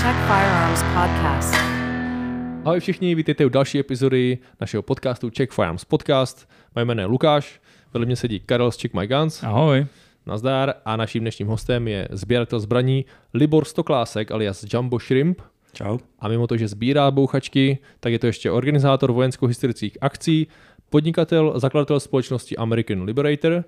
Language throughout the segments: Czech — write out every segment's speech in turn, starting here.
Czech Firearms Podcast. Ahoj všichni, vítejte u další epizody našeho podcastu Czech Firearms Podcast. Moje jméno je Lukáš, vedle mě sedí Karel z Check My Guns. Ahoj. Nazdar a naším dnešním hostem je sběratel zbraní Libor Stoklásek alias Jumbo Shrimp. Čau. A mimo to, že sbírá bouchačky, tak je to ještě organizátor vojensko-historických akcí, podnikatel, zakladatel společnosti American Liberator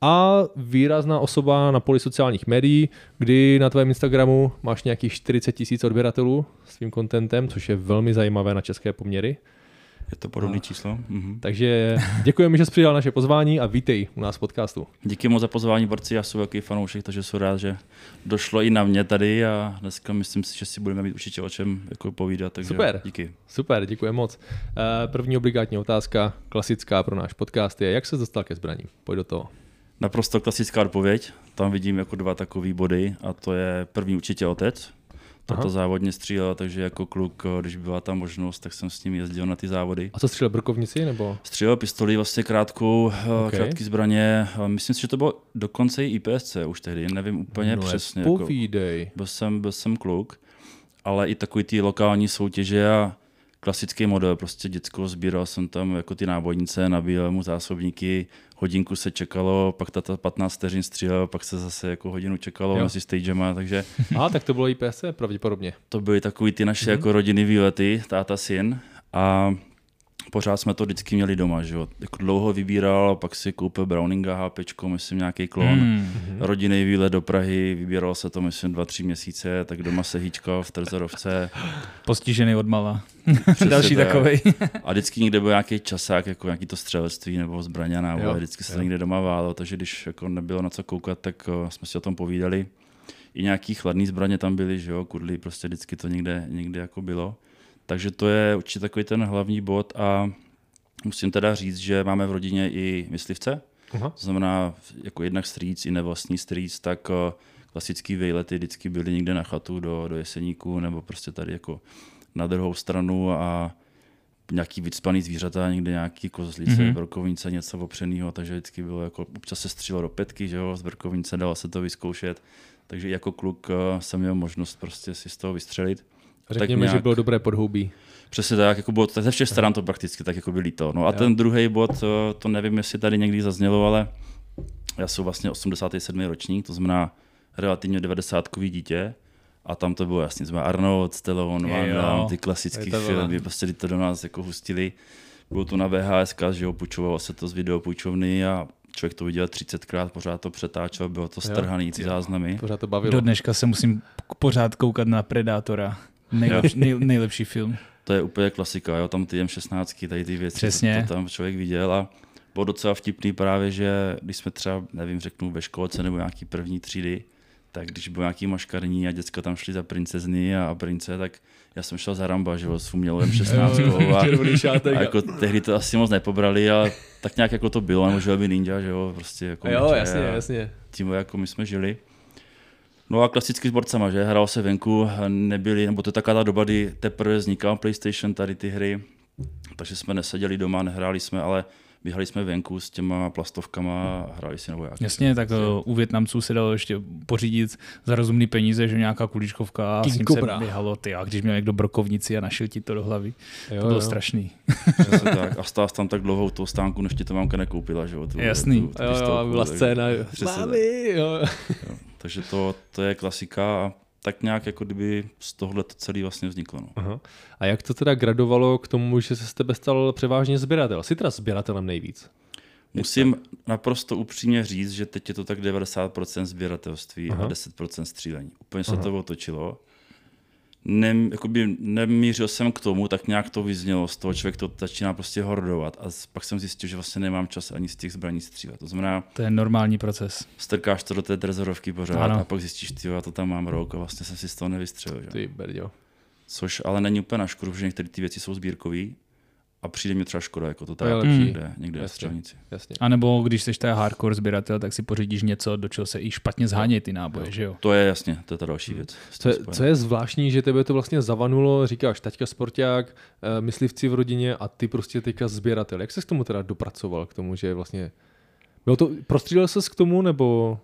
a výrazná osoba na poli sociálních médií, kdy na tvém Instagramu máš nějakých 40 tisíc odběratelů svým kontentem, což je velmi zajímavé na české poměry. Je to podobné číslo? Mhm. Takže děkujeme, že jsi přijal naše pozvání a vítej u nás v podcastu. Díky moc za pozvání, borci, já jsem velký fanoušek, takže jsem rád, že došlo i na mě tady a dneska myslím si, že si budeme mít určitě o čem jako povídat, takže Super. díky. Super, děkuji moc. Eh, První obligátní otázka, klasická pro náš podcast je, jak se dostal ke zbraním? Pojď do toho. Naprosto klasická odpověď, tam vidím jako dva takové body a to je první určitě otec, tato závodně střílel, takže jako kluk, když byla ta možnost, tak jsem s ním jezdil na ty závody. A co střílel brokovnici nebo? Střílel pistoli vlastně krátkou, Ok. okay. krátký zbraně, myslím si, že to bylo dokonce i IPSC už tehdy, nevím úplně no, přesně. Jako, byl jsem, byl jsem kluk, ale i takový ty lokální soutěže a klasický model, prostě děcko, sbíral jsem tam jako ty nábojnice, nabíjel mu zásobníky, hodinku se čekalo, pak ta 15 vteřin střílel, pak se zase jako hodinu čekalo Jo. mezi stagema, takže A tak to bylo IPSC pravděpodobně. to byly takový ty naše Mhm. jako rodiny výlety, táta, syn a pořád jsme to vždycky měli doma, že jo. Jako dlouho vybíral, pak si koupil Browninga HPčko, myslím nějaký klon. Mhm. Rodinný výlet do Prahy, vybíral se to myslím dva, tři měsíce, tak doma se hýčkal v Trzorovce. Postižený od mala. Přesně Další tak. takový. A vždycky někde byl nějaký časák, jako nějaký to střelectví nebo zbraně a vždycky se jo. někde doma válo, takže když jako nebylo na co koukat, tak uh, jsme si o tom povídali. I nějaký chladný zbraně tam byly, že jo, kudly, prostě vždycky to někde, někde jako bylo. Takže to je určitě takový ten hlavní bod a musím teda říct, že máme v rodině i myslivce, Aha. to znamená jako jednak strýc i nevlastní strýc, tak uh, klasický vejlety vždycky byly někde na chatu do, do jeseníku nebo prostě tady jako na druhou stranu a nějaký vycpaný zvířata, někde nějaký kozlice, Mhm. mm-hmm. brokovnice, něco opřenýho, takže vždycky bylo jako, občas se střílo do petky, že jo, z brokovnice, dalo se to vyzkoušet, takže jako kluk uh, jsem měl možnost prostě si z toho vystřelit. Řekněme, nějak- že bylo dobré podhoubí. Přesně tak, jako bylo to ze všech stran to prakticky tak jako by líto. No a Jo. ten druhý bod, to, to nevím, jestli tady někdy zaznělo, ale já jsem vlastně 87. ročník, to znamená relativně 90 dítě. A tam to bylo jasně, jsme Arnold, Stallone, Van. Damme, ty klasické to filmy, prostě to do nás jako hustili. Bylo to na VHS, že jo, půjčovalo se to z videopůjčovny a člověk to viděl 30krát, pořád to přetáčel, bylo to strhaný, ty záznamy. Pořád to bavilo. Do dneška se musím pořád koukat na Predátora. Nejlepší, nej, nejlepší film. To je úplně klasika, jo? tam ty M16, tady ty věci, Přesně. To, to tam člověk viděl a bylo docela vtipný právě, že když jsme třeba, nevím, řeknu ve školce nebo nějaký první třídy, tak když byl nějaký maškarní a děcka tam šli za princezny a, a prince, tak já jsem šel za Ramba, že jo, s umělou M16 a, a jako tehdy to asi moc nepobrali, ale tak nějak jako to bylo, nebo že by ninja, že jo, prostě jako Jo, jasně, a- jasně. tím, jako my jsme žili. No a klasicky s borcama, že? Hrál se venku, nebyli, nebo to je taková ta doba, kdy teprve vznikal PlayStation, tady ty hry, takže jsme neseděli doma, nehráli jsme, ale běhali jsme venku s těma plastovkama a hráli si na vojáky. Jasně, tak o, u Větnamců se dalo ještě pořídit za rozumný peníze, že nějaká kuličkovka a King s ním Cobra. se běhalo. Ty, a když měl někdo brokovnici a našil ti to do hlavy, Jo, to bylo jo. strašný. Tak. A stál tam tak dlouho u toho stánku, než ti to mamka nekoupila, že jo? Tu, Jasný. Tu, tu Jo, jo, pistolku, byla scéna. Mami, jo. Jo. Takže to, to je klasika a tak nějak jako kdyby z tohohle to celé vlastně vzniklo. No. Aha. A jak to teda gradovalo k tomu, že se z tebe stal převážně sběratel? Jsi teda sběratelem nejvíc. Musím naprosto upřímně říct, že teď je to tak 90% sběratelství Aha. a 10% střílení. Úplně se Aha. to otočilo. Nem, jakoby nemířil jsem k tomu, tak nějak to vyznělo, z toho člověk to začíná prostě hordovat a pak jsem zjistil, že vlastně nemám čas ani z těch zbraní střílet. To znamená, To je normální proces. strkáš to do té trezorovky pořád Ano. a pak zjistíš, ty já to tam mám rok a vlastně jsem si z toho nevystřelil. Že? Ty berďo. Což ale není úplně na škodu, že některé ty věci jsou sbírkové a přijde mi třeba škoda, jako to To je lepší. někde, někde na Jasně. střelnici. Jasně. A nebo když jsi teda hardcore sběratel, tak si pořídíš něco, do čeho se i špatně zhánějí ty náboje, že jo? To je jasně, to je ta další věc. s Co je, co je zvláštní, že tebe to vlastně zavanulo, říkáš taťka sporták, eh, myslivci v rodině a ty prostě teďka sběratel. Jak se k tomu teda dopracoval, k tomu, že vlastně... Bylo to, prostřílel ses k tomu, nebo...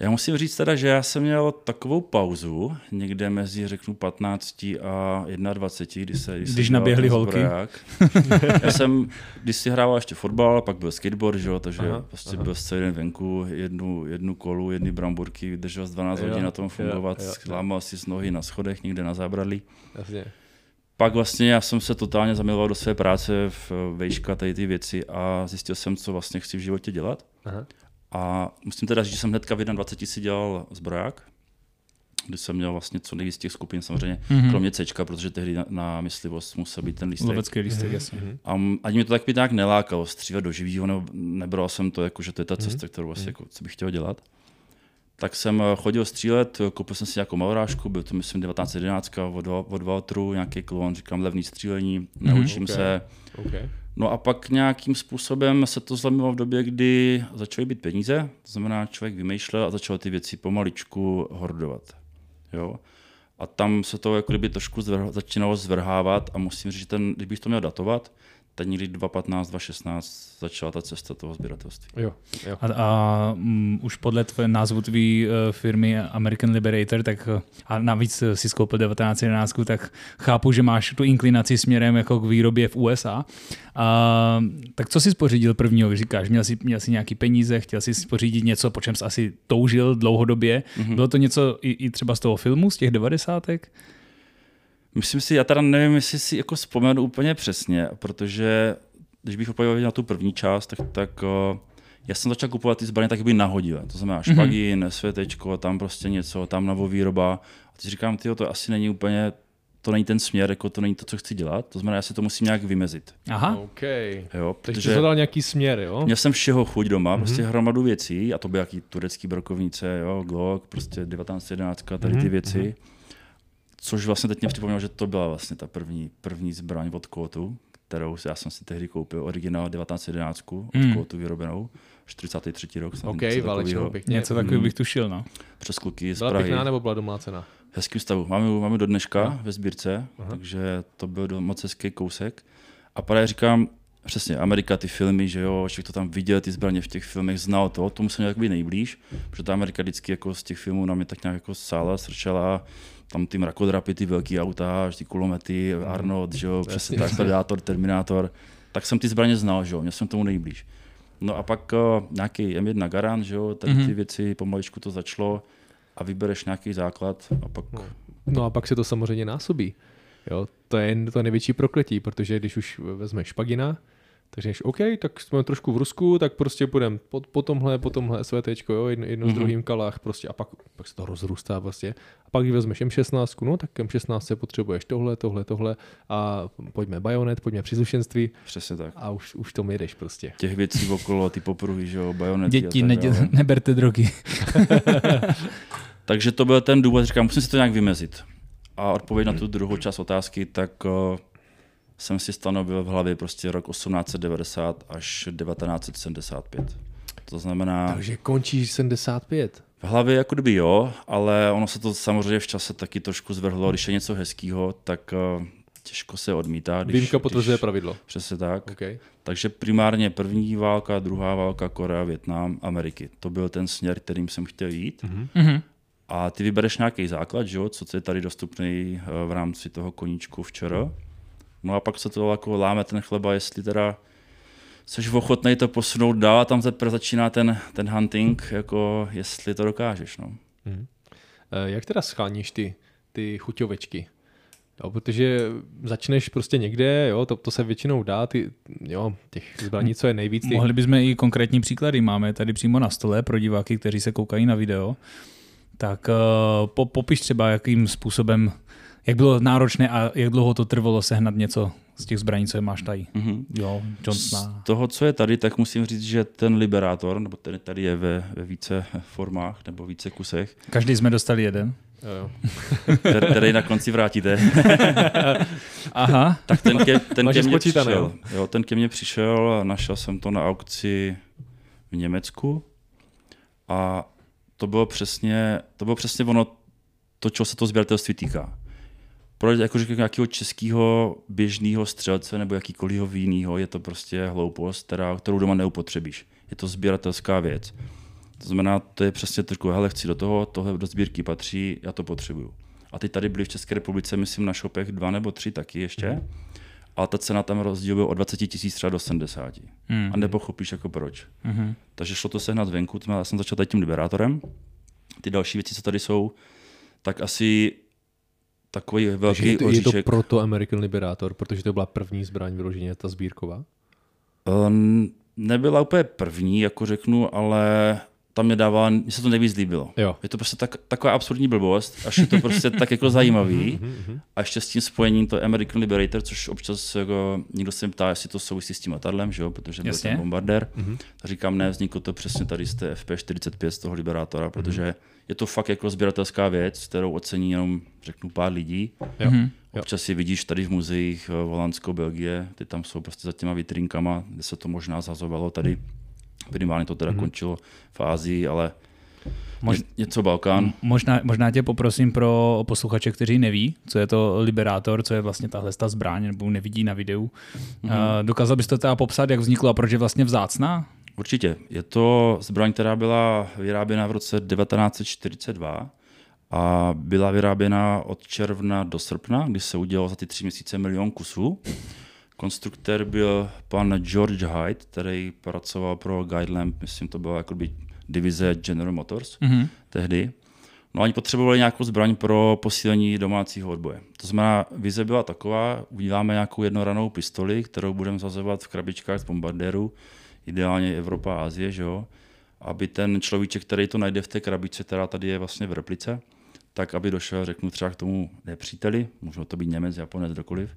Já musím říct teda, že já jsem měl takovou pauzu, někde mezi, řeknu, 15 a 21, kdy se... Když se dělal naběhly holky. já jsem, když si hrával ještě fotbal, pak byl skateboard, že jo, takže Aha, prostě aha. byl celý den venku, jednu, jednu kolu, jedny bramburky, vydržel z 12 Jo, hodin na tom fungovat, lámal si z nohy na schodech, někde na zábradlí. Jasně. Pak vlastně já jsem se totálně zamiloval do své práce v vejška, tady ty věci a zjistil jsem, co vlastně chci v životě dělat. Aha. A musím teda říct, že jsem hnedka v 21 si dělal zbroják, kdy jsem měl vlastně co nejvíc těch skupin samozřejmě, Mhm. mm-hmm. kromě C, protože tehdy na, na myslivost musel být ten lístek. Lovecký lístek, jasně. A m- ani mě to tak by nějak nelákalo střívat do živého, nebo nebral jsem to jako, že to je ta cesta, kterou vlastně, jako, co bych chtěl dělat. Tak jsem eh, chodil střílet, koupil jsem si nějakou malorážku, byl to myslím 1911 od, od Valtru, nějaký klon, říkám levný střílení, naučím Ok. se. Okay. No a pak nějakým způsobem se to zlomilo v době, kdy začaly být peníze, to znamená, člověk vymýšlel a začal ty věci pomaličku hordovat. Jo? A tam se to jako kdyby trošku zvrh, začínalo zvrhávat a musím říct, že ten, kdybych to měl datovat, tak někdy 2015, 2016 začala ta cesta toho sběratelství. Jo, jo. A, a um, už podle tvoje názvu tvé uh, firmy American Liberator, tak uh, a navíc uh, si skoupil 1911, tak chápu, že máš tu inklinaci směrem jako k výrobě v USA. A, tak co jsi spořídil prvního? Říkáš, měl jsi, měl jsi nějaký peníze, chtěl jsi spořídit něco, po čem jsi asi toužil dlouhodobě. Mm-hmm. Bylo to něco i, i třeba z toho filmu, z těch devadesátek? Myslím si, já teda nevím, jestli si jako vzpomenu úplně přesně, protože když bych odpověděl na tu první část, tak, tak o, já jsem začal kupovat ty zbraně tak by nahodile. To znamená špagín, mm-hmm. světečko, tam prostě něco, tam novovýroba. A teď říkám, ty to asi není úplně, to není ten směr, jako to není to, co chci dělat. To znamená, já si to musím nějak vymezit. Aha. OK. Jo, Takže protože jsi zadal nějaký směr, jo? měl jsem všeho chuť doma, Mhm. mm-hmm. prostě hromadu věcí, a to byly jaký turecký brokovnice, jo, Glock, prostě 1911, tady Mhm, ty věci. Což vlastně teď mě připomnělo, že to byla vlastně ta první, první zbraň od Kotu, kterou já jsem si tehdy koupil, originál 1911 od Mm. mm. Kotu vyrobenou, 43. rok. snad OK, něco válečnou takovýho. pěkně. Něco takového bych tušil, no. Přes kluky z Byla Prahy. pěkná nebo byla domlácená? V hezkým stavu. Máme, máme do dneška Aha. ve sbírce, Aha. takže to byl moc hezký kousek. A právě říkám, přesně, Amerika, ty filmy, že jo, člověk to tam viděl, ty zbraně v těch filmech, znal to, tomu jsem nějak být nejblíž, protože ta Amerika vždycky jako z těch filmů na mě tak nějak jako sála, srčela, tam ty mrakodrapy, ty velký auta, ty kulomety, Arnold, že jo, přesně tak, Predator, Terminátor, tak jsem ty zbraně znal, že jo, měl jsem tomu nejblíž. No a pak uh, nějaký M1 Garand, že jo, tady ty věci, pomaličku to začalo a vybereš nějaký základ a pak No a pak se to samozřejmě násobí. Jo, to je to největší prokletí, protože když už vezmeš špagina, tak řekneš, OK, tak jsme trošku v Rusku, tak prostě půjdeme po, po tomhle, po tomhle SVT, jo, jedno, jedno mm-hmm. s druhým kalách, prostě a pak, pak se to rozrůstá prostě. A pak když vezmeš M16, no tak M16 potřebuješ tohle, tohle, tohle a pojďme bajonet, pojďme příslušenství přesně tak. a už, už to jedeš prostě. těch věcí okolo, ty popruhy, že jo, bajonety Děti, a tak nedě, dále. neberte drogy. Takže to byl ten důvod, říkám, musím si to nějak vymezit. A odpověď na tu druhou část otázky, tak uh, jsem si stanovil v hlavě prostě rok 1890 až 1975. To znamená, Takže končíš 75. v hlavě jako kdyby jo, ale ono se to samozřejmě v čase taky trošku zvrhlo, když je něco hezkého, tak uh, těžko se odmítá. Když, Výjimka potvrzuje když, pravidlo. Přesně tak. Okay. Takže primárně první válka, druhá válka, Korea, Větnam, Ameriky. To byl ten směr, kterým jsem chtěl jít. Mm-hmm. Mhm. A ty vybereš nějaký základ, že jo, co je tady dostupný eh, v rámci toho koníčku včera. No a pak se to jako láme ten chleba, jestli teda jsi ochotný to posunout dál a tam teprve začíná ten, ten hunting, jako jestli to dokážeš. No. Eh, Jak teda scháníš ty, ty chuťovečky? Jo, protože začneš prostě někde, jo, to, to se většinou dá, ty, jo, těch zbraní, co je nejvíc. Ty, Mohli bychom i konkrétní příklady, máme tady přímo na stole pro diváky, kteří se koukají na video. Tak uh, po, popiš třeba, jakým způsobem, jak bylo náročné a jak dlouho to trvalo sehnat něco z těch zbraní, co je máš tady. Mhm. Jo, Z toho, co je tady, tak musím říct, že ten liberátor, nebo ten tady je ve, ve více formách nebo více kusech, Každý jsme dostali jeden. jo, jo. který, který na konci vrátíte, Aha, tak ten ke, ten ke mně přišel. Jo, ten ke mně přišel a našel jsem to na aukci v Německu a to bylo přesně, to bylo přesně ono, to, čeho se to sběratelství týká. Pro jako nějakého českého běžného střelce nebo jakýkoliv jiného je to prostě hloupost, která, kterou doma neupotřebíš. Je to sběratelská věc. To znamená, to je přesně trošku, hele, chci do toho, tohle do sbírky patří, já to potřebuju. A ty tady byly v České republice, myslím, na shopech dva nebo tři taky ještě. Mm. Ale ta cena tam rozdíl byl od 20 tisíc třeba do 70. Mm. A nepochopíš jako proč. Mm. Takže šlo to sehnat venku, já jsem začal tady tím liberátorem. Ty další věci, co tady jsou, tak asi takový velký Takže je, to, je oříšek. to proto American Liberator, protože to byla první zbraň vyloženě ta sbírková? Um, nebyla úplně první, jako řeknu, ale tam mě dává, mně se to nejvíc líbilo. Jo. Je to prostě tak, taková absurdní blbost, až je to prostě tak jako zajímavý. A ještě s tím spojením to American Liberator, což občas jako, někdo se mě ptá, jestli to souvisí s tím letadlem, že jo? protože byl Jasně. ten bombardér. A říkám, ne, vzniklo to přesně tady z té FP45 z toho Liberátora, protože je to fakt jako sběratelská věc, kterou ocení jenom, řeknu, pár lidí. Jo. Mhm. Občas si vidíš tady v muzeích eh, v Holandsko, Belgie, ty tam jsou prostě za těma vitrinkama, kde se to možná zhazovalo tady. Minimálně to teda končilo v Ázii, ale Mož- něco Balkán. Možná, možná tě poprosím pro posluchače, kteří neví, co je to Liberátor, co je vlastně tahle ta zbraň, nebo nevidí na videu. Mm-hmm. Dokázal bys to teda popsat, jak vzniklo a proč je vlastně vzácná? Určitě. Je to zbraň, která byla vyráběna v roce 1942 a byla vyráběna od června do srpna, kdy se udělalo za ty tři měsíce milion kusů. Konstruktér byl pan George Hyde, který pracoval pro Guidelamp, myslím, to byla jakoby divize General Motors mm-hmm. tehdy. No oni potřebovali nějakou zbraň pro posílení domácího odboje. To znamená, vize byla taková, uděláme nějakou jednoranou pistoli, kterou budeme zazovat v krabičkách z bombardéru, ideálně Evropa a Asie, že jo? aby ten človíček, který to najde v té krabičce, která tady je vlastně v replice, tak aby došel, řeknu třeba k tomu nepříteli, může to být Němec, Japonec, kdokoliv,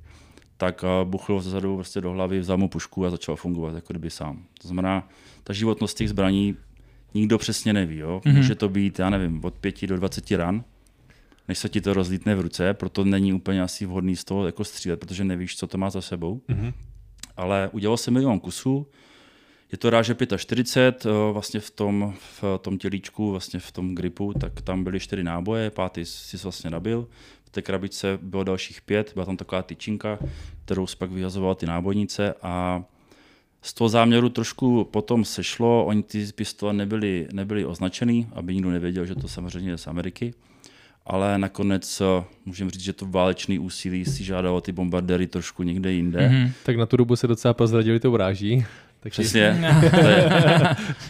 tak eh, buchl zezadu prostě do hlavy, vzal mu pušku a začal fungovat jako kdyby sám. To znamená, ta životnost těch zbraní nikdo přesně neví. Jo? Mm-hmm. Může to být, já nevím, od 5 do 20 ran, než se ti to rozlítne v ruce, proto není úplně asi vhodný z toho jako střílet, protože nevíš, co to má za sebou. Mm-hmm. Ale udělalo se milion kusů, je to ráže 45, eh, vlastně v tom, v tom tělíčku, vlastně v tom gripu, tak tam byly čtyři náboje, pátý si vlastně nabil. V té krabičce bylo dalších pět, byla tam taková tyčinka, kterou se pak vyhazovala ty nábojnice a z toho záměru trošku potom sešlo, oni ty pistole nebyly, nebyly označený, aby nikdo nevěděl, že to samozřejmě je z Ameriky. Ale nakonec eh, můžeme říct, že to válečný úsilí si žádalo ty bombardéry trošku někde jinde. Mm-hmm. Tak na tu dobu se docela prozradili to uráží. Takže Přesně. to je,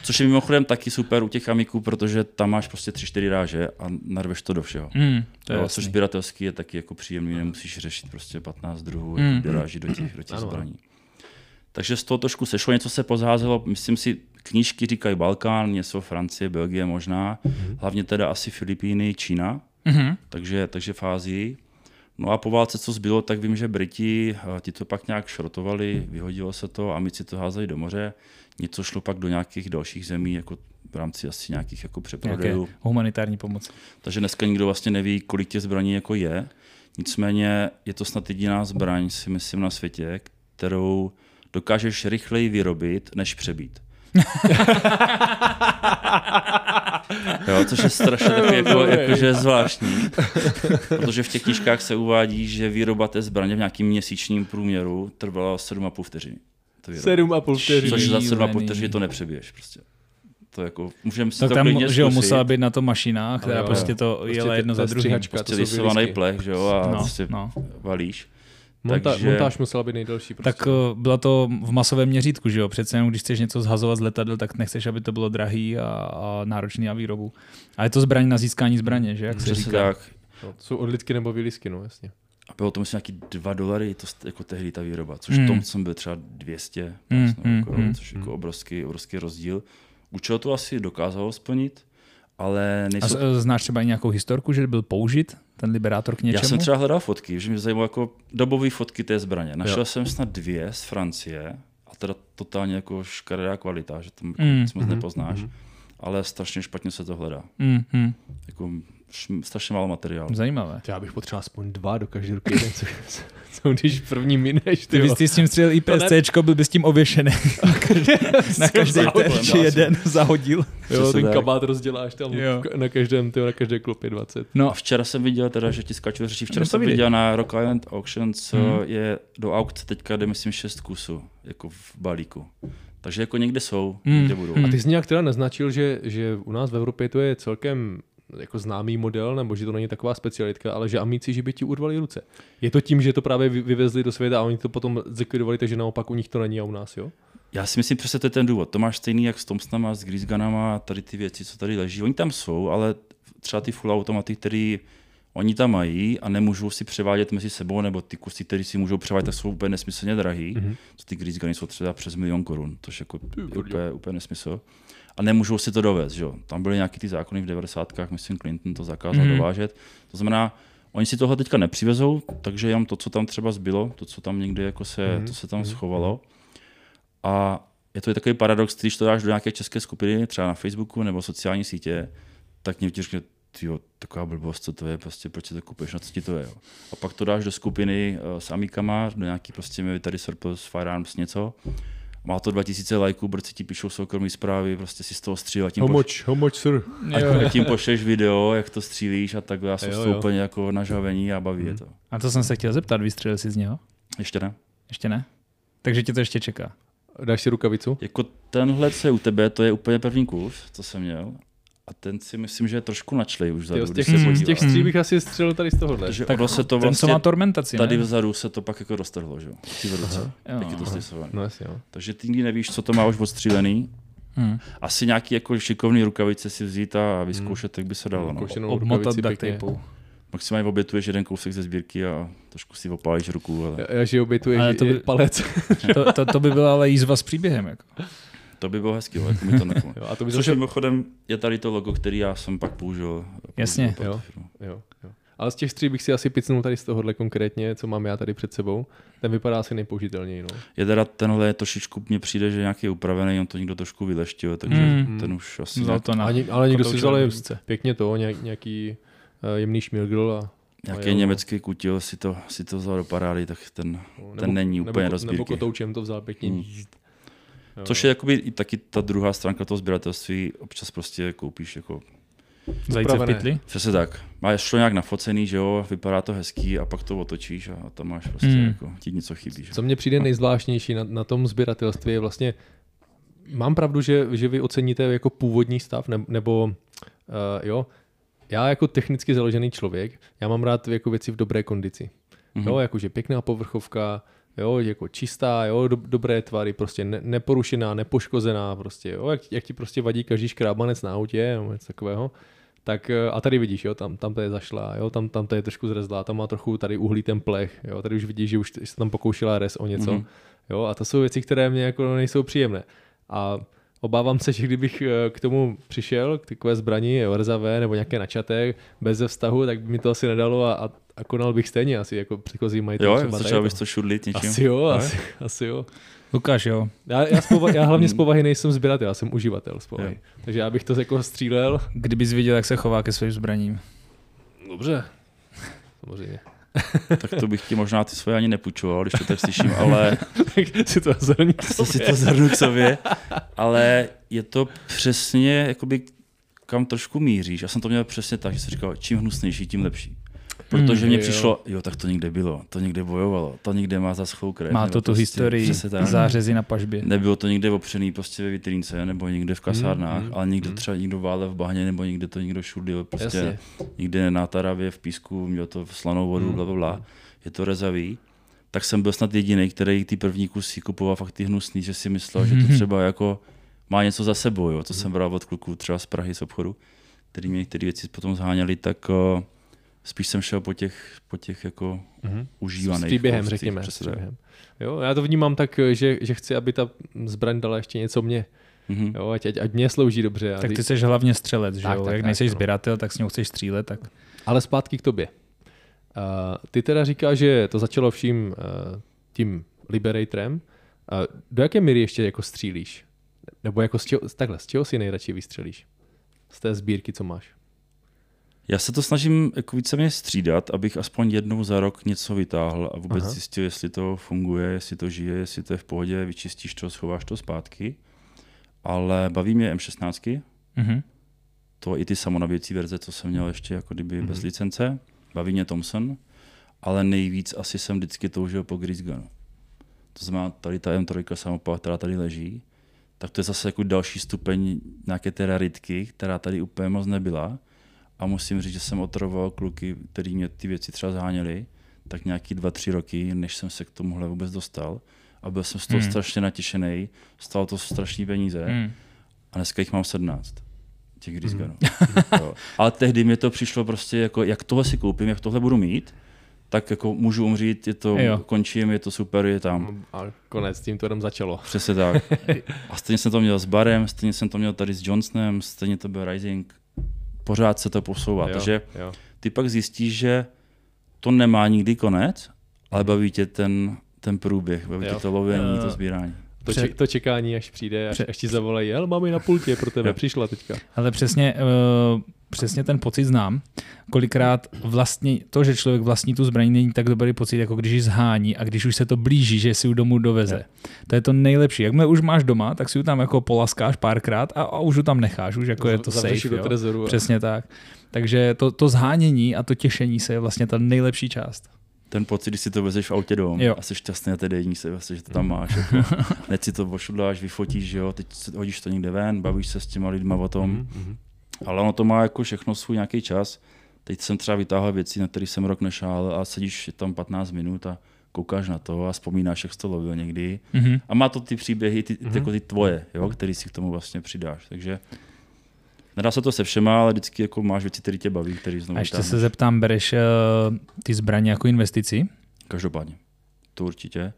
což je mimochodem taky super u těch amiků, protože tam máš prostě tři, čtyři ráže a narveš to do všeho. Mm, to je jo, což sběratelský je taky jako příjemný, nemusíš řešit prostě 15 druhů Mm. mm. ráží do těch, do těch Ano. zbraní. Takže z toho trošku sešlo, něco se pozházelo, myslím si, knížky říkají Balkán, něco Francie, Belgie možná, hlavně teda asi Filipíny, Čína, Mhm. takže, takže v Ázii. No a po válce, co zbylo, tak vím, že Briti, eh, ti to pak nějak šrotovali, vyhodilo se to, amici to házeli do moře, něco šlo pak do nějakých dalších zemí, jako v rámci asi nějakých jako přeprodejů. humanitární pomoc. Takže dneska nikdo vlastně neví, kolik těch zbraní jako je. Nicméně je to snad jediná zbraň, si myslím, na světě, kterou dokážeš rychleji vyrobit, než přebít. jo, což je strašně takový jako, jakože zvláštní. Protože v těch knížkách se uvádí, že výroba té zbraně v nějakým měsíčním průměru trvala 7,5 vteřiny. To výroba. sedm a půl vteřiny. Což za 7,5 Šílený. vteřiny to nepřebiješ prostě. To jako, můžeme si Tak to tam klidně že jo, zkusit. musela být na to mašina, která jo, jo. prostě to Prostě jela jedno za druhým. Prostě to jsou lisovaný plech, že jo, a No, prostě no. valíš. Monta- Takže- Montáž musela být nejdelší. Prostě. Tak eh, byla to v masovém měřítku, že jo? Přece jenom, když chceš něco zhazovat z letadel, tak nechceš, aby to bylo drahý a, a náročný na výrobu. A je to zbraň na získání zbraně, že? Jak se Přesně říká. tak. No, to jsou odlitky nebo výlisky, no jasně. A bylo to myslím nějaký 2 dolary, to jako tehdy ta výroba, což Mm. mm. tom jsem byl třeba 200, Mm, mm, mm, korun, mm. což je jako obrovský, obrovský rozdíl. Účel to asi dokázalo splnit, ale A nejsou... eh, znáš třeba i nějakou historku, že byl použit ten liberátor k něčemu? Já jsem třeba hledal fotky, že mě zajímalo jako dobové fotky té zbraně. Našel jo. jsem snad dvě z Francie, a teda totálně jako škaredá kvalita, že tam Mm, mm. moc nepoznáš, ale strašně špatně se to hledá. Mm, mm, Jako strašně málo materiálu. zajímavé. Já bych potřeboval aspoň dva do každé ruky jeden, co, co když první mineš, ty Ty bys ty s tím střelil IPSCčko, byl bys tím ověšený. na každý záhodem, terč jeden zahodil. jo, ten tak. kabát rozděláš tam Jo. na každém, tyjo, na každé klopě 20. No, A včera jsem viděl, teda, že ti skáču řeší, včera No to jsem viděl na Rock Island Auctions, Mhm. mm. je do aukce teďka jde myslím šest kusů, jako v balíku. Takže jako někde jsou, Mm, někde budou. A ty jsi nějak teda naznačil, že, že u nás v Evropě to je celkem jako známý model, nebo že to není taková specialitka, ale že amici, že by ti urvali ruce. Je to tím, že to právě vy- vyvezli do světa a oni to potom zlikvidovali, takže naopak u nich to není a u nás, jo? Já si myslím, přesně to je ten důvod. To máš stejný jak s Thompsonama, s Grisganama, tady ty věci, co tady leží. Oni tam jsou, ale třeba ty full automaty, který oni tam mají a nemůžou si převádět mezi sebou, nebo ty kusy, které si můžou převádět, tak jsou úplně nesmyslně drahý. Mm-hmm. Co ty Grisgany jsou třeba přes milion korun, to je jako je úplně, úplně nesmysl. A nemůžou si to dovést, že jo. Tam byly nějaký ty zákony v 90. myslím Clinton to zakázal Mhm. mm-hmm. dovážet. To znamená, oni si tohle teďka nepřivezou, takže jenom to, co tam třeba zbylo, to, co tam někde jako se, mm-hmm. to se tam schovalo. A je to takový paradox, když to dáš do nějaké české skupiny, třeba na Facebooku nebo sociální sítě, tak někdo ti řekne, tyjo, taková blbost, co to je, prostě proč si to kupuješ, na co ti to je. Jo. A pak to dáš do skupiny uh, s amíkama, do nějaký prostě military surplus, firearms, něco. Má to 2000 lajků, brci ti píšou soukromí zprávy, prostě si z toho Tím, How poš- much, how much, sir? a tím pošleš video, jak to střílíš a takhle. Já jsem Jo, z toho jo. úplně jako nažavení a baví je to. A to jsem se chtěl zeptat, vystřelil jsi z něho? Ještě ne. Ještě ne? Takže tě to ještě čeká. Dáš si rukavicu? Jako tenhle, co je u tebe, to je úplně první kurz, co jsem měl. A ten si myslím, že je trošku načlej už vzadu, z když těch, se Mm, z těch stří bych asi střelil tady z tohohle. Takže Tak ono se to ten, co vlastně má tormentaci, tady ne? vzadu se to pak jako roztrhlo, že jo? Ti v ruce. Jo. Jak je to slisované. No jasně, jo. Takže ty nikdy nevíš, co to má už odstřílený. Hmm. Asi nějaký jako šikovný rukavice si vzít a vyzkoušet, jak by se dalo. No. Obmotat duct. Maximálně obětuješ jeden kousek ze sbírky a trošku si opálíš ruku, ale Já, já že obětuješ Ale to to by- palec. To, to, to by byla ale jízva s příběhem. Jako. To by bylo hezký, ale jako mi to. Jo, a to by Což zase... mimochodem je tady to logo, který já jsem pak použil. Jasně. použil pro tu Jo. Jo, jo. Ale z těch stří bych si asi picnul tady z tohohle konkrétně, co mám já tady před sebou. Ten vypadá asi nejpoužitelněji. No. Je teda tenhle trošičku mně přijde, že nějaký je upravený, on to někdo trošku vyleštil, takže Mm. ten už asi Vzal nějak, to na Ale, ale někdo si vzal pěkně to, nějak, nějaký uh, jemný šmilgl a nějaký jo. německý kutil si to, si to vzal do parády, tak ten, no, ten není úplně nebo, do nebo kotoučem to vzal pěkně. Hmm. Jo, Což je jakoby i taky ta druhá stránka toho sběratelství, občas prostě koupíš jako Zajíce v pytli. Přesně tak. Máš šlo nějak nafocený, že jo, vypadá to hezký a pak to otočíš a tam máš prostě Hmm. jako, ti něco chybí. Že? Co mně přijde nejzvláštnější na, na tom sběratelství je vlastně, mám pravdu, že, že vy oceníte jako původní stav, ne, nebo uh, jo, já jako technicky založený člověk, já mám rád jako věci v dobré kondici. Mhm. Jo, jakože pěkná povrchovka, jo, jako čistá, jo, do, dobré tvary, prostě ne, neporušená, nepoškozená, prostě, jo, jak, jak ti prostě vadí každý škrábanec na autě, nebo něco takového, tak eh, a tady vidíš, jo, tam, tam to je zašla, jo, tam, tam to je trošku zrezlá, tam má trochu tady uhlí ten plech, jo, tady už vidíš, že už se tam pokoušela res o něco, Mhm. mm-hmm. jo, a to jsou věci, které mě jako nejsou příjemné. A obávám se, že kdybych eh, k tomu přišel, k takové zbraní, jo, rzavé nebo nějaké načaté, bez vztahu, tak by mi to asi nedalo a, a, a konal bych stejně asi jako předchozí majitel. Jo, třeba začal to. bys to šudlit něčím. Asi jo, Ne? asi, asi jo. Lukáš, jo. Já, já, z povahy, já hlavně z povahy nejsem sběratel, já jsem uživatel z povahy. Jo. Takže já bych to jako střílel. Kdybys viděl, jak se chová ke svým zbraním. Dobře. Samozřejmě. tak to bych ti možná ty svoje ani nepůjčoval, když to tak slyším, ale tak si to zhrní k si sobě. to zhrnu k sobě. Ale je to přesně, jakoby, kam trošku míříš. Já jsem to měl přesně tak, že jsem říkal, čím hnusnější, tím lepší. Protože Mm, mně jo. přišlo, jo, tak to někde bylo, to někde bojovalo, to někde má zaschlou krev. Má to tu prostě, historii, zářezy na pažbě. Nebylo to někde opřený prostě ve vitrínce, nebo někde v kasárnách, Mm, mm, ale někde mm. třeba někdo vále v bahně, nebo někde to někdo šudil, prostě Jasně. někde na Taravě v písku, měl to slanou vodu, Mm, bla, bla, bla. Je to rezavý. Tak jsem byl snad jediný, který ty první kusy kupoval fakt ty hnusný, že si myslel, že to třeba jako má něco za sebou, jo, co jsem bral od kluků třeba z Prahy z obchodu, který mě některé věci potom zháněli, tak o, spíš jsem šel po těch, po těch jako Mhm. užívaných. S příběhem, řekněme. S přesně příběhem. Jo, já to vnímám tak, že, že chci, aby ta zbraň dala ještě něco mě. Mhm. Jo, ať, ať, ať mě slouží dobře. A Tak ty- ty jsi hlavně střelec, že Tak, jo? tak, Jak tak, nejseš no. sběratel, tak s ním chceš střílet, tak Ale zpátky k tobě. Uh, ty teda říkáš, že to začalo vším uh, tím Liberatorem. Uh, do jaké míry ještě jako střílíš? Nebo jako z čeho, takhle, z čeho si nejradši vystřelíš? Z té sbírky, co máš? Já se to snažím jako víceméně střídat, abych aspoň jednou za rok něco vytáhl a vůbec Aha. zjistil, jestli to funguje, jestli to žije, jestli to je v pohodě, vyčistíš to, schováš to zpátky. Ale baví mě M16, mhm. to i ty samonabíjecí verze, co jsem měl ještě jako kdyby Mhm. bez licence. Baví mě Thompson, ale nejvíc asi jsem vždycky toužil po Grease Gunu. To znamená tady ta M3 samopal, která tady leží, tak to je zase jako další stupeň nějaké té raritky, která tady úplně moc nebyla. A musím říct, že jsem otravoval kluky, který mě ty věci třeba zháněli, tak nějaký dva, tři roky, než jsem se k tomuhle vůbec dostal. A byl jsem z toho Hmm. strašně natěšený, stalo to strašné peníze. Hmm. A dneska jich mám 17 těch Grisganů. Jo. Ale tehdy mi to přišlo prostě jako, jak tohle si koupím, jak tohle budu mít, tak jako můžu umřít, je to, Jo. končím, je to super, je tam. A konec, tím to jenom začalo. Přesně tak. A stejně jsem to měl s Barem, stejně jsem to měl tady s Johnsonem, stejně to byl Rising. Pořád se to posouvá. Jo, Takže jo. ty pak zjistíš, že to nemá nikdy konec, ale baví tě ten, ten průběh, baví Jo. tě to lovění, to sbírání. To, ček, to čekání, až přijde, až, až ti zavolají, ale máme na pultě pro tebe, přišla teďka. Ale přesně, uh, přesně ten pocit znám. Kolikrát vlastně to, že člověk vlastní tu zbraň, není tak dobrý pocit, jako když ji zhání a když už se to blíží, že si ji domů doveze. To je to nejlepší. Jakmile už máš doma, tak si ji tam jako polaskáš párkrát a, a už ji tam necháš, už jako je to safe. do trezoru. a- Přesně tak. Takže to, to zhánění a to těšení se je vlastně ta nejlepší část. Ten pocit, když si to vezeš v autě domů Jo. a jsi šťastný na té dejní se, vlastně, že to tam máš. Jako, hned si to ošudláš, vyfotíš, že jo, teď hodíš to někde ven, bavíš se s těma lidma o tom. Mhm, mhm. Ale ono to má jako všechno svůj nějaký čas. Teď jsem třeba vytáhl věci, na které jsem rok nešál a sedíš tam 15 minut a koukáš na to a vzpomínáš, jak jsi to lovil někdy. Mhm. A má to ty příběhy, ty, Mhm. mm-hmm. jako ty tvoje, jo, který si k tomu vlastně přidáš. Takže nedá se to se všema, ale vždycky jako máš věci, které tě baví, které znovu A ještě se zeptám, bereš uh, ty zbraně jako investici? Každopádně. To určitě.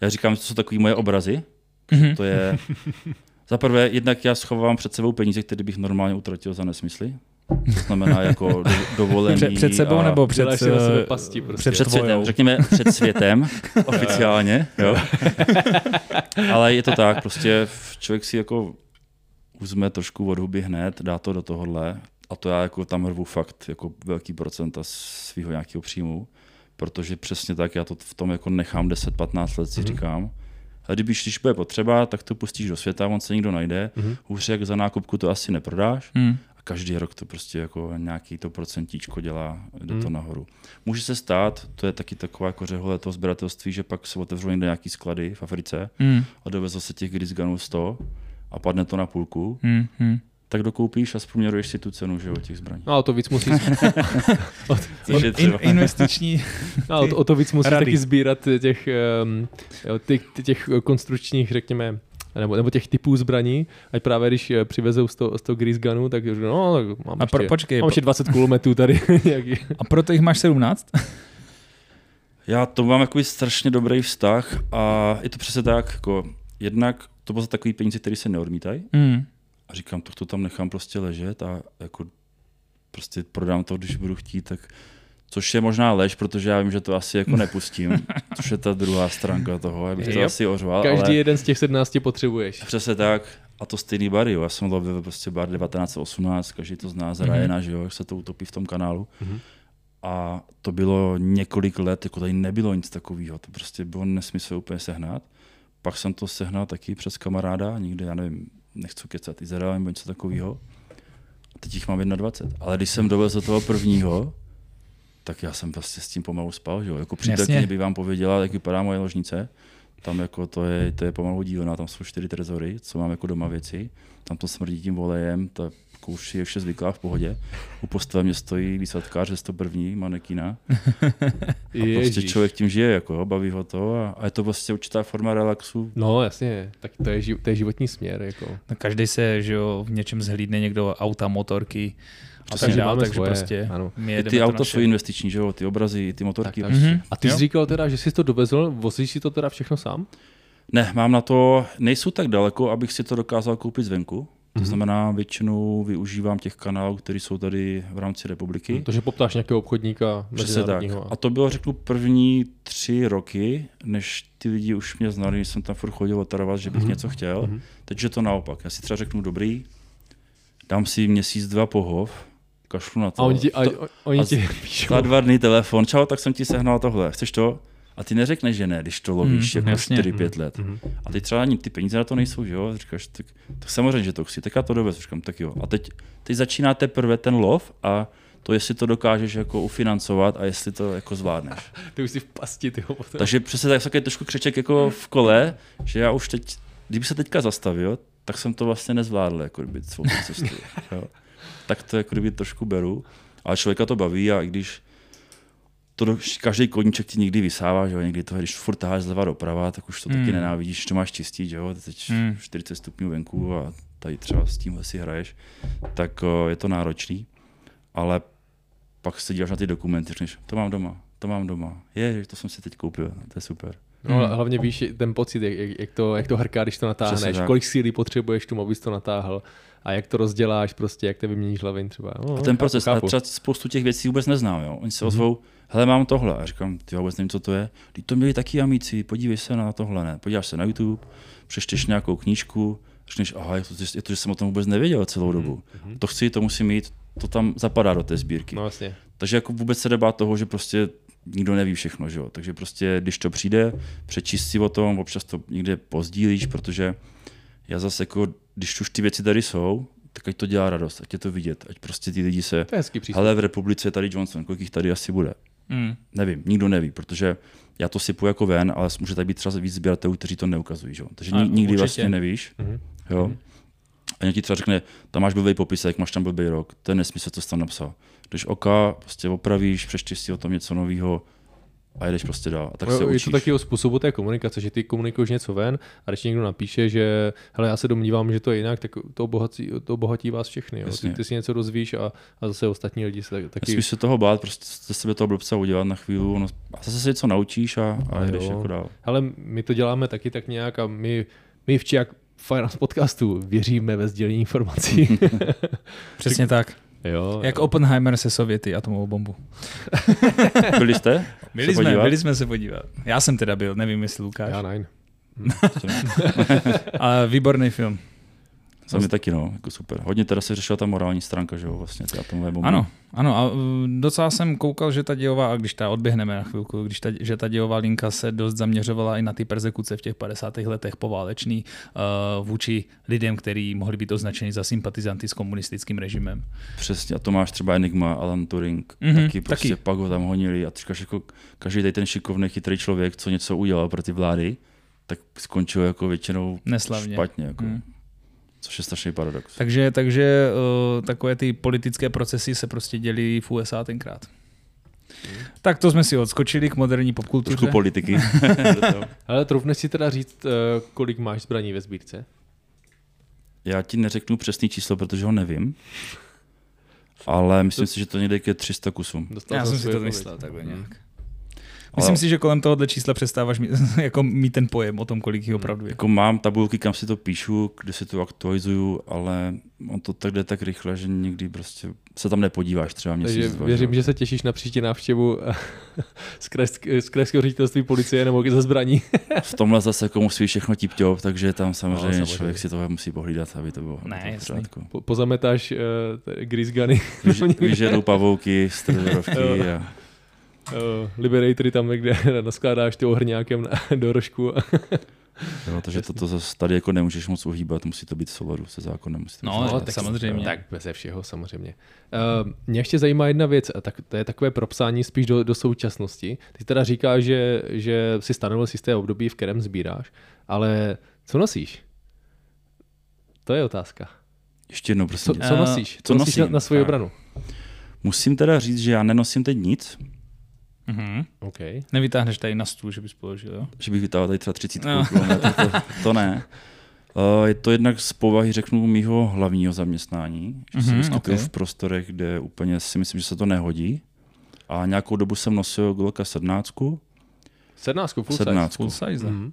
Já říkám, že to jsou takové moje obrazy. Mhm. To je... Za prvé, jednak já schovávám před sebou peníze, které bych normálně utratil za nesmysly. To znamená jako do, dovolení. Před, před sebou a nebo před, sebe eh, pasti prostě. před, před světem, řekněme před světem, oficiálně, jo. Ale je to tak, prostě člověk si jako uzme trošku od huby hned, dá to do tohohle a to já jako tam rvu fakt jako velký procenta svého nějakého příjmu, protože přesně tak já to v tom jako nechám 10-15 let si Mhm. říkám. A když, když bude potřeba, tak to pustíš do světa, on se někdo najde. Mhm. Hůř jak za nákupku to asi neprodáš. Hmm. A každý rok to prostě jako nějaký to procentíčko dělá, jde Hmm. to nahoru. Může se stát, to je taky taková jako řehole toho sběratelství, že pak se otevřou někde nějaký sklady v Africe Hmm. a dovezlo se těch grisganů 100 a padne to na půlku, Hmm. Tak dokoupíš a zprůměruješ si tu cenu že jo, těch zbraní. No, o to víc musíš, Což je In, investiční no, o, to, o to víc musíš Rady. taky sbírat těch, jo, ty, ty, těch konstrukčních, řekněme, nebo, nebo těch typů zbraní, ať právě když eh, přivezou 100, 100 grease gunů, tak řeknu, no, tak mám A pro, ještě, počkej, mám ještě 20 kulometů tady. a proto jich máš 17? Já to mám jako strašně dobrý vztah a je to přesně tak, jako jednak to bylo za takový peníze, které se neodmítají Hmm. A říkám, tak to tam nechám prostě ležet a jako prostě prodám to, když budu chtít, tak což je možná lež, protože já vím, že to asi jako nepustím, což je ta druhá stránka toho, abych to Yep. asi ořval, Každý ale jeden z těch 17 potřebuješ. přesně tak a to stejný bary, jo. já jsem lovil prostě bar 1918, každý to zná z Mhm. Ryana, že jo, jak se to utopí v tom kanálu. Mhm. A to bylo několik let, jako tady nebylo nic takového, to prostě bylo nesmysl úplně sehnat. Pak jsem to sehnal taky přes kamaráda, někde, já nevím, nechci kecat, Izrael nebo něco takového. A teď jich mám 21. Ale když jsem dovezl toho prvního, tak já jsem vlastně s tím pomalu spal, že jo. Jako přítelkyně by vám pověděla, jak vypadá moje ložnice. Tam jako to je, to je pomalu dílna, tam jsou čtyři trezory, co mám jako doma věci. Tam to smrdí tím volejem, ta už je vše zvyklá v pohodě. U postele mě stojí výsadkář ze 101. manekína. A prostě člověk tím žije, jako, jo, baví ho to a, a, je to vlastně určitá forma relaxu. No jasně, tak to je, to je životní směr. Jako. No, každý se že jo, v něčem zhlídne někdo auta, motorky a Přesně, tak dále, máme takže svoje, prostě ano. my I ty to auta naše. jsou investiční, že jo, ty obrazy, ty motorky. Tak, tak. Mhm. A ty jsi Jo. říkal teda, že jsi to dovezl, vozíš si to teda všechno sám? Ne, mám na to, nejsou tak daleko, abych si to dokázal koupit zvenku. To Mhm. znamená, většinou využívám těch kanálů, které jsou tady v rámci republiky. To, že poptáš nějakého obchodníka Přesně tak. A to bylo, řeknu, první tři roky, než ty lidi už mě znali, jsem tam furt chodil otarovat, že bych Mhm. něco chtěl. Mhm. Teď je to naopak. Já si třeba řeknu, dobrý, dám si měsíc, dva pohov, kašlu na to. A oni ti, a, oni a ti píšou. za dva dny telefon, čau, tak jsem ti sehnal tohle, chceš to? A ty neřekneš, že ne, když to lovíš Mhm, jako jasně. 4-5 let. Mhm. A teď třeba ani ty peníze na to nejsou, že jo? Říkáš, tak, tak samozřejmě, že to chci, tak já to dovezu. Říkám, tak jo. A teď, teď začíná teprve ten lov a to, jestli to dokážeš jako ufinancovat a jestli to jako zvládneš. Ty už jsi v pasti, ty Takže přesně tak, takový trošku křeček jako v kole, že já už teď, kdyby se teďka zastavil, tak jsem to vlastně nezvládl, jako kdyby svou tu cestu. jo. Tak to jako kdyby trošku beru, ale člověka to baví a i když to do, každý koníček ti někdy vysává, že jo, někdy to, když furt taháš zleva doprava, tak už to Mm. taky nenávidíš, to máš čistit, že jo, teď Mm. 40 stupňů venku a tady třeba s tímhle si hraješ, tak o, je to náročný, ale pak se díváš na ty dokumenty, řekneš, to mám doma, to mám doma, je, to jsem si teď koupil, to je super. No, Hmm. ale hlavně víš ten pocit, jak, jak, jak, to, jak to hrká, když to natáhneš, kolik síly potřebuješ tomu, abys to natáhl a jak to rozděláš, prostě, jak to vyměníš hlavin třeba. No, A ten proces, chápu, a třeba spoustu těch věcí vůbec neznám, jo. Oni se Mhm. ozvou, hele, mám tohle. A říkám, ty vůbec nevím, co to je. Ty to měli taky amici, podívej se na tohle, ne. Podíváš se na YouTube, přečteš nějakou knížku, řekneš, aha, je to, je to, že jsem o tom vůbec nevěděl celou dobu. To chci, to musím mít, to tam zapadá do té sbírky. Mhm. No jasně. Takže jako vůbec se debát toho, že prostě nikdo neví všechno, že jo. Takže prostě, když to přijde, přečíst si o tom, občas to někde pozdílíš, protože já zase jako, když už ty věci tady jsou, tak ať to dělá radost, ať je to vidět, ať prostě ty lidi se, To je hezký přístup. hele v republice je tady Johnson, kolik jich tady asi bude? Mm. Nevím, nikdo neví, protože já to sypu jako ven, ale může tady být třeba víc sběratelů, kteří to neukazují, že? jo. Takže A, ni- nikdy určitě. vlastně nevíš. Mhm. Jo. A někdo ti třeba řekne, tam máš blbý popisek, máš tam blbý rok, to je nesmysl, co jsi tam napsal. Když oka prostě opravíš, přečteš si o tom něco nového a jedeš prostě dál. A tak se No, je učíš. to taky o způsobu té komunikace, že ty komunikuješ něco ven a když někdo napíše, že hele, já se domnívám, že to je jinak, tak to obohatí, to obohatí vás všechny. Jo? Ty, Jasně. ty, si něco dozvíš a, a zase ostatní lidi se tak- taky... Nesmíš se toho bát, prostě ze sebe toho blbce udělat na chvíli, no, a zase se něco naučíš a, a jedeš jo. jako dál. Ale my to děláme taky tak nějak a my, my v Čiak Finance podcastu věříme ve sdělení informací. Přesně tak. Jo, Jak Oppenheimer se Sověty, atomovou bombu. Byli jste? Byli Se jsme, podívat? byli jsme se podívat. Já jsem teda byl, nevím jestli Lukáš. já nein. Ale výborný film. Za mě taky, no, jako super. Hodně teda se řešila ta morální stránka, že jo, vlastně, ty atomové bomby. Ano, ano a uh, docela jsem koukal, že ta dějová, a když ta odběhneme na chvilku, když ta, že ta dějová linka se dost zaměřovala i na ty persekuce v těch 50. letech poválečný uh, vůči lidem, kteří mohli být označeni za sympatizanty s komunistickým režimem. Přesně, a to máš třeba Enigma, Alan Turing, Mhm, mm-hmm, taky prostě taky. pak ho tam honili a teďka jako každý tady ten šikovný, chytrý člověk, co něco udělal pro ty vlády, tak skončil jako většinou Neslavně. špatně, jako, Mm. Což je strašný paradox. Takže, takže uh, takové ty politické procesy se prostě dělí v USA tenkrát. Tak to jsme si odskočili k moderní popkultuře. Trošku politiky. Ale troufneš si teda říct, eh, kolik máš zbraní ve sbírce? Já ti neřeknu přesný číslo, protože ho nevím, ale myslím si, že to někde je 300 kusů. Dostal Já jsem si to myslel takhle nějak. Myslím si, že kolem tohohle čísla přestáváš mít, jako mít ten pojem o tom, kolik jich opravdu je. Jako mám tabulky, kam si to píšu, kde si to aktualizuju, ale on to tak jde tak rychle, že nikdy prostě se tam nepodíváš třeba měsíc, Takže dva, věřím, že? že se těšíš na příští návštěvu z, krajsk- z krajského ředitelství policie nebo ze zbraní. v tomhle zase jako musí všechno tip takže tam samozřejmě, No, samozřejmě. člověk si toho musí pohlídat, aby to bylo Ne, to. Po, pozametáš uh, grease guny, Vyž- Vyžerou pavouky, strzerovky a uh, liberatory tam, kde naskládáš ty ohrňákem na, do rožku. jo, takže toto zase tady jako nemůžeš moc uhýbat, musí to být v souladu se zákonem. Musí to No, souladu. tak samozřejmě. Tak beze všeho samozřejmě. Uh, mě ještě zajímá jedna věc, a tak to je takové propsání spíš do, do současnosti. Ty teda říkáš, že, že si stanovil si z té období, v kterém sbíráš, ale co nosíš? To je otázka. Ještě jednou, Co, prosím. co Eh, nosíš? Co co nosíš na, nosím? na svoji obranu? Musím teda říct, že já nenosím teď nic, Mhm. OK. Nevytáhneš tady na stůl, že bys položil, jo? že bych vytáhl tady třeba 30 No. no. kilometrů, to, to ne. Uh, je to jednak z povahy, řeknu, mýho hlavního zaměstnání, že se Mhm, vyskytuju ok. v prostorech, kde úplně si myslím, že se to nehodí. A nějakou dobu jsem nosil Glocka 17, Sednáctku, full size. 17. Full size. Mhm.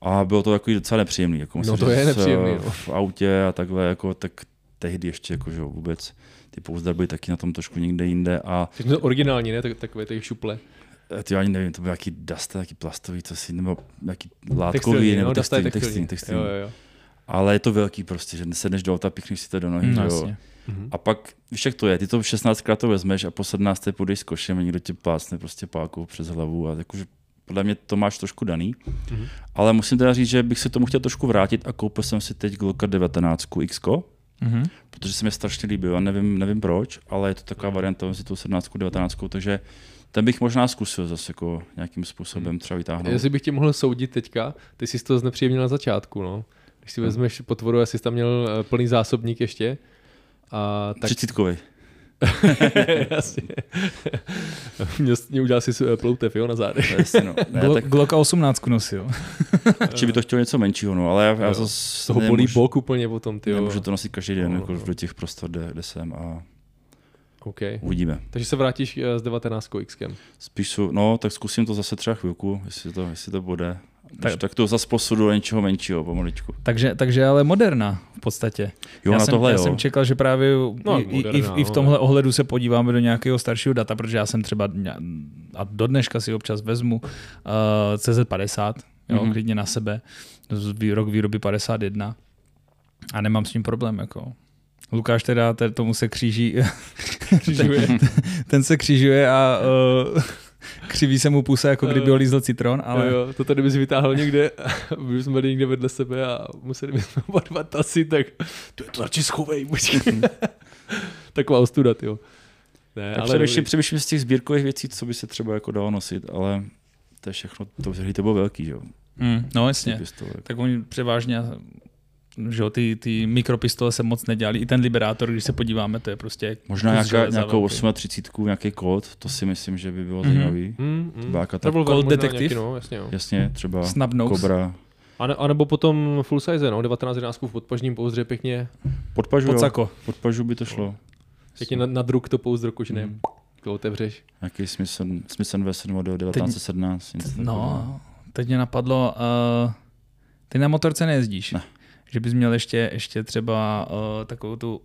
A bylo to takový docela nepříjemný. Jako musím No to je nepříjemný, no. V autě a takhle, jako, tak tehdy ještě jako, že vůbec ty pouzdar byly taky na tom trošku někde jinde a to originální, ne? Tak, takové ty šuple. eh, ty ani nevím, to byl nějaký dust, nějaký plastový, co si, nebo nějaký látkový, Textilní, nebo no, textilní, textilní, textilní, textilní. Jo, jo, jo. Ale je to velký prostě, že sedneš do auta, pichneš si to do nohy, No, že jo. jasně. Mhm. A pak, víš jak to je, ty to 16krát to vezmeš a po 17. půjdeš s košem a někdo tě plácne prostě pákou přes hlavu a jakože podle mě to máš trošku daný. Mhm. Ale musím teda říct, že bych se tomu chtěl trošku vrátit a koupil jsem si teď Glocka 19 X, Mhm. protože se mi strašně líbil a nevím, nevím proč, ale je to taková varianta mezi tou 17 19, takže ten bych možná zkusil zase jako nějakým způsobem třeba vytáhnout. Jestli bych tě mohl soudit teďka, ty jsi to znepříjemnil na začátku, no. Když si vezmeš potvoru, asi jsi tam měl eh, plný zásobník ještě. A tak Třicítkovej. jasně. mě, udělal si ploutev, jo, na zádech. Jasně, no. Ne, Glo- tak Glocka 18 nosil. či by to chtělo něco menšího, no, ale já, já Jo. to Z toho bolí bok úplně potom, ty jo. Nemůžu to nosit každý den No, jako no. do těch prostor, kde, kde jsem a OK. uvidíme. Takže se vrátíš eh, s 19 Xkem. Spíš no, tak zkusím to zase třeba chvilku, jestli to, jestli to bude. Tak- Tak, to zase posudu do něčeho menšího pomaličku. Takže, takže ale moderna v podstatě. Jo, já na jsem, tohle já jo. jsem čekal, že právě No, i, i, i, v, moderna, i v no, tomhle ne. ohledu se podíváme do nějakého staršího data, protože já jsem třeba, a do dneška si občas vezmu uh, CZ50, jo, Mhm. mm-hmm. klidně na sebe, z vý- rok výroby 51 a nemám s tím problém. Jako. Lukáš teda te- tomu se kříží, ten, ten se křižuje a uh, křiví se mu pusa, jako kdyby ho lízl citron, ale Jo, jo, to tady bys vytáhl někde, my jsme byli někde vedle sebe a museli bychom oba dva tasy, tak to je to radši schovej, počkej. Taková ostuda, jo. Ne, Tak ale především, především z těch sbírkových věcí, co by se třeba jako dalo nosit, ale to je všechno, to, to bylo velký, že jo? mm, no jasně. Tak oni převážně že jo, ty, ty mikropistole se moc nedělali. I ten liberátor, když se podíváme, to je prostě Možná nějaká, nějakou velký. 38, nějaký kód, to si myslím, že by bylo Mhm. zajímavý. Mm, mm. Travel Cold Van možná Detective? Nějaký, no, jasně, jo. Jasně, třeba Snub nose. Cobra. A, ne, a nebo potom full size, no, 19 jedenáctku v podpažním pouzdře, pěkně, Podpažu, Pod jo. sako. Podpažu by to šlo. pěkně na, na druk to pouzdro kožené, Mm. to otevřeš. Nějaký Smith Smith Wesson model 1917. něco takového. No, teď mě napadlo, uh, ty na motorce nejezdíš. Ne. Že bys měl ještě, ještě třeba uh, takovou tu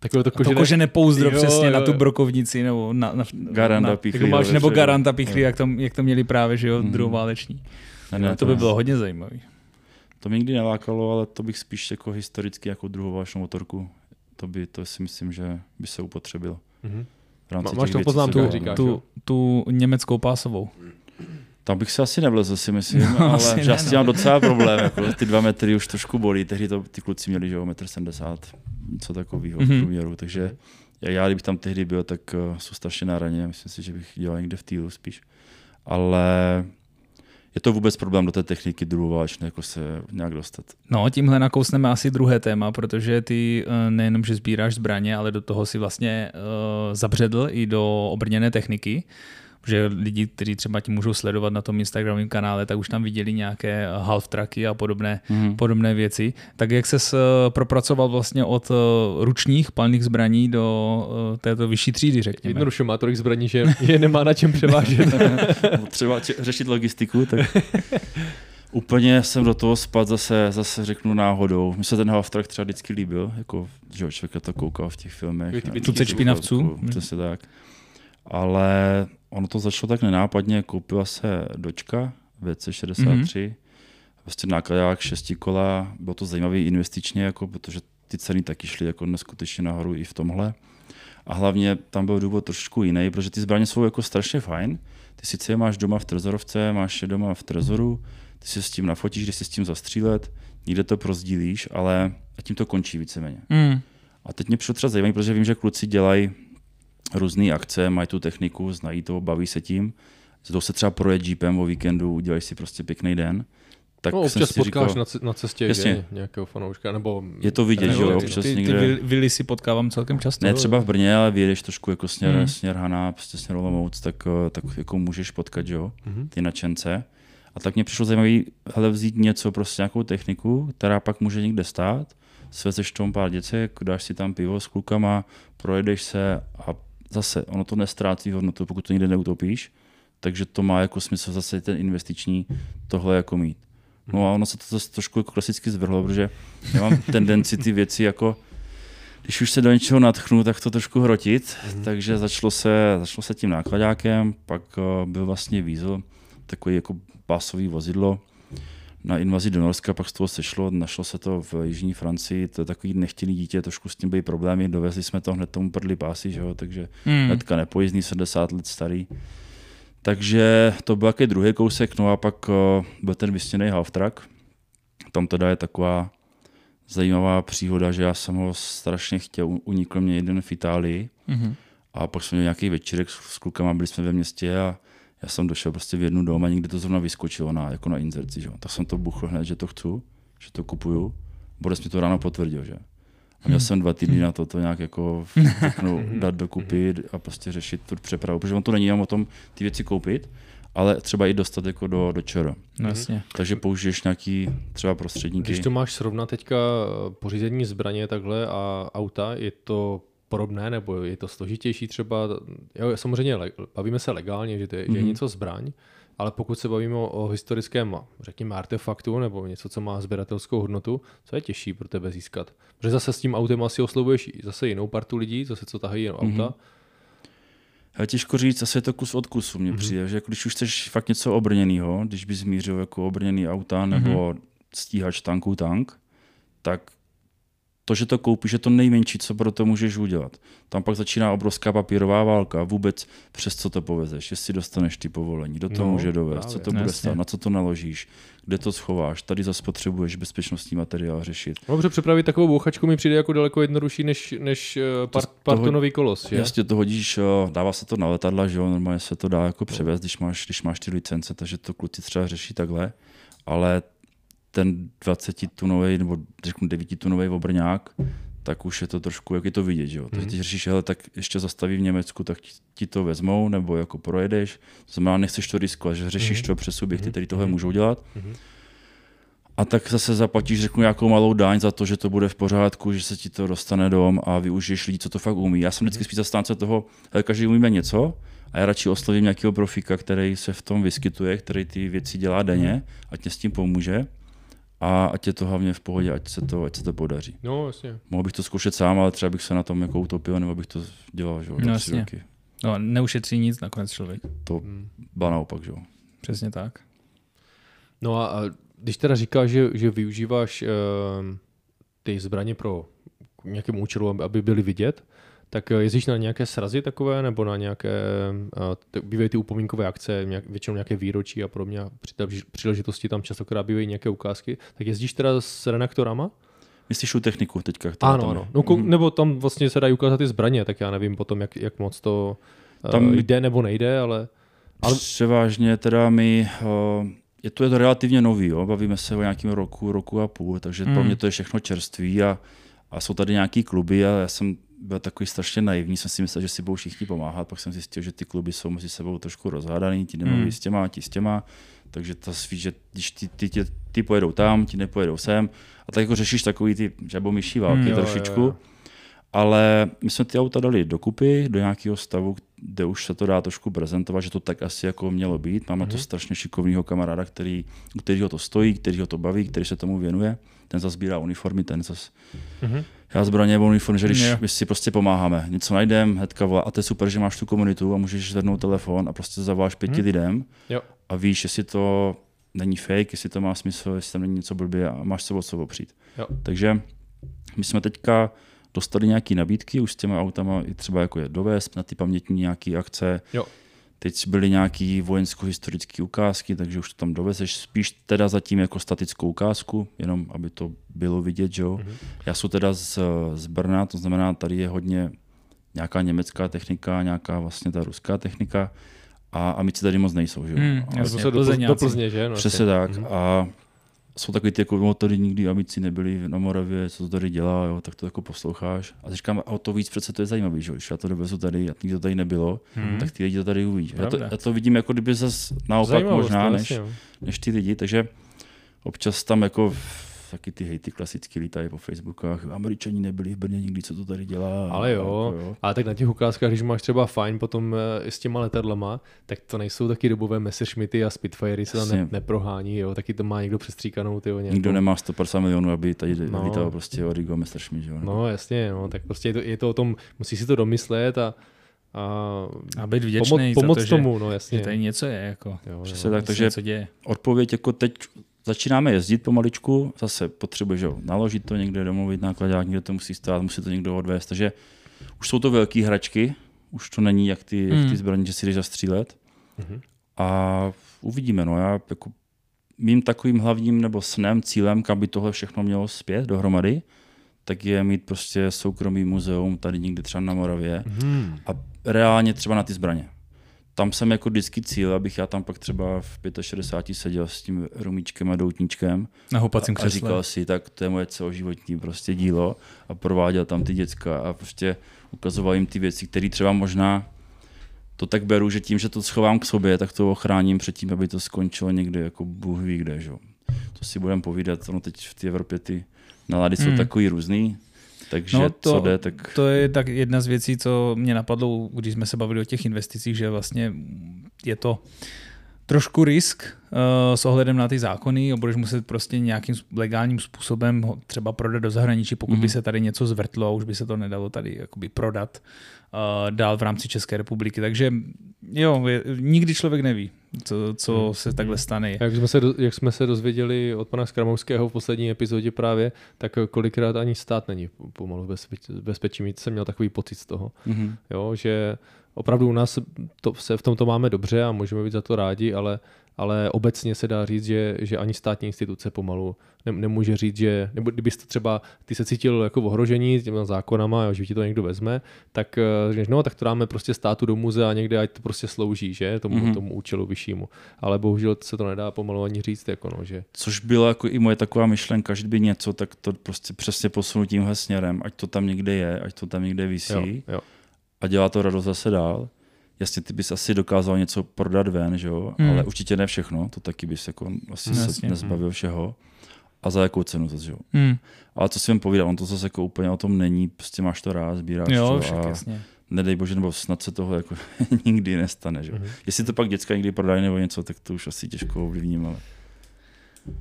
Takové to to kožené, kožené pouzdro Jo, přesně jo, na tu brokovnici nebo na, na, Garanda na, pichlí, jako máš, nebo garanta pichlí, Jo. jak to, jak to měli právě, že jo, Mhm. druhováleční. Ne, Ne, ne, to by bylo hodně zajímavý. To mě nikdy nelákalo, ale to bych spíš jako historicky jako druhou vášnou motorku. To by, to si myslím, že by se upotřebilo. Mhm. V rámci Má- máš to dělám. říkáš. Tu, tu německou pásovou. Tam bych se asi nevlezl, si myslím, No, ale asi že já ne, s no. mám docela problém. Jako, ty dva metry už trošku bolí, tehdy to ty kluci měli, že jo, 1,70 m, něco takového Mhm. v průměru, takže já, já, kdybych tam tehdy byl, tak uh, jsou strašně na raně, myslím si, že bych dělal někde v týlu spíš. Ale je to vůbec problém do té techniky druhováčné, jako se nějak dostat. No, tímhle nakousneme asi druhé téma, protože ty eh, nejenom, že sbíráš zbraně, ale do toho si vlastně uh, zabředl i do obrněné techniky. Že lidi, kteří třeba ti můžou sledovat na tom Instagramovém kanále, tak už tam viděli nějaké half tracky a podobné, Mhm. podobné věci. Tak jak ses eh, propracoval vlastně od eh, ručních palných zbraní do eh, této vyšší třídy, řekněme? Jednoduše má tolik zbraní, že je nemá na čem převážet. třeba če- řešit logistiku, tak úplně jsem do toho spad zase, zase řeknu náhodou. Mně se ten half track třeba vždycky líbil, jako, že člověk to koukal v těch filmech. Jsou špinavců. Přesně tak. Ale ono to začalo tak nenápadně, koupila se dočka VC63, mm-hmm. vlastně nákladák šesti kola, bylo to zajímavé investičně, jako, protože ty ceny taky šly jako neskutečně nahoru i v tomhle. A hlavně tam byl důvod trošku jiný, protože ty zbraně jsou jako strašně fajn. Ty sice je máš doma v trezorovce, máš je doma v trezoru, ty si s tím nafotíš, když si s tím zastřílet, někde to prozdílíš, ale a tím to končí víceméně. Mm. A teď mě přišlo třeba zajímavé, protože vím, že kluci dělají různé akce, mají tu techniku, znají to, baví se tím. Jdou se třeba projet jeepem o víkendu, udělají si prostě pěkný den. Tak no, jsem občas si potkáš říkal, na, ce- na cestě Jasně. že, nějakého fanouška, nebo... je to vidět, že jo, občas Ty, ty někde, vil- vily si potkávám celkem často. ne třeba v Brně, ale vyjedeš trošku jako směr, hmm. směr Haná, prostě směr Olomouc, tak, eh, tak jako můžeš potkat, že jo, Mhm. ty nadšence. A tak mě přišlo zajímavé, hele, vzít něco, prostě nějakou techniku, která pak může někde stát, svezeš tomu pár děcek, dáš si tam pivo s klukama, projedeš se a zase ono to nestrácí hodnotu, pokud to nikde neutopíš, takže to má jako smysl zase ten investiční tohle jako mít. No a ono se to zase trošku jako klasicky zvrhlo, protože já mám tendenci ty věci jako když už se do něčeho natchnu, tak to trošku hrotit, mm-hmm. takže začalo se, začalo se tím nákladákem, pak uh, byl vlastně Weasel, takový jako pásový vozidlo na invazi do Norska, pak z toho sešlo, našlo se to v jižní Francii, to je takový nechtěný dítě, trošku s tím byly problémy, dovezli jsme to hned tomu prdli pásy, že jo, takže Hmm. hnedka nepojízdný, 70 let starý. Takže to byl takový druhý kousek, no a pak uh, byl ten vysněný half track. Tam teda je taková zajímavá příhoda, že já jsem ho strašně chtěl, unikl mě jeden v Itálii Mhm. a pak jsme měli nějaký večírek s, s klukama, byli jsme ve městě a já jsem došel prostě v jednu dom a někdy to zrovna vyskočilo na, jako na inzerci, že? jo. tak jsem to buchl hned, že to chci, že to kupuju Boris mi to ráno potvrdil, že? A měl jsem dva týdny na to, to nějak jako řeknu, dát dokupy a prostě řešit tu přepravu, protože on to není jenom o tom ty věci koupit, ale třeba i dostat jako do, do čero. No jasně. Takže použiješ nějaký třeba prostředníky. Když to máš srovnat teďka eh, pořízení zbraně takhle a auta, je to podobné, nebo je to složitější třeba, jo, samozřejmě le- bavíme se legálně, že, to je, mm-hmm. že je Mhm. něco zbraň, ale pokud se bavíme o, o historickém, řekněme, artefaktu nebo něco, co má sběratelskou hodnotu, co je těžší pro tebe získat? Protože zase s tím autem asi oslovuješ zase jinou partu lidí, zase co tahají jen auta. Mhm. Ale těžko říct, asi je to kus od kusu, mně mm-hmm. přijde, že jako když už chceš fakt něco obrněného, když bys zmířil jako obrněný auta nebo mm-hmm. stíhač tanků tank, tak to, že to koupíš, je to nejmenší, co pro to můžeš udělat. Tam pak začíná obrovská papírová válka, vůbec přes co to povezeš, jestli dostaneš ty povolení, kdo to No, může dovést, právě. co to bude jasně. stát, na co to naložíš, kde to schováš, tady zase potřebuješ bezpečnostní materiál řešit. No, Dobře, připravit takovou bouchačku mi přijde jako daleko jednodušší než, než eh, par, to ho- partonový kolos. Že? Jasně to hodíš, eh, dává se to na letadla, že jo, normálně se to dá jako převést, když máš, když máš ty licence, takže to kluci třeba řeší takhle, ale ten 20 tunový nebo řeknu 9 tunový obrňák, tak už je to trošku, jak je to vidět, že jo. Takže ty řešíš, hele, tak ještě zastaví v Německu, tak ti, ti to vezmou, nebo jako projedeš. To znamená, nechceš to riskovat, že řešíš to přes subjekty, který tohle můžou dělat. A tak zase zaplatíš, řeknu, nějakou malou daň za to, že to bude v pořádku, že se ti to dostane dom a využiješ lidí, co to fakt umí. Já jsem vždycky spíš zastánce toho, hele, každý umíme něco a já radši oslovím nějakého profíka, který se v tom vyskytuje, který ty věci dělá denně, ať mě s tím pomůže a ať je to hlavně v pohodě, ať se to, ať se to podaří. No, jasně. Mohl bych to zkoušet sám, ale třeba bych se na tom jako utopil, nebo bych to dělal, že jo, No jasně. roky. No, neušetří nic nakonec člověk. To byla naopak, že jo. Přesně tak. No a, a když teda říkáš, že, že využíváš uh, ty zbraně pro nějakému účelu, aby- aby byly vidět, tak eh, jezdíš na nějaké srazy takové, nebo na nějaké, t- bývají ty upomínkové akce, nějak, většinou nějaké výročí a podobně, a při té příležitosti tam častokrát bývají nějaké ukázky, tak jezdíš teda s redaktorama? Myslíš tu techniku teďka? která Ano, tam ano. No, Mhm. nebo tam vlastně se dají ukázat ty zbraně, tak já nevím potom, jak, jak moc to uh, Tam- jde nebo nejde, ale... Ale... Ale- Převážně teda my, uh, je to, je to relativně nový, jo? bavíme se o nějakém roku, roku a půl, takže mm. pro Hmm. mě to je všechno čerství a, a jsou tady nějaký kluby a já jsem byl takový strašně naivní, jsem si myslel, že si budou všichni pomáhat, pak jsem zjistil, že ty kluby jsou mezi sebou trošku rozhádaný, ti nemluví Mm. s těma, ti s těma, takže to ví, že když ty, ty, ty, ty pojedou tam, ti nepojedou sem a tak jako řešíš takový ty žabomyší války Mm, mm, jo, jo, trošičku. jo. Ale my jsme ty auta dali dokupy do nějakého stavu, kde už se to dá trošku prezentovat, že to tak asi jako mělo být. Máme mm-hmm. to strašně šikovného kamaráda, který, u kterého to stojí, který ho to baví, který se tomu věnuje. Ten zase sbírá uniformy, ten zase Mhm. Já zbraně uniform, že když my si prostě pomáháme, něco najdem, hnedka volá, a to je super, že máš tu komunitu a můžeš zvednout telefon a prostě zavoláš pěti Mhm. lidem Jo. a víš, jestli to není fake, jestli to má smysl, jestli tam není něco blbě a máš se o co opřít. Jo. Takže my jsme teďka dostali nějaké nabídky už s těma autama, i třeba jako je dovést na ty pamětní nějaké akce. Jo. Teď byly nějaké vojensko-historické ukázky, takže už to tam dovezeš spíš teda zatím jako statickou ukázku, jenom aby to bylo vidět, že jo. Mhm. Já jsem teda z, z Brna, to znamená, tady je hodně nějaká německá technika, nějaká vlastně ta ruská technika a amici tady moc nejsou, že jo. Hmm, A- jasně. To se do, do. Plzně, že? No, Přesně tak. Mhm. A jsou takový ty, jako, no, tady nikdy amici nebyli na Moravě, co to tady dělá, jo, tak to jako posloucháš. A říkám, a o to víc přece to je zajímavý, že když já to dovezu tady a nikdy to tady nebylo, Hmm. tak ty lidi to tady uvidí. Já to, já to vidím jako kdyby zase naopak Zajímavost, možná, než, než ty lidi, takže občas tam jako taky ty hejty klasicky lítají po Facebookách, američani nebyli v Brně nikdy, co to tady dělá. Ale jo, Jako, jo. ale tak na těch ukázkách, když máš třeba fajn potom eh, i s těma letadlama, tak to nejsou taky dobové Messerschmitty a Spitfirey se tam ne, neprohání, jo, taky to má někdo přestříkanou, ty nějakou... Nikdo nemá 150 milionů, aby tady No. no. lítal prostě Origo Messerschmitt, že jo. No jasně, no, tak prostě je to, je to o tom, musí si to domyslet a, a, A být pomo- vděčný pomoct za to, tomu, no že, jasně. že tady něco je. Jako, jo, Přesně jo. tak, že takže děje. odpověď jako teď začínáme jezdit pomaličku, zase potřebuješ naložit to někde, domluvit nákladák, někde to musí stát, musí to někdo odvést, takže už jsou to velké hračky, už to není jak ty, jak Hmm. ty zbraně, že si jdeš zastřílet Mhm. a uvidíme, no já jako mým takovým hlavním nebo snem, cílem, kam by tohle všechno mělo zpět dohromady, tak je mít prostě soukromý muzeum tady někde třeba na Moravě Hmm. a reálně třeba na ty zbraně. Tam jsem jako vždycky cíl, abych já tam pak třeba v 65 seděl s tím rumíčkem a doutníčkem Na houpacím a, a křesle. říkal si, tak to je moje celoživotní prostě dílo a prováděl tam ty děcka a prostě ukazoval jim ty věci, které třeba možná to tak beru, že tím, že to schovám k sobě, tak to ochráním před tím, aby to skončilo někde jako Bůh ví kde. Že? jo. To si budeme povídat, no teď v té Evropě ty nálady jsou Hmm. takový různý, takže No to- to, co jde, tak To je tak jedna z věcí, co mě napadlo, když jsme se bavili o těch investicích, že vlastně je to trošku risk uh, s ohledem na ty zákony a budeš muset prostě nějakým legálním způsobem ho třeba prodat do zahraničí, pokud mm-hmm. by Mhm. se tady něco zvrtlo a už by se to nedalo tady jakoby prodat uh, dál v rámci České republiky. Takže jo, je, nikdy člověk neví, co, co Hmm. se takhle stane. Jak jsme, se, jak jsme se dozvěděli od pana Skramovského v poslední epizodě právě, tak kolikrát ani stát není pomalu v bezpečí. bezpečí. Mít jsem měl takový pocit z toho, mhm. jo, že opravdu u nás to, se v tomto máme dobře a můžeme být za to rádi, ale, ale obecně se dá říct, že, že ani státní instituce pomalu ne, nemůže říct, že, nebo kdybyste třeba, ty se cítil jako v ohrožení s těmi zákonama, jo, že ti to někdo vezme, tak eh, řekneš, no tak to dáme prostě státu do muzea někde, ať to prostě slouží, že, tomu, Mhm. mm-hmm. tomu účelu vyššímu. Ale bohužel se to nedá pomalu ani říct, jako no, že Což byla jako i moje taková myšlenka, že by něco, tak to prostě přesně posunu tímhle směrem, ať to tam někde je, ať to tam někde visí jo, jo. a dělá to radost zase dál. Jasně, ty bys asi dokázal něco prodat ven, že jo? Hmm. ale určitě ne všechno, to taky bys jako asi No, se nezbavil všeho. A za jakou cenu zase, že jo? Hmm. Ale co si jim povídal, on to zase jako úplně o tom není, prostě máš to rád, sbíráš Jo, to však a jasně. nedej bože, nebo snad se toho jako nikdy nestane, že jo? Mhm. Jestli to pak děcka někdy prodají nebo něco, tak to už asi těžko ovlivním, ale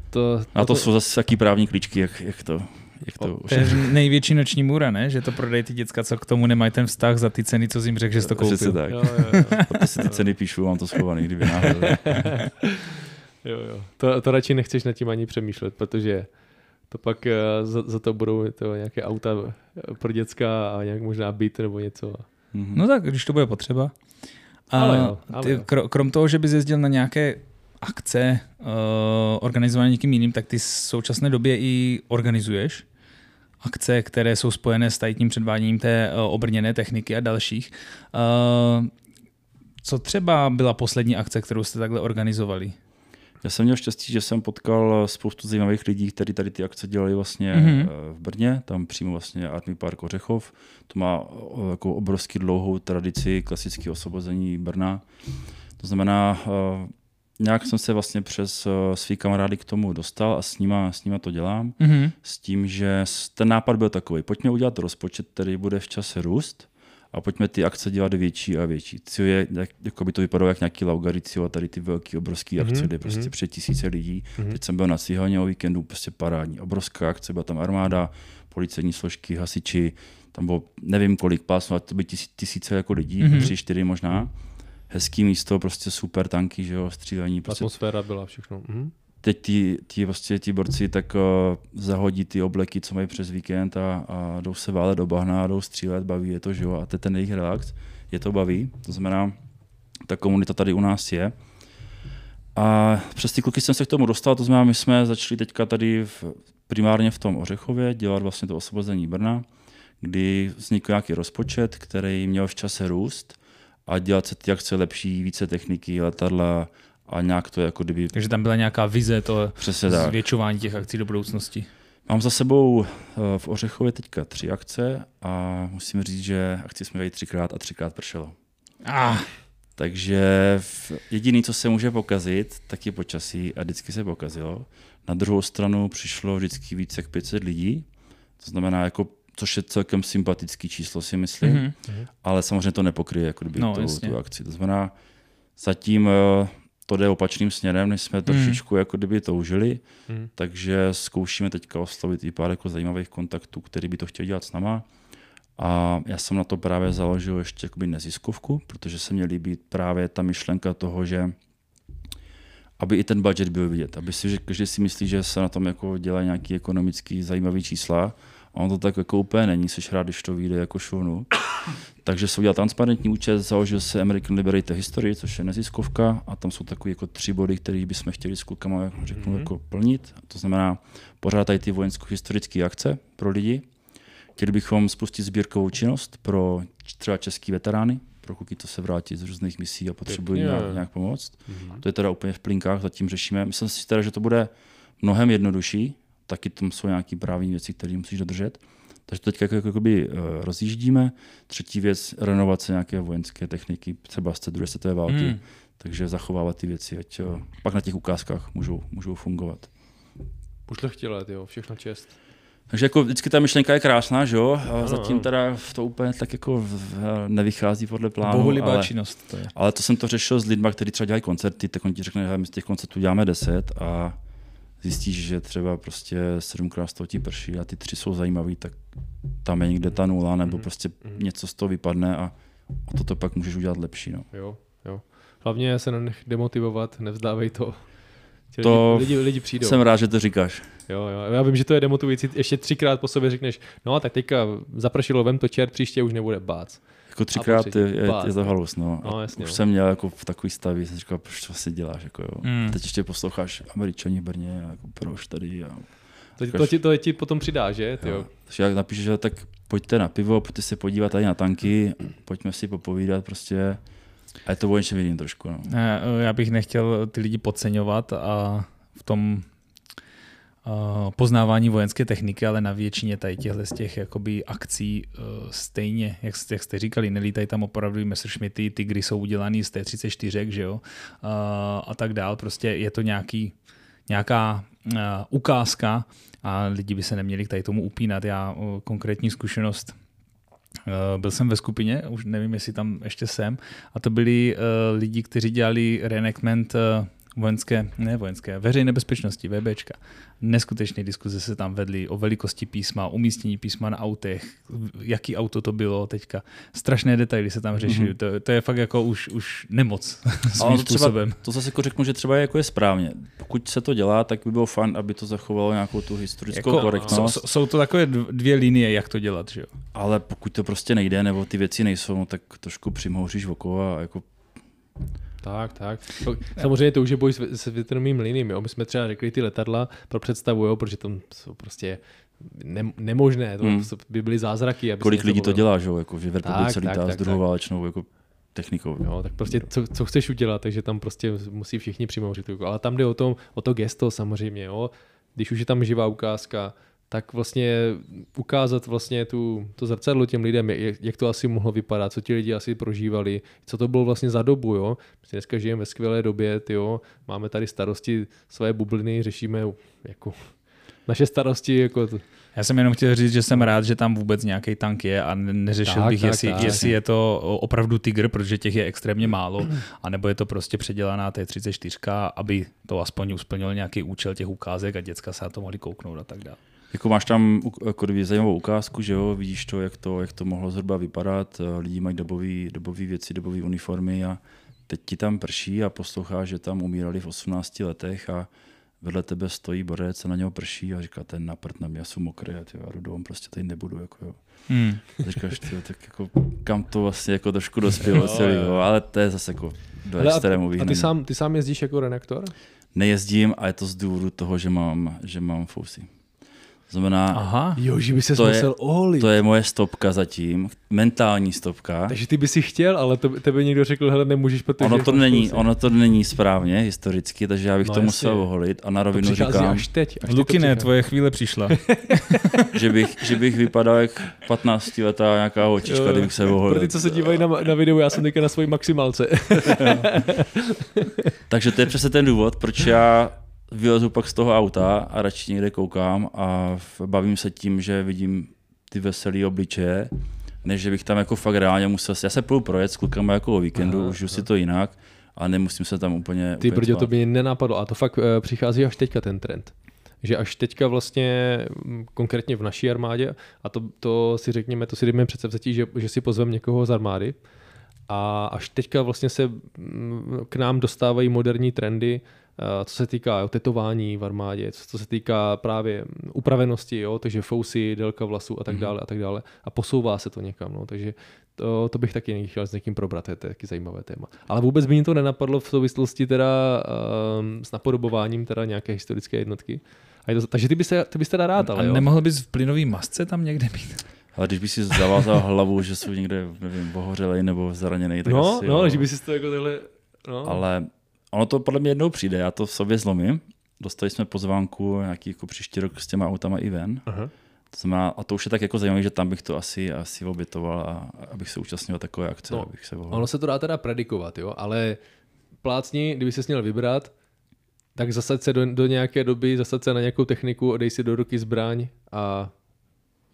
To, a to to, jsou zase taky právní klíčky, jak, jak to, jak to To je největší noční můra, ne? Že to prodají ty děcka, co k tomu nemají ten vztah za ty ceny, co jsi jim řekl, že jsi to koupil. Přesně tak. Jo, jo, jo. Proto si ty ceny píšu, mám to schovaný, kdyby náhodou. Jo, jo. To, to radši nechceš nad tím ani přemýšlet, protože to pak eh, za, za to budou to nějaké auta eh, pro děcka a nějak možná byt nebo něco. Mhm. No tak, když to bude potřeba. A Ale jo, ale ty, jo. kro- krom toho, že bys jezdil na nějaké akce uh, organizované někým jiným, tak ty v současné době i organizuješ akce, které jsou spojené s tady tím předváděním té uh, obrněné techniky a dalších. Uh, co třeba byla poslední akce, kterou jste takhle organizovali? Já jsem měl štěstí, že jsem potkal spoustu zajímavých lidí, kteří tady ty akce dělali vlastně Mhm. mm-hmm. v Brně, tam přímo vlastně Army Park Ořechov. To má jako obrovský dlouhou tradici klasického osvobození Brna. To znamená, nějak jsem se vlastně přes eh, svý kamarády k tomu dostal a s nima, s nima to dělám. Mm-hmm. s tím, že ten nápad byl takový, pojďme udělat rozpočet, který bude v čase růst a pojďme ty akce dělat větší a větší. Cíl je, jak, jako by to vypadalo jak nějaký Laugaricio a tady ty velký, obrovský akce, Mhm, kde prostě mhm. před tisíce lidí. Mhm. Teď jsem byl na Cíhaně o víkendu, prostě parádní, obrovská akce, byla tam armáda, policejní složky, hasiči, tam bylo nevím kolik pásů, to by tisí, tisíce jako lidí, Mhm. mm-hmm. tři, čtyři možná. Hezký místo, prostě super tanky, že jo, střílení, prostě Atmosféra byla všechno. Mhm. teď ti, ti, vlastně, ti borci tak uh, zahodí ty obleky, co mají přes víkend a, a jdou se válet do bahna, jdou střílet, baví je to, že jo, a to je ten jejich relax, je to baví, to znamená, ta komunita tady u nás je. A přes ty kluky jsem se k tomu dostal, to znamená, my jsme začali teďka tady v, primárně v tom Ořechově dělat vlastně to osvobození Brna, kdy vznikl nějaký rozpočet, který měl v čase růst a dělat se ty akce lepší, více techniky, letadla a nějak to jako kdyby Takže tam byla nějaká vize to přesně tak. zvětšování těch akcí do budoucnosti. Mám za sebou eh, v Ořechově teďka tři akce a musím říct, že akci jsme dělali třikrát a třikrát pršelo. Ah, Takže jediný, co se může pokazit, tak je počasí a vždycky se pokazilo. Na druhou stranu přišlo vždycky více jak 500 lidí, to znamená, jako, což je celkem sympatický číslo, si myslím, mhm. mm-hmm. ale samozřejmě to nepokryje jako kdyby No, tu, jasně. tu akci. To znamená, zatím eh, to jde opačným směrem, než jsme trošičku jako kdyby toužili, Mhm. takže zkoušíme teďka oslovit i pár jako zajímavých kontaktů, který by to chtěli dělat s náma. A já jsem na to právě založil ještě jakoby neziskovku, protože se mě líbí právě ta myšlenka toho, že aby i ten budget byl vidět, aby si, že každý si myslí, že se na tom jako dělá nějaký ekonomický zajímavý čísla a on to tak jako úplně není, jsi rád, když to vyjde jako šovnu. Takže jsem udělal transparentní účet, založil se American Liberator History, což je neziskovka a tam jsou takové jako tři body, které bychom chtěli s klukama řeknu, Mhm. mm-hmm. jako plnit. To znamená pořádat tady ty vojensko-historické akce pro lidi. Chtěli bychom spustit sbírkovou činnost pro třeba český veterány, pro kluky, co se vrátí z různých misí a potřebují nějak, nějak pomoct. Mhm. To je teda úplně v plinkách, zatím řešíme. Myslím si teda, že to bude mnohem jednodušší, taky tam jsou nějaké právní věci, které musíš dodržet. Takže teď jako, jako, jakoby, eh, rozjíždíme. Třetí věc, renovace nějaké vojenské techniky, třeba z té druhé světové války. Hmm. Takže zachovávat ty věci, ať eh, pak na těch ukázkách můžou, můžou fungovat. Už to chtěl, jo, všechno čest. Takže jako vždycky ta myšlenka je krásná, že jo? A Ano, zatím teda to úplně tak jako v- nevychází podle plánu. Bohulibá ale, činnost to je. ale to jsem to řešil s lidmi, kteří třeba dělají koncerty, tak on ti řekne, že my z těch koncertů děláme 10 a zjistíš, že třeba prostě sedmkrát z toho ti prší a ty tři jsou zajímavý, tak tam je někde ta nula, nebo Mhm. prostě Mhm. něco z toho vypadne a o toto pak můžeš udělat lepší. No. Jo, jo. Hlavně se nenech demotivovat, nevzdávej to. Ti To lidi, lidi, lidi přijdou. Jsem rád, že to říkáš. Jo, jo. Já vím, že to je demotivující. Ještě třikrát po sobě řekneš, no tak teďka zapršilo, vem to čert, příště už nebude bác. Jako třikrát je, je, je to no. halus, no. No, jasně, už no. jsem měl jako v takový staví, jsem říkal, proč to asi děláš, jako jo. Hmm. Teď ještě posloucháš Američani v Brně, a jako proč tady a To, Říkáš- to, ti, to ti potom přidá, že? Ty jo. Jo. Takže jak napíšeš, že tak pojďte na pivo, pojďte se podívat tady na tanky, pojďme si popovídat prostě. A je to o něčem jiným trošku. No. Eh, Já bych nechtěl ty lidi podceňovat a v tom poznávání vojenské techniky, ale na většině tady těchto z těch jakoby akcí eh, stejně, jak, jste- jak jste říkali, nelítají tam opravdu Messerschmitty, Tigry jsou udělaný z T-34, že jo, a, a tak dál, prostě je to nějaký, nějaká ukázka a lidi by se neměli k tady tomu upínat. Já konkrétní zkušenost byl jsem ve skupině, už nevím, jestli tam ještě jsem, a to byli lidi, kteří dělali reenactment vojenské, ne vojenské, veřejné bezpečnosti, VBčka. Neskutečné diskuze se tam vedly o velikosti písma, umístění písma na autech, jaký auto to bylo teďka. Strašné detaily se tam řešily. Mm-hmm. To, to je fakt jako už, už nemoc Ale svým to třeba- způsobem. To zase jako řeknu, že třeba je, jako je správně. Pokud se to dělá, tak by bylo fajn, aby to zachovalo nějakou tu historickou Jako, korektnost. jsou, jsou to takové dv- dvě linie, jak to dělat, že jo? Ale pokud to prostě nejde, nebo ty věci nejsou, no, tak trošku přimhouříš oko a jako Tak, tak. To, samozřejmě to už je boj s, s větrným mlýnem, jo. My jsme třeba řekli ty letadla pro představu, jo, protože to jsou prostě ne, nemožné, to Hmm. by byly zázraky. Aby kolik lidí to dělá, že jo, jako, že v republice Tak, lítá tak, s druhou tak. válečnou jako technikou. Jo, tak prostě co, co chceš udělat, takže tam prostě musí všichni přimouřit. jako. Ale tam jde o to, o to gesto samozřejmě, jo. Když už je tam živá ukázka, tak vlastně ukázat vlastně tu, to zrcadlo těm lidem, jak, jak to asi mohlo vypadat, co ti lidi asi prožívali, co to bylo vlastně za dobu, jo. My dneska žijeme ve skvělé době, jo. máme tady starosti své bubliny, řešíme jako naše starosti, jako to, Já jsem jenom chtěl říct, že jsem rád, že tam vůbec nějaký tank je a ne- neřešil Tak, bych, tak, jestli, tak. jestli je to opravdu Tiger, protože těch je extrémně málo, anebo je to prostě předělaná T34, aby to aspoň splnilo nějaký účel těch ukázek a děcka se na to mohli kouknout a tak dále. Jako máš tam jako zajímavou ukázku, že jo, vidíš to, jak to, jak to mohlo zhruba vypadat, eh, lidi mají dobové dobový věci, dobové uniformy a teď ti tam prší a posloucháš, že tam umírali v 18 letech a vedle tebe stojí borec a na něho prší a říká, ten na prd na mě, já jsem mokrý a, tyjo, a jdu domů, prostě tady nebudu. Jako, jo. Hmm. A říkáš, tyjo, tak jako, kam to vlastně jako trošku dospělo celý, jo, ale to je zase jako do Hele, extrému a ty sám, ty sám jezdíš jako renektor? Nejezdím a je to z důvodu toho, že mám, že mám fousy. To znamená, Aha. Jo, že by se To je- musel oholit. To je moje stopka zatím, mentální stopka. Takže ty by si chtěl, ale to, tebe někdo řekl, hele, nemůžeš, protože Ono to, není, fousy. ono to není správně historicky, takže já bych No to jasně. musel oholit a na to rovinu přichází říkám, až teď. Až teď to Lukine, přichází. tvoje chvíle přišla. že bych, že bych vypadal jak 15 letá nějaká holčička, Jo, kdybych se Pro oholil. ty, co se dívají na, na video, já jsem teďka na svojí maximálce. Takže to je přesně ten důvod, proč já vylezu pak z toho auta a radši někde koukám a bavím se tím, že vidím ty veselé obličeje, než že bych tam jako fakt reálně musel, já se půjdu projet s klukama jako o víkendu, Aha, užiju si to jinak, a nemusím se tam úplně Ty brdě, to by mě nenapadlo. A to fakt uh, přichází až teďka ten trend. Že až teďka vlastně, mm, konkrétně v naší armádě, a to, to si řekněme, to si jdeme přece vzatí, že, že si pozveme někoho z armády, a až teďka vlastně se mm, k nám dostávají moderní trendy, co se týká jo, tetování v armádě, co, se týká právě upravenosti, jo, takže fousy, délka vlasů a tak dále a tak dále. A posouvá se to někam, no, takže to, to bych taky někdy chtěl s někým probrat, to je taky zajímavé téma. Ale vůbec by mi to nenapadlo v souvislosti teda um, s napodobováním teda nějaké historické jednotky. A je to, takže ty bys, ty bys teda rád, ale A jo? nemohl bys v plynové masce tam někde být? Ale když by si zavázal hlavu, že jsou někde, nevím, ohořelej nebo zraněný, tak No, asi, no, jo. že by si to jako takhle... No. Ale ono to podle mě jednou přijde, já to v sobě zlomím. Dostali jsme pozvánku nějaký jako příští rok s těma autama i ven. Aha. To znamená, a to už je tak jako zajímavé, že tam bych to asi, asi obětoval a abych se účastnil takové akce, No, abych se mohl. Ono se to dá teda predikovat, jo, ale plácni, kdyby se měl vybrat, tak zasaď se do, do nějaké doby, zasaď se na nějakou techniku, odej si do ruky zbraň a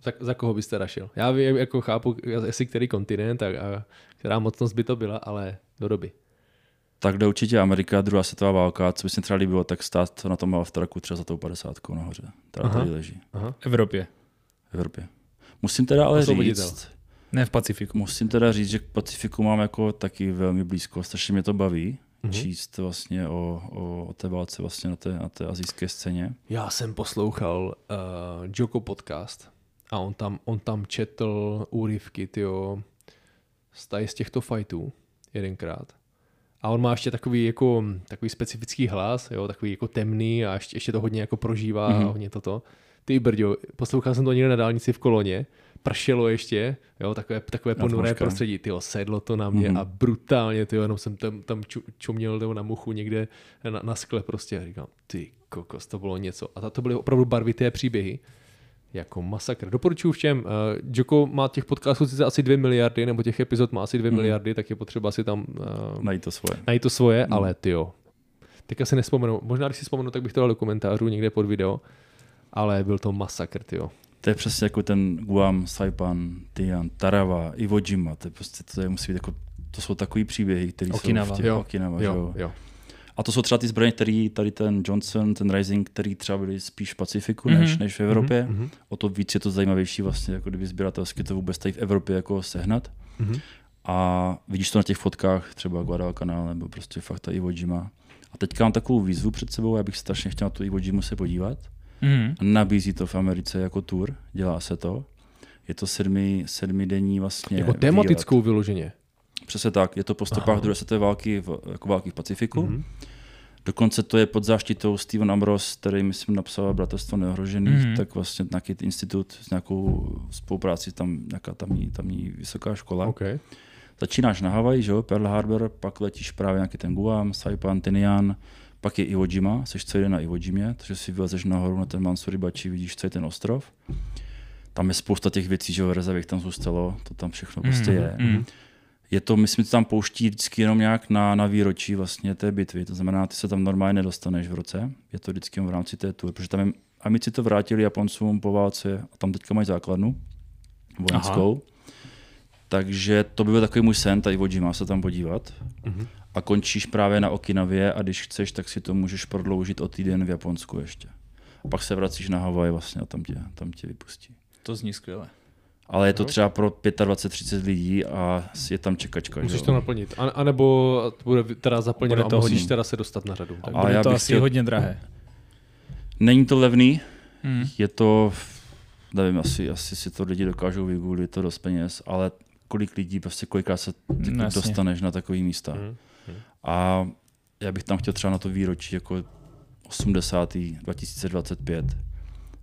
za, za koho byste rašil? Já vím, jako chápu, jestli který kontinent a, a která mocnost by to byla, ale do doby. Tak jde určitě Amerika, druhá světová válka, co by se mi třeba líbilo, tak stát na tom v traku třeba za tou 50 nahoře. Která Aha. tady leží V Evropě. v Evropě. Musím teda ale říct, Ne v Pacifiku. musím teda říct, že k Pacifiku mám jako taky velmi blízko, strašně mě to baví Mhm. mm-hmm. číst vlastně o, o, o té válce vlastně na té, na té azijské scéně. Já jsem poslouchal uh, Joko podcast a on tam, on tam četl úryvky tyjo, z, z těchto fightů jedenkrát. A on má ještě takový, jako, takový specifický hlas, jo, takový jako temný a ještě, ještě to hodně jako prožívá mm-hmm. a hodně toto. Ty brďo, poslouchal jsem to někde na dálnici v koloně, pršelo ještě, jo, takové, takové ponuré prostředí, tyjo, sedlo to na mě mm-hmm. a brutálně, tyjo, jenom jsem tam, tam ču, čuměl tyjo, na muchu někde na, na skle prostě a říkám, ty kokos, to bylo něco. A to byly opravdu barvité příběhy, jako masakr. Doporučuji všem, uh, Joko má těch podcastů sice asi 2 miliardy, nebo těch epizod má asi 2 Mhm. mm. miliardy, tak je potřeba si tam uh, Najít to svoje. najít to svoje, mm. ale ty jo. Teďka si nespomenu, možná když si vzpomenu, tak bych to dal do komentářů někde pod video, ale byl to masakr, ty jo. To je přesně jako ten Guam, Saipan, Tian, Tarawa, Iwo Jima. To je prostě, to je, musí být jako, to jsou takový příběhy, které jsou Okinawa. v těch Jo, Okinawa, Jo, jo. jo. A to jsou třeba ty zbraně, který tady ten Johnson, ten Rising, který třeba byly spíš v Pacifiku mm-hmm. než, než v Evropě. Mhm, Mm-hmm. O to víc je to zajímavější vlastně, jako kdyby sběratelsky to vůbec tady v Evropě jako sehnat. Mhm. A vidíš to na těch fotkách, třeba Guadalcanal nebo prostě fakt ta Iwo Jima. A teďka mám takovou výzvu před sebou, já bych strašně chtěl na tu Iwo Jimu se podívat. Mhm. A nabízí to v Americe jako tour, dělá se to. Je to sedmi, sedmidenní vlastně Jako výlet. tematickou vyloženě. Přesně tak, je to po stopách druhé světové války, v, jako války v Pacifiku. Mhm. Mm-hmm. Dokonce to je pod záštitou Steven Ambrose, který myslím napsal Bratrstvo neohrožených, Mhm. mm-hmm. tak vlastně nějaký institut s nějakou spolupráci, tam nějaká tamní, tamní vysoká škola. OK. Začínáš na Havaji, že jo, Pearl Harbor, pak letíš právě nějaký ten Guam, Saipan, Tinian, pak je Iwo Jima, seš celý den na Iwo Jimě, takže si vylezeš nahoru na ten Mansuribachi, vidíš celý ten ostrov. Tam je spousta těch věcí, že jo, rezervy tam zůstalo, to tam všechno prostě je. Mhm. Je to, myslím, to tam pouští vždycky jenom nějak na, na výročí vlastně té bitvy, to znamená, ty se tam normálně nedostaneš v roce, je to vždycky v rámci té tury, protože tam je, amici to vrátili Japoncům po válce a tam teďka mají základnu vojenskou. Takže to by byl takový můj sen, tady Iwo se tam podívat. Mhm. A končíš právě na Okinavě a když chceš, tak si to můžeš prodloužit o týden v Japonsku ještě. A pak se vracíš na Havaj vlastně a tam tě, tam tě vypustí. To zní skvěle. Ale je to třeba pro 25-30 lidí a je tam čekačka. Musíš jo? to naplnit. A, a nebo to bude teda zaplněno Bude a to musíš hodně. teda se dostat na řadu. Tak. A Bude já to asi chtěl- hodně drahé. Není to levný, Mhm. je to, nevím, asi, asi si to lidi dokážou vygooglit, to dost peněz, ale kolik lidí, prostě kolikrát se No, dostaneš na takový místa. Mhm. A já bych tam chtěl třeba na to výročí jako 80. 2025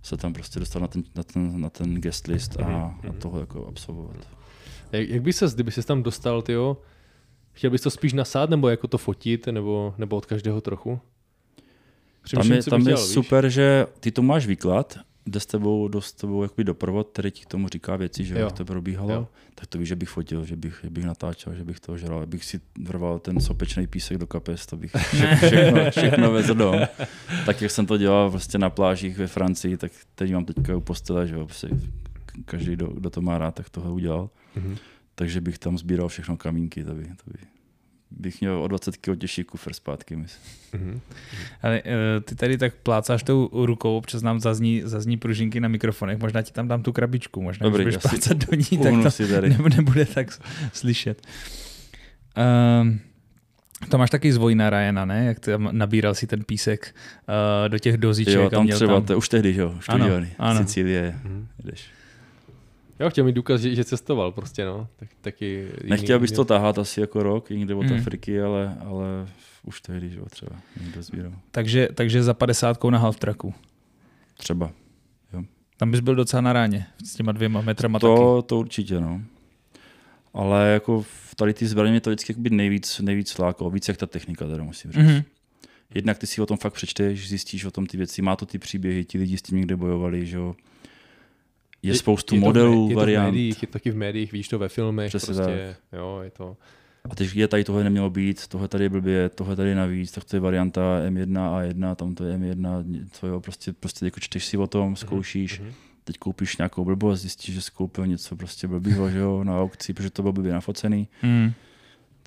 se tam prostě dostat na ten, na ten, na ten guest list a Mhm. na toho jako absolvovat. Jak, jak by ses, kdyby ses tam dostal, tyjo, chtěl bys to spíš nasát, nebo jako to fotit, nebo, nebo od každého trochu? Tam Přemýšlím, je, co tam je dělal, víš? super, že ty to máš výklad, jde s tebou, dost s tebou jakoby doprovod, který ti k tomu říká věci, že Jo. jak to probíhalo, Jo. tak to víš, že bych fotil, že bych, že bych natáčel, že bych to žral, že bych si vrval ten sopečný písek do kapes, to bych vše- všechno, všechno vezl dom. Tak jak jsem to dělal vlastně na plážích ve Francii, tak teď mám teďka u postele, že jo, prostě každý, kdo, kdo, to má rád, tak toho udělal. Mhm. Takže bych tam sbíral všechno kamínky, to by, to by bych měl o 20 kg těžší kufr zpátky, myslím. Mhm. Ale eh, ty tady tak plácáš tou rukou, občas nám zazní, zazní pružinky na mikrofonech, možná ti tam dám tu krabičku, možná Dobrý, budeš plácat do ní, tak to tady. nebude, tak slyšet. Um, to máš taky z Vojna Ryana, ne? Jak tam nabíral si ten písek uh, do těch dozíček. Jo, a tam měl třeba, tam... to už tehdy, jo, už Ano, ano. Sicílie, Mhm. jdeš. Já chtěl mít důkaz, že, že cestoval prostě, no. Tak, taky jiný- Nechtěl bys jiný- to tahat asi jako rok, někde od Mm. Afriky, ale, ale už tehdy, že jo, třeba někdo sbíral. takže, takže za 50 na half tracku. Třeba. Tam bys byl docela na ráně s těma dvěma metrama taky. To, to určitě, no. Ale jako v tady ty zbraně mě to vždycky nejvíc, nejvíc lákalo, víc jak ta technika, teda musím říct. Mhm. Mm-hmm. Jednak ty si o tom fakt přečteš, zjistíš o tom ty věci, má to ty příběhy, ti lidi s tím někde bojovali, že jo. Je spoustu je to v modelů, mé- je to v variant. médiích, je to taky v médiích, víš to ve filmech, Přesně prostě, jo, je to. A teď je tady tohle nemělo být, tohle tady je blbě, tohle tady je navíc, tak to je varianta M1 A1, tam to je M1, co jo, prostě, prostě jako čteš si o tom, zkoušíš, mhm. teď koupíš nějakou blbost, zjistíš, že jsi koupil něco prostě blbýho, že jo, na aukci, protože to bylo blbě nafocený, Mm.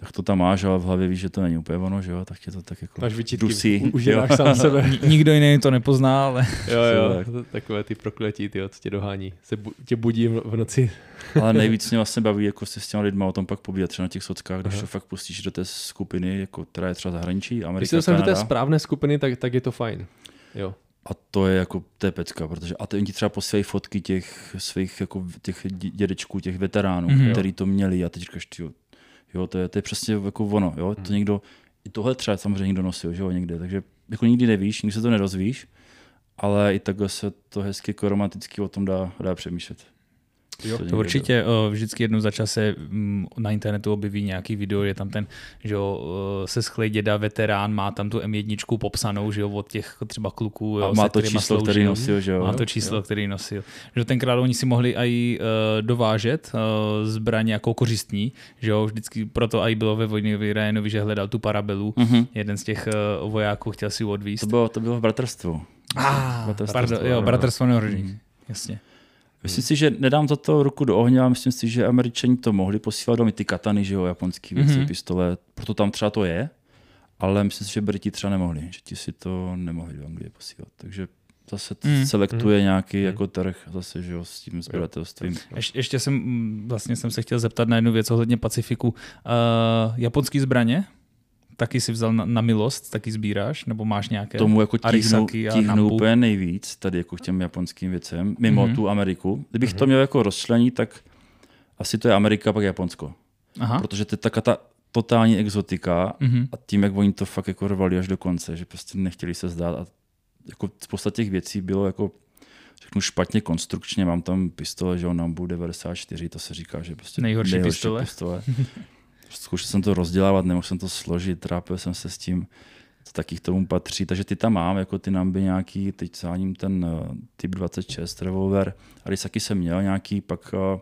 Tak to tam máš, ale v hlavě víš, že to není úplně ono, že jo, tak tě to tak jako Máš vyčítky, dusí, užíváš sám sebe. Ni- Nikdo jiný to nepozná, ale Jo, jo, Tak. to- takové ty prokletí, ty, co tě dohání. Se bu- tě budí v noci. Ale nejvíc mě vlastně baví jako se s těma lidma o tom pak pobídat třeba na těch sockách, když Aha. to fakt pustíš do té skupiny, jako, která je třeba zahraničí, Když Amerika, se dostaneš do té správné skupiny, tak, tak je to fajn. Jo. A to je jako, to je pecka, protože a ty oni ti třeba posílají fotky těch svých jako těch dě- dědečků, těch veteránů, Mhm. mm-hmm. který to měli a teď říkáš, jo, to je, to je přesně jako ono, jo, to někdo, i tohle třeba samozřejmě někdo nosil, že jo, někde, takže jako nikdy nevíš, nikdy se to nerozvíš, ale i takhle se to hezky jako romanticky o tom dá, dá přemýšlet. Jo, To určitě o, vždycky jednou za čase mm, na internetu objeví nějaký video, je tam ten, že jo, o, se schlej děda veterán, má tam tu M1 popsanou, že jo, od těch třeba kluků, jo, A má to číslo, sloužil. který nosil, že jo. Má to číslo, který nosil. Že tenkrát oni si mohli i uh, dovážet uh, zbraně jako kořistní, že jo, vždycky proto i bylo ve vojně Ryanovi, že hledal tu parabelu. Mhm. Jeden z těch uh, vojáků chtěl si ji odvízt. To bylo, to bylo v bratrstvu. Ah, Bratrstvo, pardon, jo, jo, jo. bratrstvo neohrožených. Mhm. Jasně. Myslím si, že nedám za to ruku do ohně, ale myslím si, že američani to mohli posílat do ty katany, že jo, japonský věci, Mhm. mm-hmm. pistole, proto tam třeba to je, ale myslím si, že Briti třeba nemohli, že ti si to nemohli do Anglie posílat. Takže zase Mm. selektuje Mm. nějaký Mm. jako trh zase, že jo, s tím sběratelstvím. Ješ, ještě jsem, mm, vlastně jsem se chtěl zeptat na jednu věc ohledně Pacifiku. Uh, japonský zbraně? Taky si vzal na, na milost, taky sbíráš? Nebo máš nějaké? Tomu jako tíhnu, tíhnu úplně nejvíc, tady jako k těm japonským věcem, mimo Mhm. mm-hmm. tu Ameriku. Kdybych mm-hmm. to měl jako rozčlenit, tak asi to je Amerika, pak Japonsko. Aha. Protože to je taká ta totální exotika Mhm. a tím, jak oni to fakt jako rvali až do konce, že prostě nechtěli se zdát a jako spousta těch věcí bylo jako řeknu špatně konstrukčně, mám tam pistole, že jo, Nambu 94, to se říká, že prostě Nejhorší pistole. pistole. Zkoušel jsem to rozdělávat, nemohl jsem to složit, trápil jsem se s tím, co taky k tomu patří, takže ty tam mám, jako ty Namby nějaký, teď sáním ten uh, typ 26 revolver, Arisaki jsem měl nějaký, pak uh,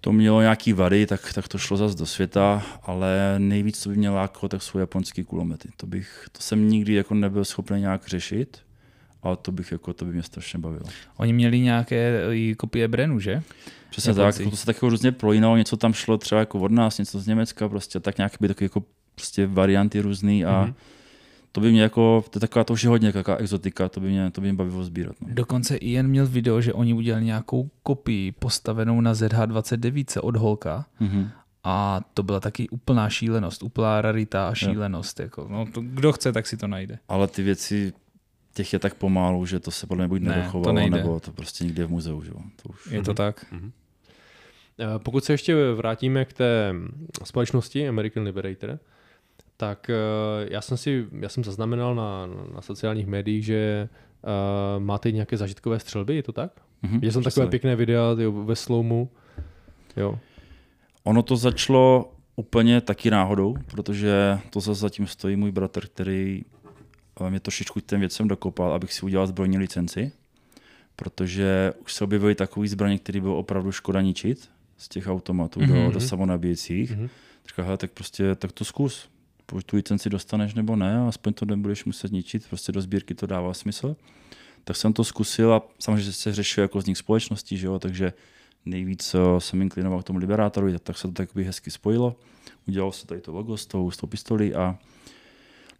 to mělo nějaký vady, tak, tak to šlo zase do světa, ale nejvíc, co by mě lákalo, tak jsou japonský kulomety. To, bych, to jsem nikdy jako nebyl schopný nějak řešit, ale to bych jako, to by mě strašně bavilo. Oni měli nějaké i kopie Brenu, že? Přesně Japonci. tak, jako to se tak jako různě prolínalo, něco tam šlo třeba jako od nás, něco z Německa, prostě tak nějak by takové jako prostě varianty různý a Mhm. mm-hmm. to by mě jako, to je taková to už je hodně taková exotika, to by mě, to by mě bavilo sbírat. No. Dokonce i jen měl video, že oni udělali nějakou kopii postavenou na ZH29 od Holka Mm-hmm. a to byla taky úplná šílenost, úplná rarita a šílenost. Jako, no, to, kdo chce, tak si to najde. Ale ty věci, těch je tak pomalu, že to se podle mě buď Ne, to nedochovalo, nejde. nebo to prostě nikde v muzeu. Že? jo. To už... Je to tak? Eh, Pokud se ještě vrátíme k té společnosti American Liberator, tak eh, já jsem si, já jsem zaznamenal na, na sociálních médiích, že uh, máte nějaké zažitkové střelby, je to tak? Mhm, Viděl jsem přesně takové tak. pěkné videa tyjo, ve slowmu. Jo. Ono to začalo úplně taky náhodou, protože to zase zatím stojí můj bratr, který mě trošičku těm věcem dokopal, abych si udělal zbrojní licenci, protože už se objevily takové zbraně, které bylo opravdu škoda ničit z těch automatů mm-hmm. do, do samonabíjecích. Mhm. Mm-hmm. Říkal, hele, tak prostě tak to zkus. Buď tu licenci dostaneš nebo ne, a aspoň to nebudeš muset ničit, prostě do sbírky to dává smysl. Tak jsem to zkusil a samozřejmě se řešil jako z nich společností, že jo, takže nejvíc eh, jsem inklinoval k tomu liberátorovi, tak se to takový hezky spojilo. Udělal se tady to logo s tou, s tou pistolí a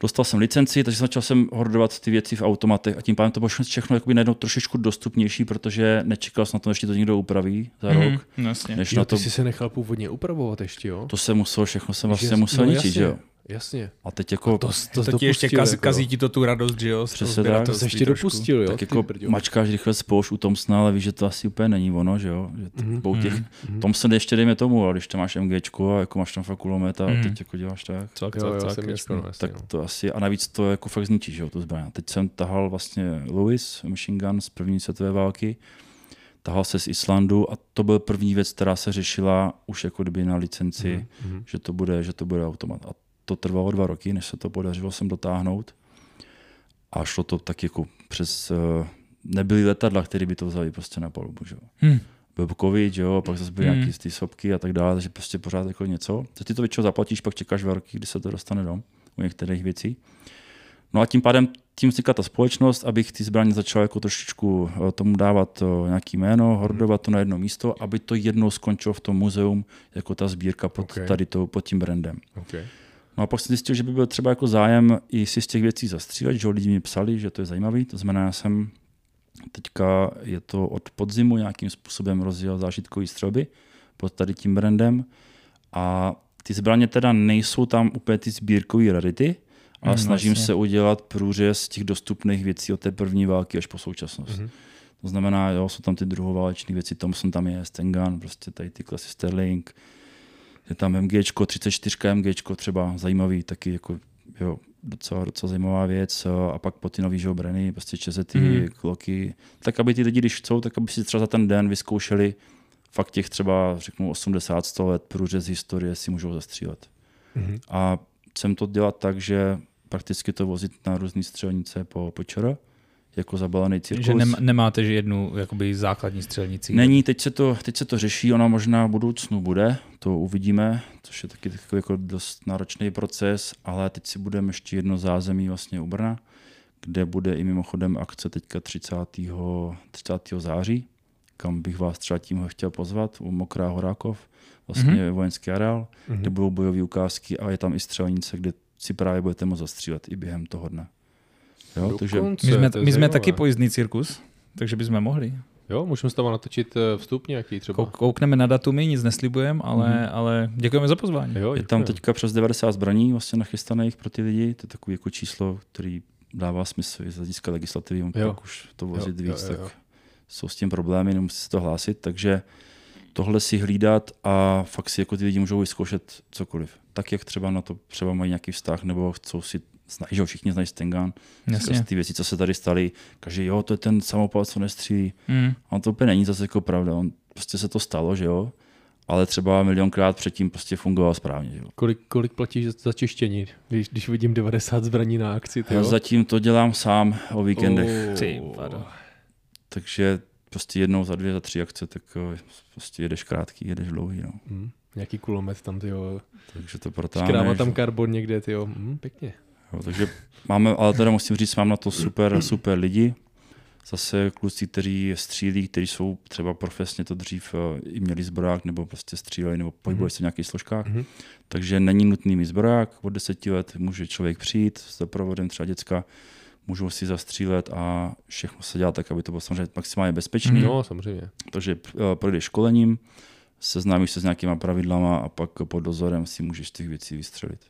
dostal jsem licenci, takže začal jsem hordovat ty věci v automatech a tím pádem to bylo všechno jakoby najednou trošičku dostupnější, protože nečekal jsem na to, než ti to někdo upraví za rok. Mhm, jasně. Než Jo, na ty to, jsi se nechal původně upravovat ještě, jo? to jsem musel, všechno jsem vlastně jsi- musel no ničit, že jo. Jasně. A teď jako... To, To, to ti ještě dopustil, kaz, jako, kazí ti to tu radost, že jo? Přesně tak. To se ještě trošku. dopustil, jo? tak jako mačkáš rychle spoušť u Thompsona, ale víš, že to asi úplně není ono, že jo? Že t- Mhm, mm-hmm. těch, mhm. Thompson ještě dejme tomu, ale když tam máš MGčko a jako máš tam fakt kulomet a Mhm. teď jako děláš tak, Cak, Jo, jo, cak, cak, jasný, jasný. no, tak no. to asi, a navíc to jako fakt zničí, že jo, tu zbraň. Teď jsem tahal vlastně Lewis, machine gun z první světové války, tahal se z Islandu a to byl první věc, která se řešila už jako kdyby na licenci, Mhm. že to bude, že to bude automat. A to trvalo dva roky, než se to podařilo sem dotáhnout. A šlo to tak jako přes... Uh, nebyly letadla, které by to vzali prostě na palubu. Že? jo. Hm. Byl covid, že jo, a pak zase byly Hmm. nějaký ty sopky a tak dále, takže prostě pořád jako něco. To ty to většinou zaplatíš, pak čekáš dva roky, kdy se to dostane dom u některých věcí. No a tím pádem tím vznikla ta společnost, abych ty zbraně začal jako trošičku eh, tomu dávat eh, nějaký jméno, hordovat to na jedno místo, aby to jednou skončilo v tom muzeum jako ta sbírka pod, Okay. tady to, pod tím brandem. Okay. No a pak jsem zjistil, že by byl třeba jako zájem i si z těch věcí zastřílet, že jo, lidi mi psali, že to je zajímavý, to znamená, já jsem teďka je to od podzimu nějakým způsobem rozjel zážitkový střelby pod tady tím brandem a ty zbraně teda nejsou tam úplně ty sbírkové rarity, ale Mm, snažím jasně. se udělat průřez těch dostupných věcí od té první války až po současnost. Mhm. To znamená, jo, jsou tam ty druhoválečné věci, Thompson tam je, Stengan, prostě tady ty klasy Sterling, je tam MGčko, 34 MGčko třeba zajímavý, taky jako jo, docela, docela zajímavá věc a pak po ty nový že jo, Breny, prostě čezety, mm. kloky, tak aby ty lidi, když chcou, tak aby si třeba za ten den vyzkoušeli fakt těch třeba, řeknu, 80-100 let průřez historie si můžou zastřílet. Mhm. A chcem to dělat tak, že prakticky to vozit na různé střelnice po, po ČR, jako zabalený cirkus. Že nem, nemáte že jednu jakoby základní střelnici. Není, teď se, to, teď se to řeší, ona možná v budoucnu bude, to uvidíme, což je taky takový jako dost náročný proces, ale teď si budeme ještě jedno zázemí vlastně u Brna, kde bude i mimochodem akce teďka 30. 30. září, kam bych vás třeba tím chtěl pozvat, u Mokrá Horákov, vlastně mm-hmm. vojenský areál, Mhm. kde budou bojové ukázky a je tam i střelnice, kde si právě budete moct zastřílet i během toho dne. Jo, takže My jsme, my jsme taky pojízdný cirkus, takže bychom mohli. Jo, můžeme s tebou natočit eh, vstup nějaký třeba. Kou- Koukneme na datumy, nic neslibujeme, ale, Mhm. ale děkujeme za pozvání. Jo, Je tam teďka přes 90 zbraní vlastně nachystaných pro ty lidi. To je takový jako číslo, který dává smysl i z hlediska legislativy. On Jo. pak už to vozit Jo, jo, víc, jo, jo. tak jsou s tím problémy, nemusí se to hlásit. Takže tohle si hlídat a fakt si jako ty lidi můžou vyzkoušet cokoliv. Tak jak třeba na to třeba mají nějaký vztah nebo chcou si znají, že jo, všichni znají Stengan, Jasně. ty věci, co se tady staly, každý, jo, to je ten samopal, co nestřílí. Mm. A on to úplně není zase jako pravda, on prostě se to stalo, že jo, ale třeba milionkrát předtím prostě fungoval správně, že jo. Kolik, kolik platíš za- za čištění, když, když vidím 90 zbraní na akci? Ty Já jo? zatím to dělám sám o víkendech, Oh. Ty takže prostě jednou za dvě, za tři akce, tak eh, prostě jedeš krátký, jedeš dlouhý, no. Hm, nějaký kulomet tam, ty jo. Takže to Škráma protáhneš. tam karbon někde, ty jo. Hm, pěkně. Jo, takže máme, ale teda musím říct, mám na to super, super lidi. Zase kluci, kteří střílí, kteří jsou třeba profesně to dřív eh, i měli zbroják, nebo prostě stříleli, nebo pohybovali se v nějakých složkách. Mhm. Takže není nutný mít zbroják. Od deseti let může člověk přijít s doprovodem třeba děcka, můžou si zastřílet a všechno se dělá tak, aby to bylo samozřejmě maximálně bezpečný. No, samozřejmě. Takže eh, projdeš školením, seznámíš se s nějakýma pravidlama a pak pod dozorem si můžeš těch věcí vystřelit.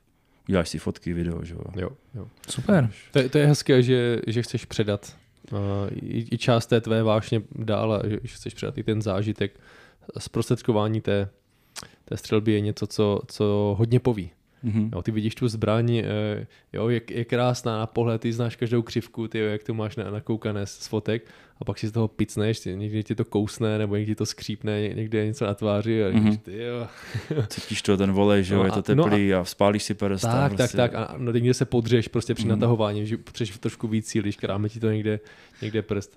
Uděláš si fotky, video, že jo. Jo, jo. Super. To, je- to je hezké, že, že chceš předat uh, i, i část té tvé vášně dál a že, že chceš předat i ten zážitek. Zprostředkování té, té střelby je něco, co, co hodně poví. Mhm. Jo, ty vidíš tu zbraň, eh, jo, je, je krásná na pohled, ty znáš každou křivku, ty, jo, jak to máš na, nakoukané z fotek a pak si z toho picneš, někdy ti to kousne, nebo někdy ti to skřípne, ně- někde je něco na tváři a Mhm. mm-hmm. ty, jo. Cítíš to, ten volej, že jo, No je a- to no teplý a, spálíš si peresta. Tak, tak, prostě. tak. A no, někde se podřeš prostě při Mhm. natahování, že potřebuješ trošku víc síly, když kráme ti to někde, někde prst.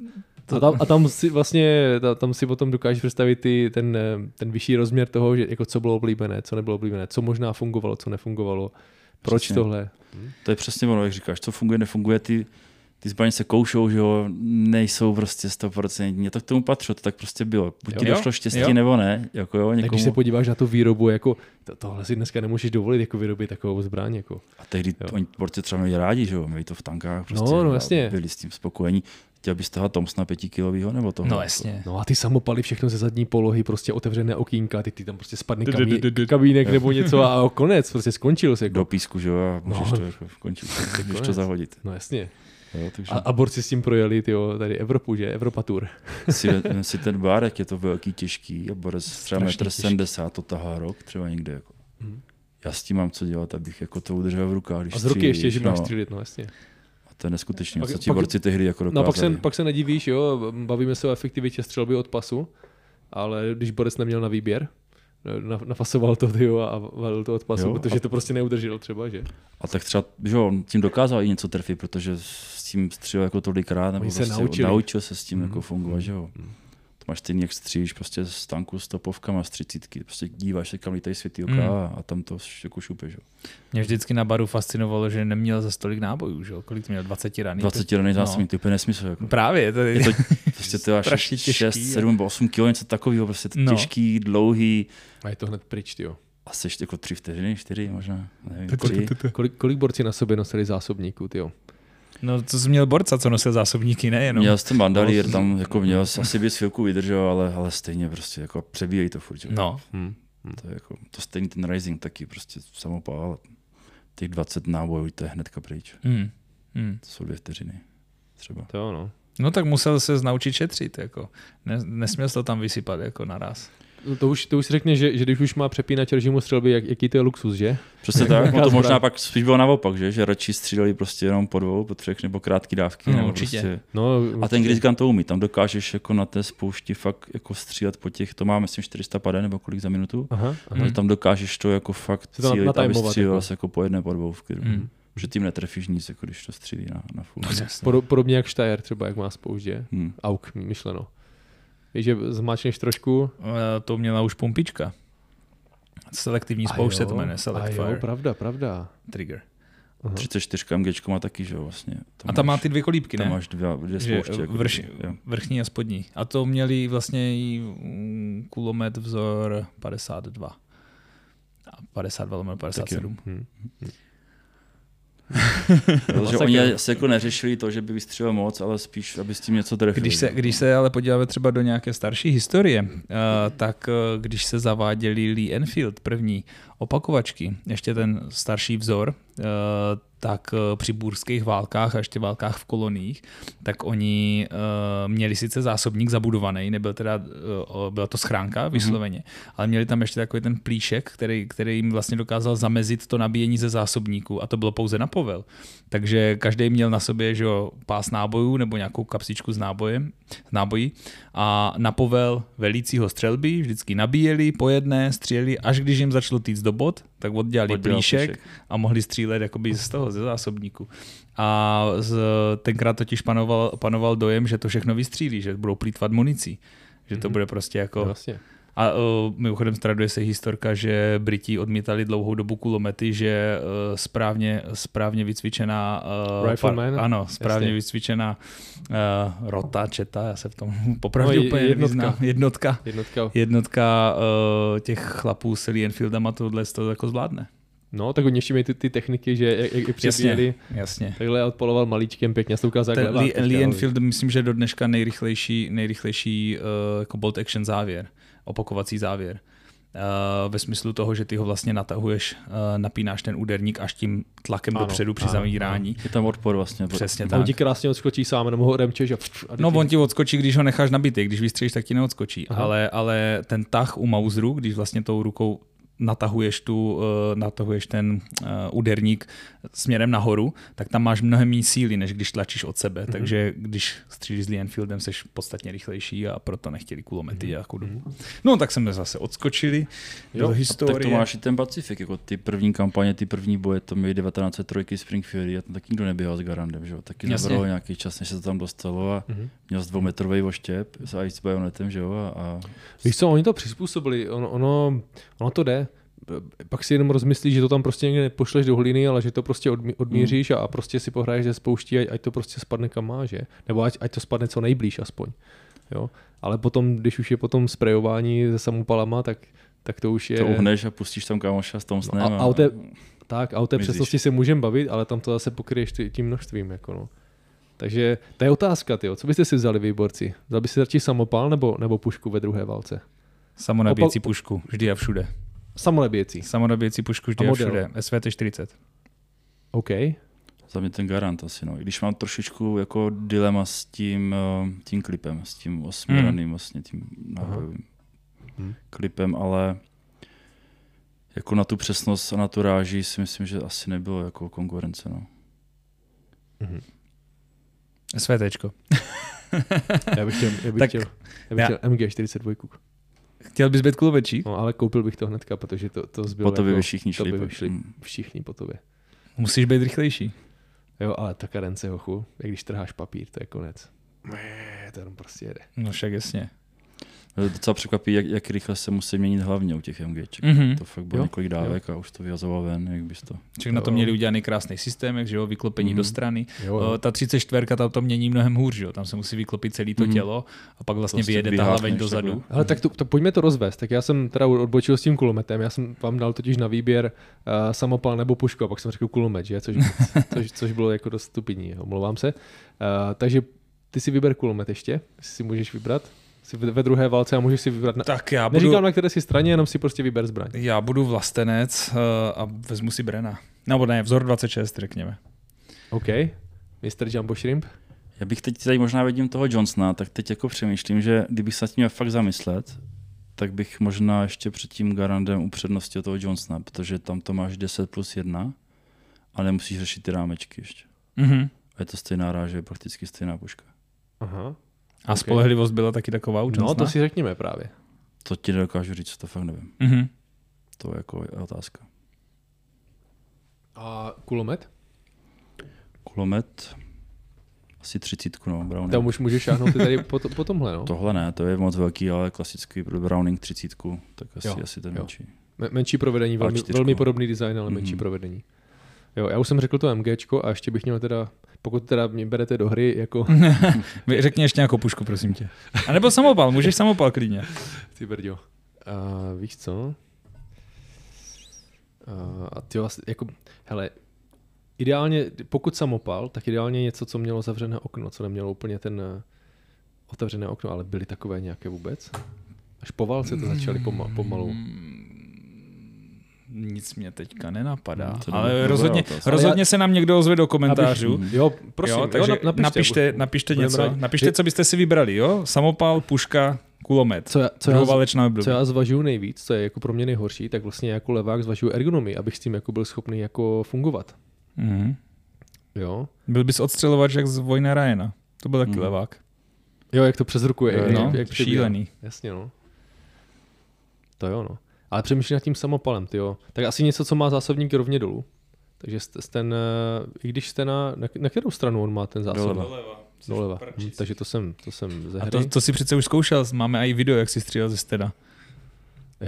A tam, a tam si vlastně, ta- tam si potom dokážeš představit ty, ten, ten vyšší rozměr toho, že jako co bylo oblíbené, co nebylo oblíbené, co možná fungovalo, co nefungovalo, proč Přesně. tohle. To je přesně ono, jak říkáš, co funguje, nefunguje, ty, ty zbraně se koušou, že jo, nejsou prostě 100%. To k tomu patřilo, to tak prostě bylo. Buď ti Jo. došlo štěstí, Jo. nebo ne. Jako jo, Tak někomu... když se podíváš na tu výrobu, jako to, tohle si dneska nemůžeš dovolit jako vyrobit takovou zbraň. Jako. A tehdy Jo. oni portě třeba měli rádi, že jo, měli to v tankách, prostě No, no, jasně. byli s tím spokojení. chtěl bys tahat Thompsona pětikilovýho nebo toho? No jasně. No a ty samopaly všechno ze zadní polohy, prostě otevřené okýnka, ty, ty tam prostě spadne kamí, kamínek nebo něco a konec, prostě skončil se. Do Jako. písku, že jo, a můžeš No. to jako končit, můžeš to zahodit. No jasně. Jo, takže A, a borci s tím projeli, tyjo, tady Evropu, že? Evropa Tour. si, si ten bárek je to velký, těžký a borec třeba metr těžký. 70 to tahá rok, třeba někde. Jako. Já s tím mám co dělat, abych jako to udržel v rukách, když A z ruky ještě, že máš no. střílit, no jasně. A to je neskutečné, Pak- co ti borci tehdy jako No dokázali. a pak se, pak se nedivíš, jo, bavíme se o efektivitě střelby od pasu, ale když borec neměl na výběr, nafasoval to tyjo, a valil to od pasu, Jo, protože a- to prostě neudržel třeba, že? A tak třeba, že on tím dokázal i něco trefit, protože s tím střílel jako tolikrát, nebo Oni se prostě naučili. naučil se s tím Mhm. jako fungovat, že jo. To máš stejný, jak střílíš prostě z tanku s topovkama z třicítky, prostě díváš se, kam lítají světýlka Mm. a, a tam to jako šupe, že jo. Mě vždycky na baru fascinovalo, že neměl za stolik nábojů, že jo? Kolik to měl? 20 raný? 20 raný zásobník, to je úplně nesmysl. Jako. Právě, to je, Je to prostě to až Strašně 6, těžký, 7 nebo 8 kg, něco takového, prostě No. no. těžký, dlouhý. A je to hned pryč, tyjo. A seš jako 3 vteřiny, 4 možná, nevím, Tak 3. Kolik, kolik borci na sobě nosili zásobníků, tyjo? No to jsi měl borca, co nosil zásobníky, nejenom. Měl jsem bandalír, No, tam jako měl, asi bys chvilku vydržel, ale, ale stejně prostě jako přebíjejí to furt. No, Hm. To je jako, to stejný ten Rising taky prostě samopál. Těch 20 nábojů, to je hnedka pryč. hmm. Hmm. To jsou dvě vteřiny. Třeba. To jo, no. No tak musel se naučit šetřit, jako. Ne, nesměl to tam vysypat jako naraz. No To už, to už si řekne, že, že když už má přepínač režimu střelby, jak, jaký to je luxus, že? Přesně tak, no to možná pak spíš bylo naopak, že? že radši stříleli prostě jenom po dvou, po třech nebo krátké dávky. No, nebo určitě. Prostě... No, A ten Gun to umí, tam dokážeš jako na té spoušti fakt jako střílet po těch, to má myslím 400 pade nebo kolik za minutu, Aha, aha. ale tam dokážeš to jako fakt to cílit, aby střílel jako. jako po jedné po dvou v klidu. Hmm. Že tím netrefíš nic, jako když to střílí na, na full. Podo, podobně jak Steyr třeba, jak má spoušť, že? Hmm. Auk, myšleno. Víš, že zmáčneš trošku. Eh, To měla už pumpička. Selektivní A spoušť se jo, to jmenuje, a Select jo, Fire pravda, pravda. Trigger. Aha. 34 MG má taky, že jo, vlastně. A tam má ty dvě kolíbky, tam ne? máš dvě, dvě spouště. Jako vrš, jo. vrchní a spodní. A to měli vlastně i mm, kulomet vzor 52. A 52 lomeno 57. Hm. Protože oni asi jako neřešili to, že by vystřelil moc, ale spíš, aby s tím něco trefili. Když se, když se ale podíváme třeba do nějaké starší historie, uh, tak uh, když se zaváděli Lee Enfield, první opakovačky, ještě ten starší vzor, uh, tak uh, při bůrských válkách a ještě válkách v koloniích, tak oni uh, měli sice zásobník zabudovaný, nebyl teda, uh, byla to schránka vysloveně, mm-hmm. ale měli tam ještě takový ten plíšek, který, který jim vlastně dokázal zamezit to nabíjení ze zásobníku a to bylo pouze na povel. Takže každý měl na sobě že jo, pás nábojů nebo nějakou kapsičku s nábojem, s nábojí a na povel velícího střelby vždycky nabíjeli po jedné, stříleli, až když jim začalo týct do bod, tak oddělali Oddělal plíšek, plíšek. a mohli střílet jakoby z toho, ze zásobníku. A z, tenkrát totiž panoval, panoval dojem, že to všechno vystřílí, že budou plítvat municí. Že to Mhm. bude prostě jako... Vlastně. A uh, mimochodem traduje se historka, že Briti odmítali dlouhou dobu kulomety, že uh, správně, správně vycvičená uh, Rifleman? ano, správně Jasně. vycvičená uh, rota, četa, já se v tom popravdě No, úplně jednotka. nevyznám. Jednotka. Jednotka. Jednotka uh, těch chlapů s Lee Enfieldama tohle to jako zvládne. No, tak oni ještě mají ty, ty techniky, že jak, jak přebíjeli, Jasně, jasně. takhle odpaloval malíčkem pěkně, to ukázal Ten jak Lee, Lee Enfield, myslím, že do dneška nejrychlejší, nejrychlejší uh, jako bolt action závěr, opakovací závěr. Uh, ve smyslu toho, že ty ho vlastně natahuješ, uh, napínáš ten úderník až tím tlakem Ano, dopředu při ano, ale Je tam odpor vlastně. Přesně A tak. on ti krásně odskočí sám, nebo ho remčeš a, pff, a No on ti odskočí, když ho necháš nabitý, když vystřelíš, tak ti neodskočí. Aha. Ale, ale ten tah u Mauseru, když vlastně tou rukou natahuješ, tu, uh, natahuješ ten uh, úderník směrem nahoru, tak tam máš mnohem méně síly, než když tlačíš od sebe. Mm-hmm. Takže když střílíš s Lee Enfieldem, jsi podstatně rychlejší a proto nechtěli kulomety mm-hmm. nějakou dobu. No tak jsme zase odskočili Jo, do historie. Tak to máš i ten Pacifik, jako ty první kampaně, ty první boje, to měli 1903 Spring Fury a tam taky nikdo neběhal s Garandem, že jo? Taky Jasně. zabralo nějaký čas, než se to tam dostalo a Mhm. měl s dvoumetrový oštěp s ice bajonetem, že jo? A, a Víš co, oni to přizpůsobili, ono, ono, ono to jde. Pak si jenom rozmyslíš, že to tam prostě někde nepošleš do hlíny, ale že to prostě odmí, odmíříš a, a prostě si pohraješ ze spouští, ať, ať to prostě spadne kam má, že? Nebo ať, ať to spadne co nejblíž aspoň. Jo? Ale potom, když už je potom sprejování se samopalama, tak, tak to už je... to uhneš a pustíš tam kámoša s tom snem. No a- a o té- tak, a o té přesnosti se můžeme bavit, ale tam to zase pokryješ ty- tím množstvím. Jako no. Takže to je otázka, tyjo. co byste si vzali výborci? Vzal by si radši samopal nebo, nebo pušku ve druhé válce? Samonabíjecí Opal- pušku, vždy a všude. Samoleběcí. Samonabíjecí pušku vždy A a, model? všude. SVT40. OK. Za mě ten garant asi, no. I když mám trošičku jako dilema s tím, eh, tím klipem, s tím osmiraným vlastně tím Hmm. klipem, ale jako na tu přesnost a na tu ráži si myslím, že asi nebylo jako konkurence, no. Mhm. SVTčko. Já bych chtěl, já bych Tak chtěl, já bych já- chtěl MG42. Chtěl bys být klubečík? No, ale koupil bych to hnedka, protože to, to zbylo Po tobě jako, by všichni to šli. by pak. šli Mm. všichni po tobě. Musíš být rychlejší. Jo, ale ta karence, hochu, jak když trháš papír, to je konec. To jenom prostě jede. No však jasně. Docela překvapí, jak, jak rychle se musí měnit hlavně u těch MGček. Mhm. To fakt bylo Jo, několik dávek a už to vyhazoval ven, jak bys to... Však na to Jo. měli udělaný krásný systém, jak, že jo, vyklopení Mhm. do strany. Jo, O, Ta 34 tam to mění mnohem hůř, že jo? tam se musí vyklopit celé to Mhm. tělo a pak vlastně Prostě vyjede ta hlaveň dozadu. takhle. Ale tak to, to, pojďme to rozvést. Tak já jsem teda odbočil s tím kulometem. Já jsem vám dal totiž na výběr uh, samopal nebo pušku a pak jsem řekl kulomet, že? Což, což, což bylo jako dost stupidní, omlouvám se. Uh, takže ty si vyber kulomet ještě, jestli si můžeš vybrat. Jsi ve druhé válce a můžeš si vybrat. Na... Tak já budu, Neříkám na které si straně, jenom si prostě vyber zbraň. já budu vlastenec uh, a vezmu si Brena. Nebo ne, vzor 26, řekněme. OK. Mr. Jumbo Shrimp. Já bych teď tady možná vidím toho Johnsona, tak teď jako přemýšlím, že kdybych se nad tím měl fakt zamyslet, tak bych možná ještě před tím Garandem upřednostil toho Johnsona, protože tam to máš 10 plus 1 a nemusíš řešit ty rámečky ještě. Mhm. A je to stejná ráže, prakticky stejná puška. Aha. A spolehlivost byla taky taková u No, to si řekněme právě. To ti nedokážu říct, to fakt nevím. Mhm. To je jako otázka. A kulomet? Kulomet, asi 30, no, Browning. Tam už můžeš šáhnout ty tady po, to, po tomhle, no. Tohle ne, to je moc velký, ale klasický pro Browning 30, tak asi, Jo, asi ten jo. menší. Me- menší provedení, velmi, velmi podobný design, ale menší Mhm. provedení. Jo, já už jsem řekl to MGčko a ještě bych měl teda, pokud teda mě berete do hry, jako Řekni ještě nějakou pušku, prosím tě. A nebo samopal, můžeš samopal klidně. ty brďo. A víš co? A, ty vlastně, jako, hele, ideálně, pokud samopal, tak ideálně něco, co mělo zavřené okno, co nemělo úplně ten eh, otevřené okno, ale byly takové nějaké vůbec? Až po válce to začaly poma, pomalu. Nic mě teďka nenapadá, Hmm, to je ale rozhodně, rozhodně se nám někdo ozve do komentářů. Abych- Jo, prosím, jo, takže jo, na- napište. napište, napište něco. rádi. Napište, co byste si vybrali, jo? Samopal, puška, kulomet. Co já, co já, co já zvažuju nejvíc, co je jako pro mě nejhorší, tak vlastně jako levák zvažuju ergonomii, abych s tím jako byl schopný jako fungovat. Mhm. Jo, Byl bys odstřelovač jak z Vojna Ryana. To byl taky Mhm. levák. jo jak to přes ruku je. Jak, No, jak přebíhá. šílený. Jasně, no. To jo, no. Ale přemýšlím nad tím samopalem, ty jo. Tak asi něco, co má zásobník rovně dolů. Takže jste- ten, eh, i když jste na, na, na kterou stranu on má ten zásobník? Doleva. Doleva. Hm, takže to jsem, to jsem ze A hry. to, to si přece už zkoušel, máme i video, jak si střílel ze steda.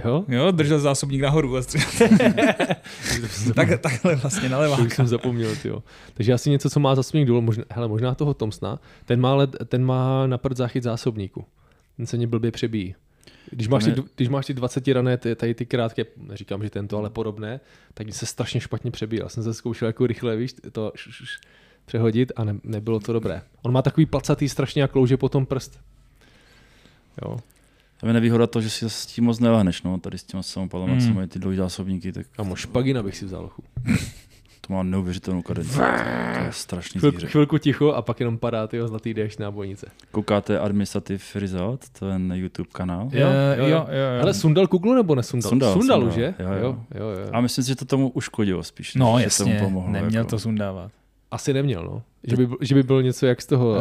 Jo? Jo, držel zásobník nahoru a střílel. tak, takhle vlastně na To leváka. jsem zapomněl, ty jo. Takže asi něco, co má zásobník dolů, možná, hele, možná toho Tomsna, ten má, led, ten má na prd záchyt zásobníku. Ten se mě blbě přebíjí. Když máš, ty, když máš ty 20 rané, ty, tady ty krátké, neříkám, že tento, ale podobné, tak se strašně špatně přebíjí. Já jsem se zkoušel jako rychle, víš, to š, š, š, přehodit a ne, nebylo to dobré. On má takový placatý strašně jak klouže potom prst. Jo. Tam je nevýhoda to, že si s tím moc nelehneš, no, tady s těma samopalama, Mm. co mají ty dlouhý zásobníky, tak Kamo, špagina bych si vzal. To má neuvěřitelnou kadenci. To je strašný Chvilku, zvíře. chvilku ticho a pak jenom padá tyho zlatý déšť na bojnice. Koukáte Administrative Result, to je na YouTube kanál. Jo, jo, jo, jo. jo, jo. Ale sundal kuglu nebo nesundal? Sundal, sundal, sundal. už je? Jo, jo. jo, jo, jo. A myslím si, že to tomu uškodilo spíš. No že jasně, tomu pomohlo, neměl jako. to sundávat. Asi neměl, no. Že by, že by byl něco jak z toho uh,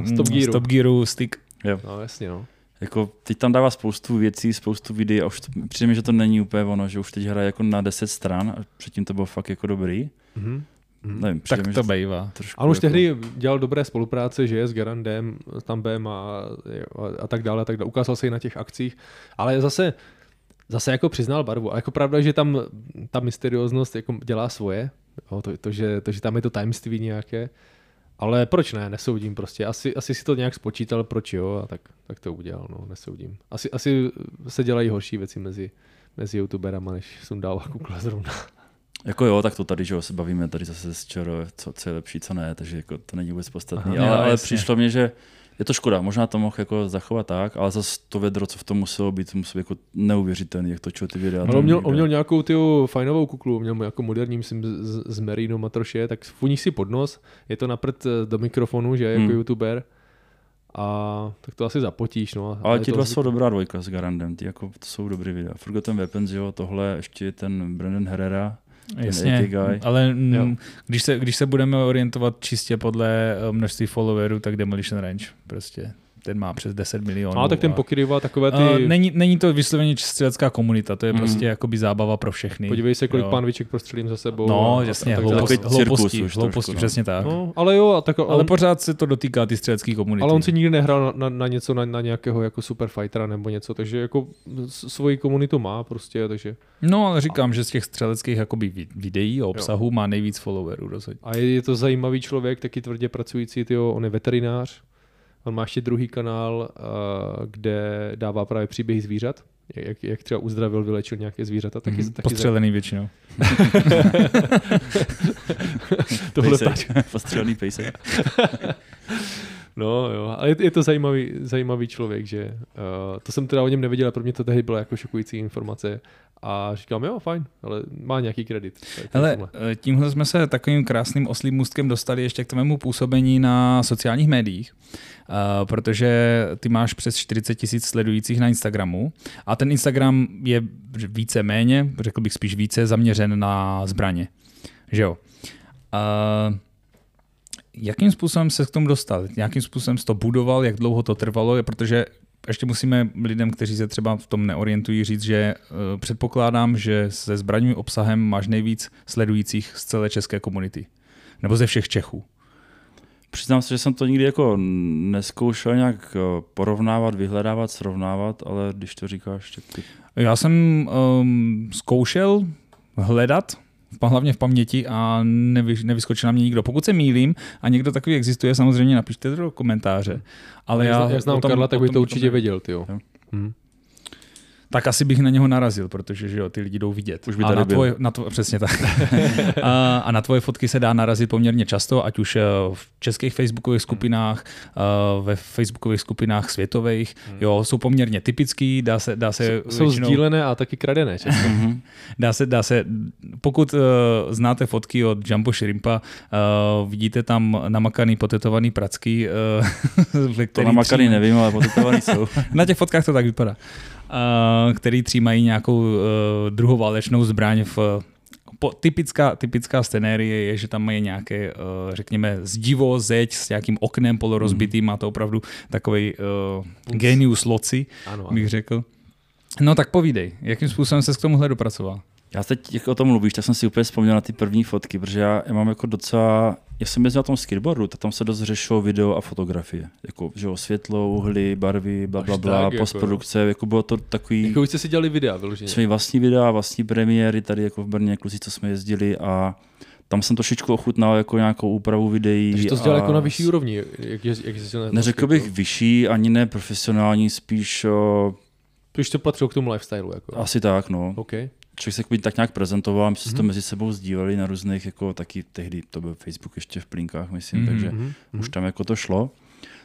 Uh, Stop Gearu. Stop Gearu, stick. Jo. No jasně, no. Jako, teď tam dává spoustu věcí, spoustu videí a už to, přijde mi, že to není úplně ono, že už teď hraje jako na 10 stran a předtím to bylo fakt jako dobrý. Mhm. Mhm. Nevím, přijde Tak mi, to bejvá. trošku A on už jako, tehdy dělal dobré spolupráce, že je s Garandem, tam Bem a, a, a tak dále, a tak dále. Ukázal se i na těch akcích, ale zase, zase jako přiznal barvu. A jako pravda, že tam ta mysterióznost jako dělá svoje, jo, to, to, že, to, že tam je to tajemství nějaké, ale proč ne, nesoudím prostě. Asi, asi si to nějak spočítal, proč jo, a tak, tak to udělal, no, nesoudím. Asi, asi se dělají horší věci mezi, mezi youtuberama, než Sundal a Kukla zrovna. Jako jo, tak to tady, že jo, se bavíme tady zase s ČR, co, co je lepší, co ne, takže jako to není vůbec podstatné. Aha, Ale, jo, ale jasně. přišlo mně, že je to škoda, možná to mohl jako zachovat tak, ale zase to vedro, co v tom muselo být, muselo být jako neuvěřitelný, jak točil ty videa. Ale on měl, on měl nějakou ty fajnovou kuklu, měl jako moderní, myslím, z, z Merino Matroše, tak funí si pod nos, je to napřed do mikrofonu, že jako Hmm. youtuber. A tak to asi zapotíš, no. Ale ti to dva jsou dobrá dvojka s Garandem, ty jako, to jsou dobrý videa. Forgotten Weapons, jo, tohle ještě je ten Brandon Herrera, Jasně, ale Jo. když se, když se budeme orientovat čistě podle eh, množství followerů, tak Demolition Range prostě. Ten má přes 10 milionů. No, tak ten a- pokryvá takové ty... Uh, není, není to vysloveně střelecká komunita, to je Mhm. prostě jakoby zábava pro všechny. Podívej se, kolik Jo. pánviček prostřelím za sebou. No, a- jasně, a hlouposti, hlouposti, už hlouposti no. přesně tak. No, ale jo, a tak on, Ale pořád se to dotýká ty střelecké komunity. ale on si nikdy nehrál na, na, na něco, na, na nějakého jako superfightera nebo něco, takže jako svoji komunitu má prostě, takže No, ale říkám, že z těch střeleckých jakoby vi- videí a obsahu má nejvíc followerů rozhodně. A je, je to zajímavý člověk, taky tvrdě pracující, tyjo, on je veterinář. On má ještě druhý kanál, uh, kde dává právě příběhy zvířat. Jak, jak třeba uzdravil, vylečil nějaké zvířata. Taky, Mhm, taky Postřelený většinou. Tohle pejsek, postřelený pejsek. No jo, ale je, je to zajímavý, zajímavý člověk, že uh, to jsem teda o něm nevěděl, pro mě to tehdy byla jako šokující informace a říkám, jo, fajn, ale má nějaký kredit. tomhle. eh, tímhle jsme se takovým krásným oslým můstkem dostali ještě k tvému působení na sociálních médiích, uh, protože ty máš přes 40 tisíc sledujících na Instagramu a ten Instagram je více méně, řekl bych spíš více, zaměřen na zbraně. Že jo? Uh, jakým způsobem se k tomu dostal? Jakým způsobem jsi to budoval? Jak dlouho to trvalo? Je, protože ještě musíme lidem, kteří se třeba v tom neorientují, říct, že uh, předpokládám, že se zbraňovým obsahem máš nejvíc sledujících z celé české komunity. Nebo ze všech Čechů. Přiznám se, že jsem to nikdy jako neskoušel nějak eh, porovnávat, vyhledávat, srovnávat, ale když to říkáš, tak ty... Já jsem um, zkoušel hledat, hlavně v paměti a nevy, nevyskočil na mě nikdo. Pokud se mýlím a někdo takový existuje, samozřejmě napište to do komentáře. Ale já, jak znám tom- Karla, tak by to potom určitě věděl, ty jo. Jo. Tak asi bych na něho narazil, protože že jo, ty lidi jdou vidět. Už by a tady na byl. tvoje, na tvoje, přesně tak. a, a na tvoje fotky se dá narazit poměrně často, ať už eh, v českých facebookových skupinách, eh, ve facebookových skupinách světových. Jo, jsou poměrně typický, dá se, dá se Jsou většinou- sdílené a taky kradené často. Mhm. Dá se, dá se, pokud uh, znáte fotky od Jumbo Shrimpa, uh, vidíte tam namakaný, potetovaný pracky, uh, To namakaný tří- nevím, ale potetovaný jsou. Na těch fotkách to tak vypadá. Uh, který třímají nějakou uh, druhoválečnou zbraň v po, typická, typická scenérie je, že tam mají nějaké, uh, řekněme, zdivo, zeď s nějakým oknem polorozbitým, má to opravdu takový uh, genius loci, Ano, ano. bych řekl. No tak povídej, jakým způsobem se k tomuhle dopracoval? Já teď, jak o tom mluvíš, tak jsem si úplně vzpomněl na ty první fotky, protože já, já mám jako docela, já jsem jezdil na tom skateboardu, tak tam se dost řešilo video a fotografie. Jako, že jo, světlo, uhly, barvy, bla, bla, bla, tak, jako postprodukce, jako bylo to takový... Jako už jste si dělali videa vyloženě. Jsme vlastní videa, vlastní premiéry tady jako v Brně, kluci, co jsme jezdili a tam jsem trošičku ochutnal jako nějakou úpravu videí. Takže to jsi dělal a jako na vyšší úrovni, jak, jak, jak jsi na Neřekl bych vyšší, ani ne profesionální, spíš o, Když to patřilo k tomu lifestylu. Jako. asi tak, no. OK. Člověk se jakoby tak nějak prezentoval, my jsme si to Mhm. mezi sebou sdíleli na různých, jako taky tehdy to byl Facebook ještě v plinkách, myslím, Mhm. takže Mhm. už tam jako to šlo.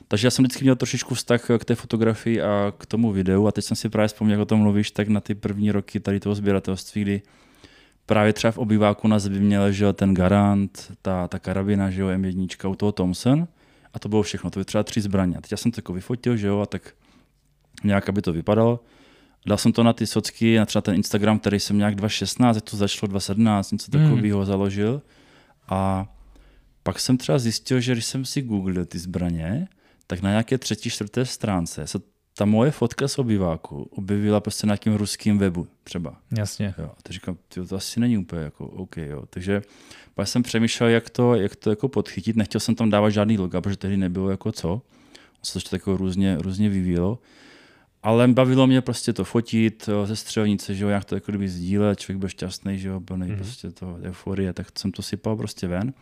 Takže já jsem vždycky měl trošičku vztah k té fotografii a k tomu videu a teď jsem si právě vzpomněl, jak o tom mluvíš, tak na ty první roky tady toho sběratelství, kdy právě třeba v obyváku na zemi měl že ten Garant, ta, ta karabina, že jo, M1, u toho Thompson a to bylo všechno, to byly třeba tři zbraně. A teď já jsem to jako vyfotil, že jo, a tak nějak, aby to vypadalo. Dal jsem to na ty socky, na třeba ten Instagram, který jsem nějak 2016, jak to začalo 2017, něco Hmm. takového založil. A pak jsem třeba zjistil, že když jsem si googlil ty zbraně, tak na nějaké třetí, čtvrté stránce se ta moje fotka z obyváku objevila prostě na nějakým ruským webu třeba. Jasně. Jo. A to říkám, tyjo, to asi není úplně jako OK. Jo. Takže pak jsem přemýšlel, jak to, jak to jako podchytit. Nechtěl jsem tam dávat žádný loga, protože tehdy nebylo jako co. On se to ještě jako různě, různě vyvíjelo. Ale bavilo mě prostě to fotit jo, ze střelnice, že jo, jak to jako kdyby sdílet, člověk byl šťastný, že jo, plný Mhm. mm-hmm. prostě to euforie, tak jsem to sypal prostě ven.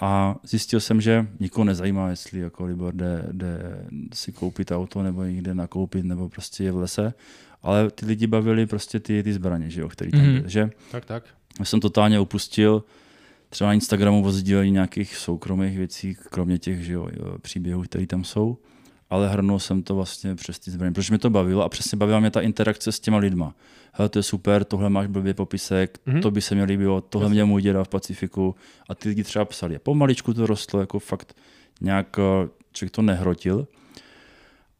A zjistil jsem, že nikoho nezajímá, jestli jako Libor jde, jde si koupit auto nebo někde nakoupit, nebo prostě je v lese. Ale ty lidi bavili prostě ty, ty zbraně, že jo, který tam Mhm. byly. Že Tak, tak. Já jsem totálně opustil třeba na Instagramu o sdílení nějakých soukromých věcí, kromě těch že jo, příběhů, které tam jsou, ale hrnul jsem to vlastně přes ty zbraně, protože mě to bavilo a přesně bavila mě ta interakce s těma lidma. Hele, to je super, tohle máš blbě popisek, Mhm. mm-hmm. to by se mi líbilo, tohle mě můj děda v Pacifiku a ty lidi třeba psali. A pomaličku to rostlo, jako fakt nějak eh, člověk to nehrotil.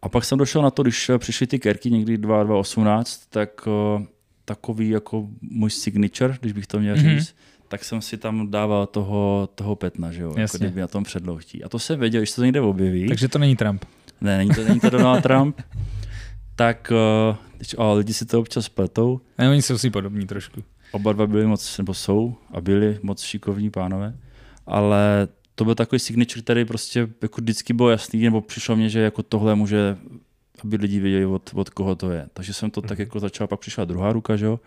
A pak jsem došel na to, když eh, přišly ty kerky někdy 2018, tak eh, takový jako můj signature, když bych to měl Mhm. mm-hmm. říct, tak jsem si tam dával toho, toho petna, že jo, jako Jasně. kdyby na tom předlohtí. A to jsem věděl, když se to někde objeví. Takže to není Trump. Ne, není to, není to Donald Trump. Tak uh, když, oh, lidi si to občas pletou. Ne, oni jsou si podobní trošku. Oba dva byli moc, nebo jsou a byli moc šikovní pánové. Ale to byl takový signature, který prostě jako vždycky byl jasný, nebo přišlo mně, že jako tohle může, aby lidi věděli, od, od koho to je. Takže jsem to tak jako začal, pak přišla druhá ruka, že jo.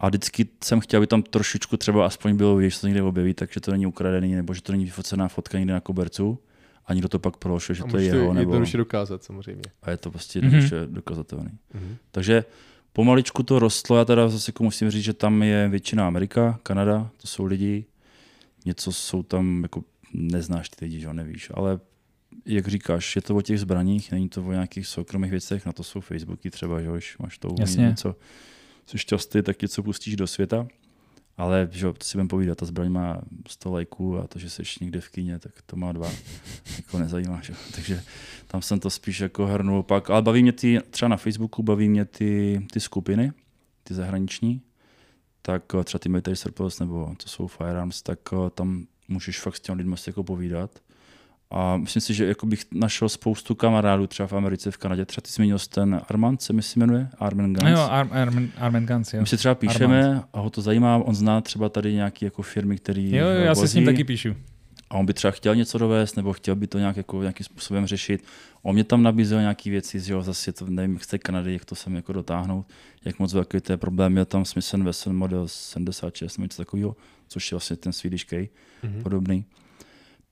A vždycky jsem chtěl, aby tam trošičku třeba aspoň bylo vidět, že se to někde objeví, takže to není ukradený, nebo že to není vyfocená fotka někde na kobercu. A někdo to pak prošel, že A to je jeho, nebo... jednoduše dokázat samozřejmě. A je to prostě Mhm. jednoduše mm-hmm. dokazatelný. Mhm. Takže pomaličku to rostlo, já teda zase jako musím říct, že tam je většina Amerika, Kanada, to jsou lidi, něco jsou tam, jako neznáš ty lidi, že jo, nevíš, ale jak říkáš, je to o těch zbraních, není to o nějakých soukromých věcech, na to jsou Facebooky třeba, že jo, když máš to něco, jsi šťastný, tak něco pustíš do světa, ale že to si budem povídat, ta zbraň má 100 lajků a to, že jsi někde v kíně, tak to má dva, jako nezajímá, že? takže tam jsem to spíš jako hrnul pak, ale baví mě ty, třeba na Facebooku baví mě ty, ty skupiny, ty zahraniční, tak eh, třeba ty Military Surplus nebo to jsou Firearms, tak eh, tam můžeš fakt s těmi lidmi si jako povídat. A myslím si, že jako bych našel spoustu kamarádů třeba v Americe, v Kanadě. Třeba ty jsi zmínil ten Armand, se mi si jmenuje, Armen Gans. No jo, Ar- Armen, Armen Gans, jo. My si třeba píšeme a ho to zajímá, on zná třeba tady nějaké jako firmy, které Jo, jo, já se s ním taky píšu. a on by třeba chtěl něco dovést, nebo chtěl by to nějak jako nějakým způsobem řešit. On mě tam nabízel nějaké věci, že jo, zase to, nevím, jak z té Kanady, jak to sem jako dotáhnout, jak moc velký to je problém. Měl tam Smith Wesson model 76 nebo něco takového, což je vlastně ten Swedish K, Mhm. podobný.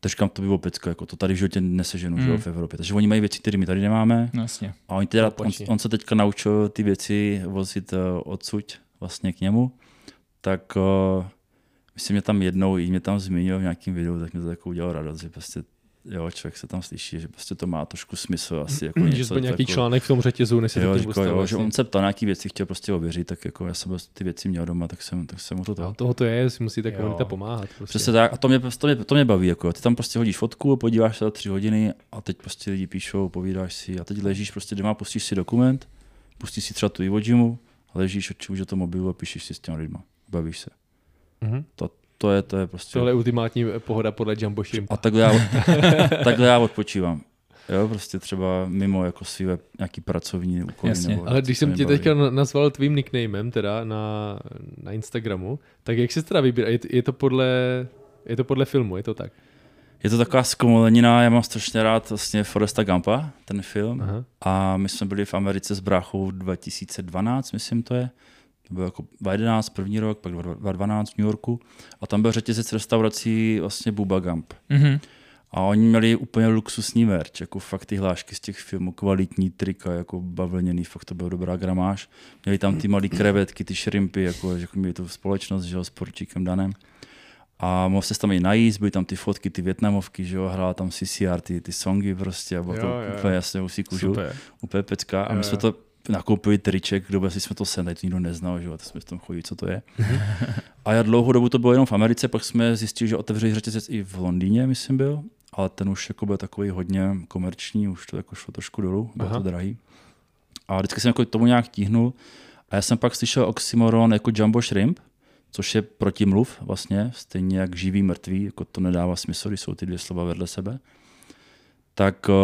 Takže kam to by bylo pecko, jako to tady v životě neseženu Mm. mm. v Evropě. Takže oni mají věci, které my tady nemáme. No jasně. A on, teda, on, on, se teďka naučil ty věci vozit uh, odsud vlastně k němu, tak uh, myslím, že tam jednou i mě tam zmínil v nějakém videu, tak mi to jako udělalo radost, že prostě jo, člověk se tam slyší, že prostě to má trošku smysl asi. Jako Že něco, jsme nějaký jako, článek v tom řetězu, než se Jo, to říkal, dostal. jo, že vlastně. on se ptal na nějaký věci, chtěl prostě ověřit, tak jako já jsem ty věci měl doma, tak jsem, tak jsem mu to No, dal. toho to je, si musí ta komunita pomáhat. Prostě. Přesně tak, a to mě, to, mě, to mě baví. Jako. Ty tam prostě hodíš fotku, podíváš se za tři hodiny a teď prostě lidi píšou, povídáš si a teď ležíš prostě doma, pustíš si dokument, pustíš si třeba tu Iwo Jimu, ležíš či už do toho mobilu a píšeš si s těmi lidma. Bavíš se. Mhm. To, to, je, to je prostě... Tohle je ultimátní pohoda podle Jumbo Shrimpa. A takhle já, takhle já odpočívám. Jo, prostě třeba mimo jako své nějaký pracovní úkoly. Jasně. Nebo Ale když jsem tě teďka na- nazval tvým nicknamem teda na, na Instagramu, tak jak se teda vybírá? Je, to- je, to podle, je to podle filmu, je to tak? Je to taková zkomolenina, já mám strašně rád vlastně Foresta Gampa, ten film. Aha. A my jsme byli v Americe s bráchou 2012, myslím to je. To byl jako 2011, první rok, pak 2012 v New Yorku. A tam byl řetězec restaurací vlastně Bubba Gump. Mhm. A oni měli úplně luxusní merch, jako fakt ty hlášky z těch filmů, kvalitní trika, jako bavlněný, fakt to byla dobrá gramáž. Měli tam ty malé krevetky, ty šrimpy, jako, že měli tu společnost, že jo, s porčíkem Danem. A mohl se tam i najíst, byly tam ty fotky, ty větnamovky, že jo, hrála tam CCR, ty, ty songy prostě, a bylo Jo, to jo, úplně jasně usí kůžu Super. úplně pecka. A Jo, my jsme to nakoupili triček, kdo si jsme to tady to nikdo neznal, že jo, jsme v tom chodili, co to je. a já dlouhou dobu to bylo jenom v Americe, pak jsme zjistili, že otevřeli řetězec i v Londýně, myslím byl, ale ten už jako byl takový hodně komerční, už to jako šlo trošku dolů, bylo Aha. to drahý. A vždycky jsem jako tomu nějak tíhnul. A já jsem pak slyšel oxymoron jako jumbo shrimp, což je protimluv vlastně, stejně jak živý, mrtvý, jako to nedává smysl, když jsou ty dvě slova vedle sebe. Tak uh,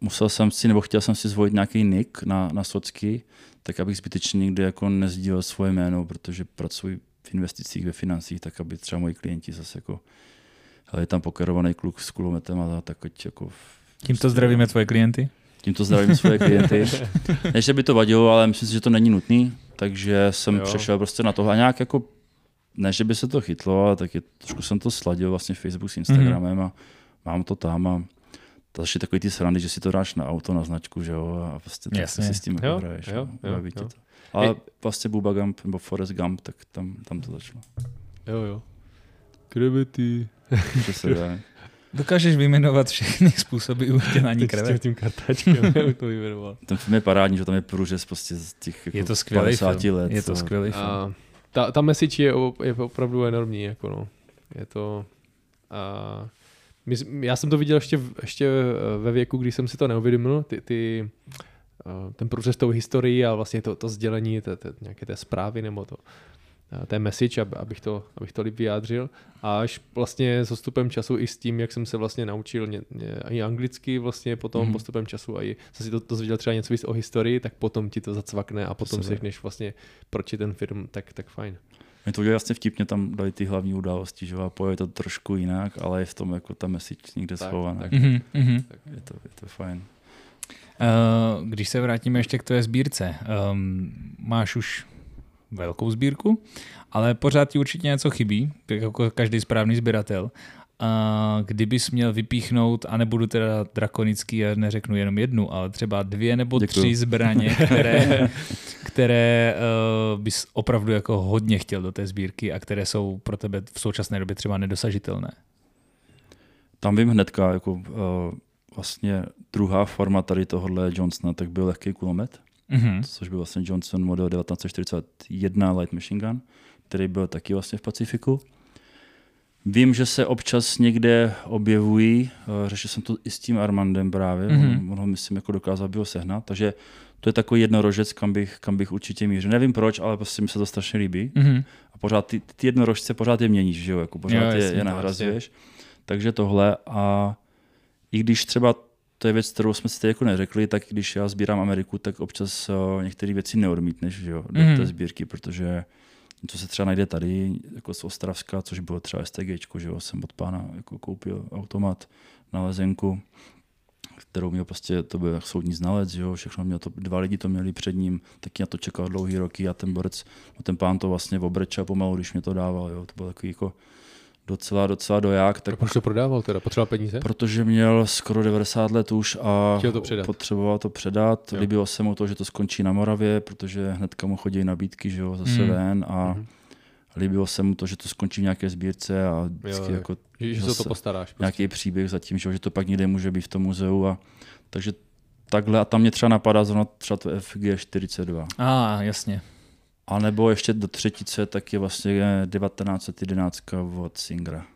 musel jsem si, nebo chtěl jsem si zvolit nějaký nick na, na socky, tak abych zbytečně nikdy jako nezdílel svoje jméno, protože pracuji v investicích, ve financích, tak aby třeba moji klienti zase jako, ale je tam pokerovaný kluk s kulometem a tak jako Tímto zdravíme tvoje klienty. Tímto zdravím svoje klienty. Ne, že by to vadilo, ale myslím si, že to není nutný, takže jsem Jo. přešel prostě na tohle. A nějak jako, ne, že by se to chytlo, ale taky trošku jsem to sladil vlastně Facebook s Instagramem a mám to tam a to je takový ty srandy, že si to dáš na auto, na značku, že jo, a prostě tak Jasně. si s tím Jo, jako hraješ. jo, no, jo, tě jo. to. Ale Hej. vlastně Bubba Gump nebo Forrest Gump, tak tam, tam to začalo. Jo, jo. Krevety. Přesně tak. Dokážeš vyjmenovat všechny způsoby udělání Teď s tím, kartáčkem to vyjmenoval. Ten film je parádní, že tam je průřez prostě z těch jako Je to skvělý 50 film. let. Je to skvělý film. A ta, ta message je, je opravdu enormní. Jako no. Je to... A, my, já jsem to viděl ještě, ještě eh, ve věku, kdy jsem si to neuvědomil, ty, ty, eh, ten průřez tou historií a vlastně to, to sdělení té, té, nějaké té zprávy nebo to, eh, té message, ab- abych to, abych to líp vyjádřil. A až vlastně s postupem času i s tím, jak jsem se vlastně naučil ně, ně, i anglicky vlastně potom Mhm. mm-hmm. postupem času a i jsem si to dozvěděl třeba něco víc o historii, tak potom ti to zacvakne a potom si řekneš vlastně, proč je ten film tak, tak fajn. Mě to udělali vlastně vtipně, tam dali ty hlavní události, že a poje to trošku jinak, ale je v tom jako ta message někde Tak, schovaná. tak. Mhm, mhm. Je, to, je to fajn. Eh, Když se vrátíme ještě k tvé sbírce, um, máš už velkou sbírku, ale pořád ti určitě něco chybí, tak jako každý správný sběratel. A kdybys měl vypíchnout, a nebudu teda drakonický a neřeknu jenom jednu, ale třeba dvě nebo Děkuju. tři zbraně, které, které uh, bys opravdu jako hodně chtěl do té sbírky a které jsou pro tebe v současné době třeba nedosažitelné. Tam vím hnedka, jako uh, vlastně druhá forma tady tohohle Johnsona, tak byl lehký kulomet, Mhm. což byl vlastně Johnson model 1941 Light Machine Gun, který byl taky vlastně v Pacifiku. Vím, že se občas někde objevují, eh, řešil jsem to i s tím Armandem právě, Mhm. mm-hmm. on ho myslím jako dokázal by ho sehnat, takže to je takový jednorožec, kam bych, kam bych určitě mířil. Nevím proč, ale prostě mi se to strašně líbí. Mhm. A pořád ty, ty jednorožce pořád je měníš, že jo, jako pořád Jo, je, jasně, je nahrazuješ. Takže tohle a i když třeba to je věc, kterou jsme si teď jako neřekli, tak když já sbírám Ameriku, tak občas uh, některé věci neodmítneš že jo, do Mhm. té sbírky, protože něco se třeba najde tady, jako z Ostravska, což bylo třeba STG, že jo, jsem od pána jako koupil automat na lezenku, kterou měl prostě, to byl soudní znalec, jo, všechno měl to, dva lidi to měli před ním, taky na to čekal dlouhý roky a ten borec, ten pán to vlastně obrečel pomalu, když mě to dával, jo, to bylo takový jako docela, docela doják, tak proč to prodával teda? Potřeboval peníze? Protože měl skoro 90 let už a Chtěl to předat. potřeboval to předat. Jo. Líbilo se mu to, že to skončí na Moravě, protože hnedka mu chodí nabídky že jo, zase Mm. mm. ven a Mhm. mm. líbilo se mu to, že to skončí v nějaké sbírce a vždycky jo. jako Že, že se o to postaráš. Prostě. nějaký příběh za tím, že, jo, že to pak někde může být v tom muzeu. A, takže takhle a tam mě třeba napadá zrovna třeba to FG42. A, jasně. A nebo ještě do třetice, tak je vlastně 1911 od Singra,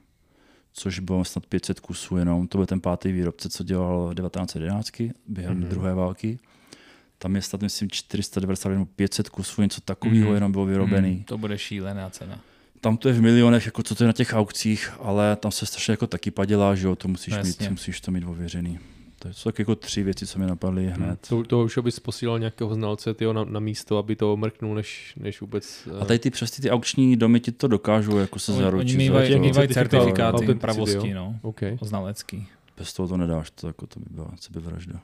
což bylo snad 500 kusů jenom. To byl ten pátý výrobce, co dělal 1911 během Mhm. mm-hmm. druhé války. Tam je snad, myslím, 490 nebo 500 kusů, něco takového Mhm. mm-hmm. jenom bylo vyrobený. Hmm, to bude šílená cena. Tam to je v milionech, jako co to je na těch aukcích, ale tam se strašně jako taky padělá, že jo, to musíš, No, mít, musíš to mít ověřený. To jsou tak jako tři věci, co mi napadly hned. Hmm. To, to už bys posílal nějakého znalce tyjo, na, na, místo, aby to mrknul, než, než vůbec... A tady ty přes ty, aukční domy ti to dokážou jako se zaručit. oni mývají, mývají certifikát certifikáty autenticity, pravosti, jo. no, OK. znalecký. Bez toho to nedáš, to, jako to by byla sebevražda.